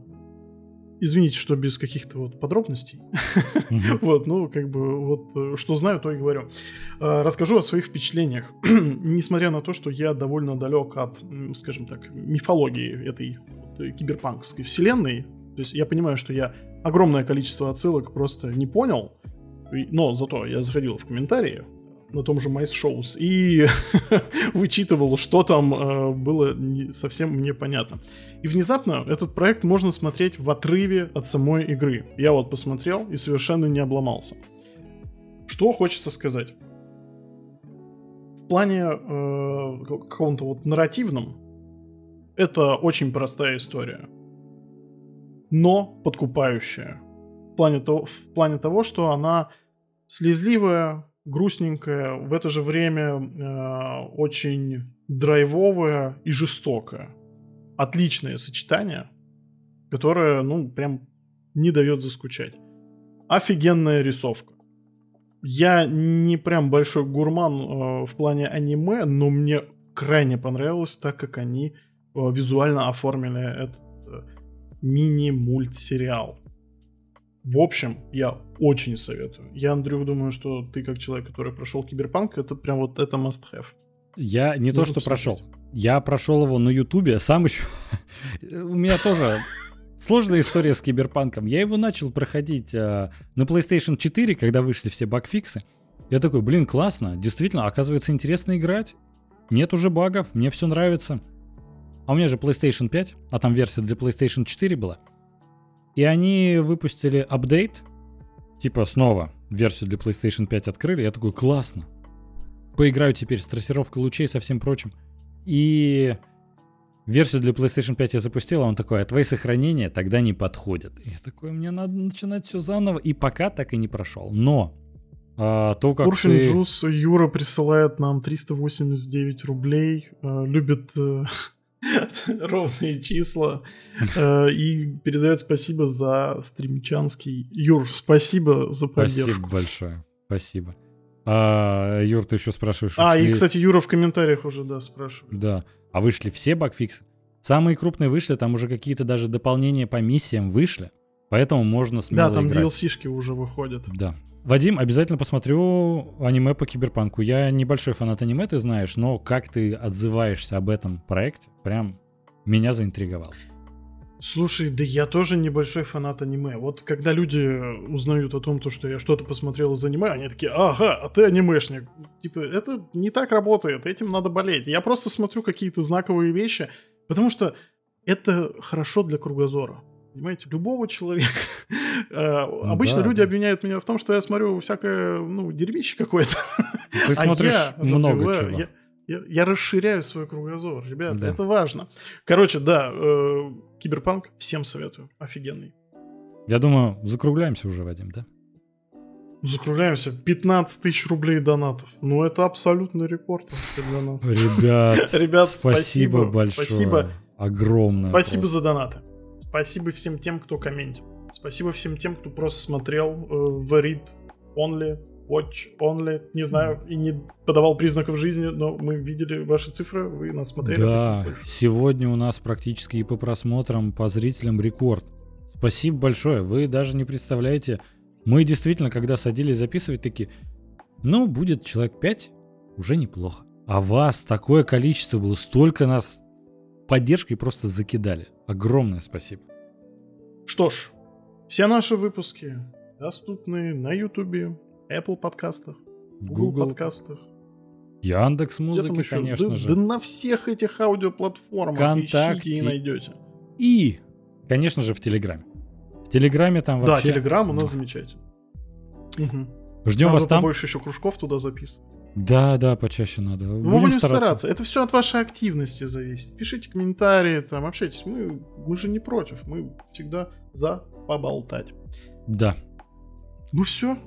извините, что без каких-то вот подробностей.
Мгм. [LAUGHS]
Вот, ну, как бы, вот, э, что знаю, то и говорю. Э, Расскажу о своих впечатлениях. [CLEARS THROAT] Несмотря на то, что я довольно далек от, скажем так, мифологии этой вот, э, киберпанковской вселенной, то есть я понимаю, что я огромное количество отсылок просто не понял, но зато я заходил в комментарии на том же Mice Shows и [LAUGHS] вычитывал, что там э, было не совсем мне понятно. И внезапно этот проект можно смотреть в отрыве от самой игры. Я вот посмотрел и совершенно не обломался. Что хочется сказать? В плане э, ка- каком-то вот нарративном это очень простая история, но подкупающая. В плане, того, в плане того, что она слезливая, грустненькая, в это же время э, очень драйвовая и жестокая. Отличное сочетание, которое, ну, прям не дает заскучать. Офигенная рисовка. Я не прям большой гурман э, в плане аниме, но мне крайне понравилось, так как они э, визуально оформили этот э, мини-мультсериал. В общем, я очень советую. Я, Андрюх, думаю, что ты, как человек, который прошел киберпанк, это прям вот это must have.
Я не то,
Нужно
что прошел. Я прошел его на Ютубе, сам еще... [LAUGHS] У меня тоже сложная история с киберпанком. Я его начал проходить э, на PlayStation 4, когда вышли все багфиксы. Я такой, блин, классно, действительно, оказывается, интересно играть. Нет уже багов, мне все нравится. А у меня же PlayStation 5, а там версия для PlayStation 4 была. И они выпустили апдейт, типа снова версию для PlayStation 5 открыли. Я такой, классно. Поиграю теперь с трассировкой лучей и со всем прочим. И версию для PlayStation 5 я запустил, а он такой, а твои сохранения тогда не подходят. И я такой, мне надо начинать все заново, и пока так и не прошел. Но а, то, как
Урфин
ты...
Джус Юра присылает нам 389 рублей, э, любит э, [LAUGHS] [LAUGHS] ровные числа э, и передает спасибо за стримчанский. Юр, спасибо за
Спасибо
поддержку.
большое, спасибо. А, Юр, ты еще спрашиваешь,
А, и,
ушли-
кстати, Юра в комментариях уже, да, спрашивает.
Да. А вышли все багфиксы? Самые крупные вышли, там уже какие-то даже дополнения по миссиям вышли. Поэтому можно смело
Да, там
играть.
DLC-шки уже выходят.
Да. Вадим, обязательно посмотрю аниме по киберпанку. Я небольшой фанат аниме, ты знаешь, но как ты отзываешься об этом проекте, прям меня заинтриговал.
Слушай, да я тоже небольшой фанат аниме. Вот когда люди узнают о том, то, что я что-то посмотрел из аниме, они такие, ага, а ты анимешник. Типа, это не так работает, этим надо болеть. Я просто смотрю какие-то знаковые вещи, потому что это хорошо для кругозора. Понимаете, любого человека. [LAUGHS] Э, Обычно
Ну да,
люди
да.
обвиняют меня в том, что я смотрю всякое, ну, дерьмище какое-то. [LAUGHS]
Ты
А
смотришь
я
много чего.
Я, я- я расширяю свой кругозор, ребят,
Да.
это важно. Короче, да, э, Киберпанк всем советую, офигенный.
Я думаю, закругляемся уже, Вадим, да?
Закругляемся, 15 тысяч рублей донатов. Ну, это абсолютный рекорд для нас.
Ребят, [LAUGHS]
Ребят,
спасибо
спасибо,
большое.
спасибо.
Огромное.
Спасибо
просто.
за донаты. Спасибо всем тем, кто комментил. Спасибо всем тем, кто просто смотрел э, в read only, watch only, не знаю, и не подавал признаков жизни, но мы видели ваши цифры, вы нас смотрели.
Да, сегодня у нас практически и по просмотрам, по зрителям рекорд. Спасибо большое. Вы даже не представляете. Мы действительно, когда садились записывать, такие, ну, будет человек 5, уже неплохо. А вас такое количество было, столько нас поддержкой просто закидали. Огромное спасибо.
Что ж, все наши выпуски доступны на YouTube, Apple подкастах, Google,
Google.
подкастах.
Яндекс музыки, конечно
да,
же.
да на всех этих аудиоплатформах
Вконтакте.
ищите и найдете.
И, конечно же, в Телеграме. В Телеграме там
Да,
вообще...
Телеграм у нас замечательный. Мгм.
Ждем
Надо
вас там.
побольше еще кружков туда записывать.
Да, да, почаще надо.
Ну, Мы
Будем
будем
стараться.
стараться. Это все от вашей активности зависит. Пишите комментарии, там, общайтесь. Мы, мы же не против. Мы всегда за поболтать.
Да.
Ну все.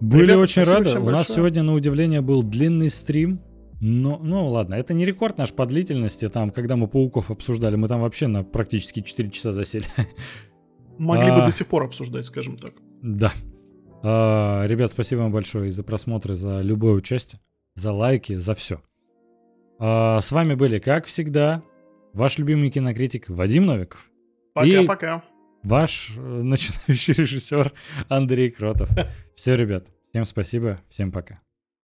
Были
Ребята,
очень рады. У нас
большое.
сегодня, на удивление, был длинный стрим. Но, ну ладно, это не рекорд наш по длительности. Там, когда мы пауков обсуждали, мы там вообще на практически 4 часа засели.
Могли
А.
бы до сих пор обсуждать, скажем так.
Да. А, ребят, спасибо вам большое и за просмотры, за любое участие, за лайки, за все. с вами были, как всегда, ваш любимый кинокритик Вадим Новиков,
Пока-пока.
ваш э, начинающий режиссер Андрей Кротов. [LAUGHS] Все, ребят, всем спасибо, всем пока.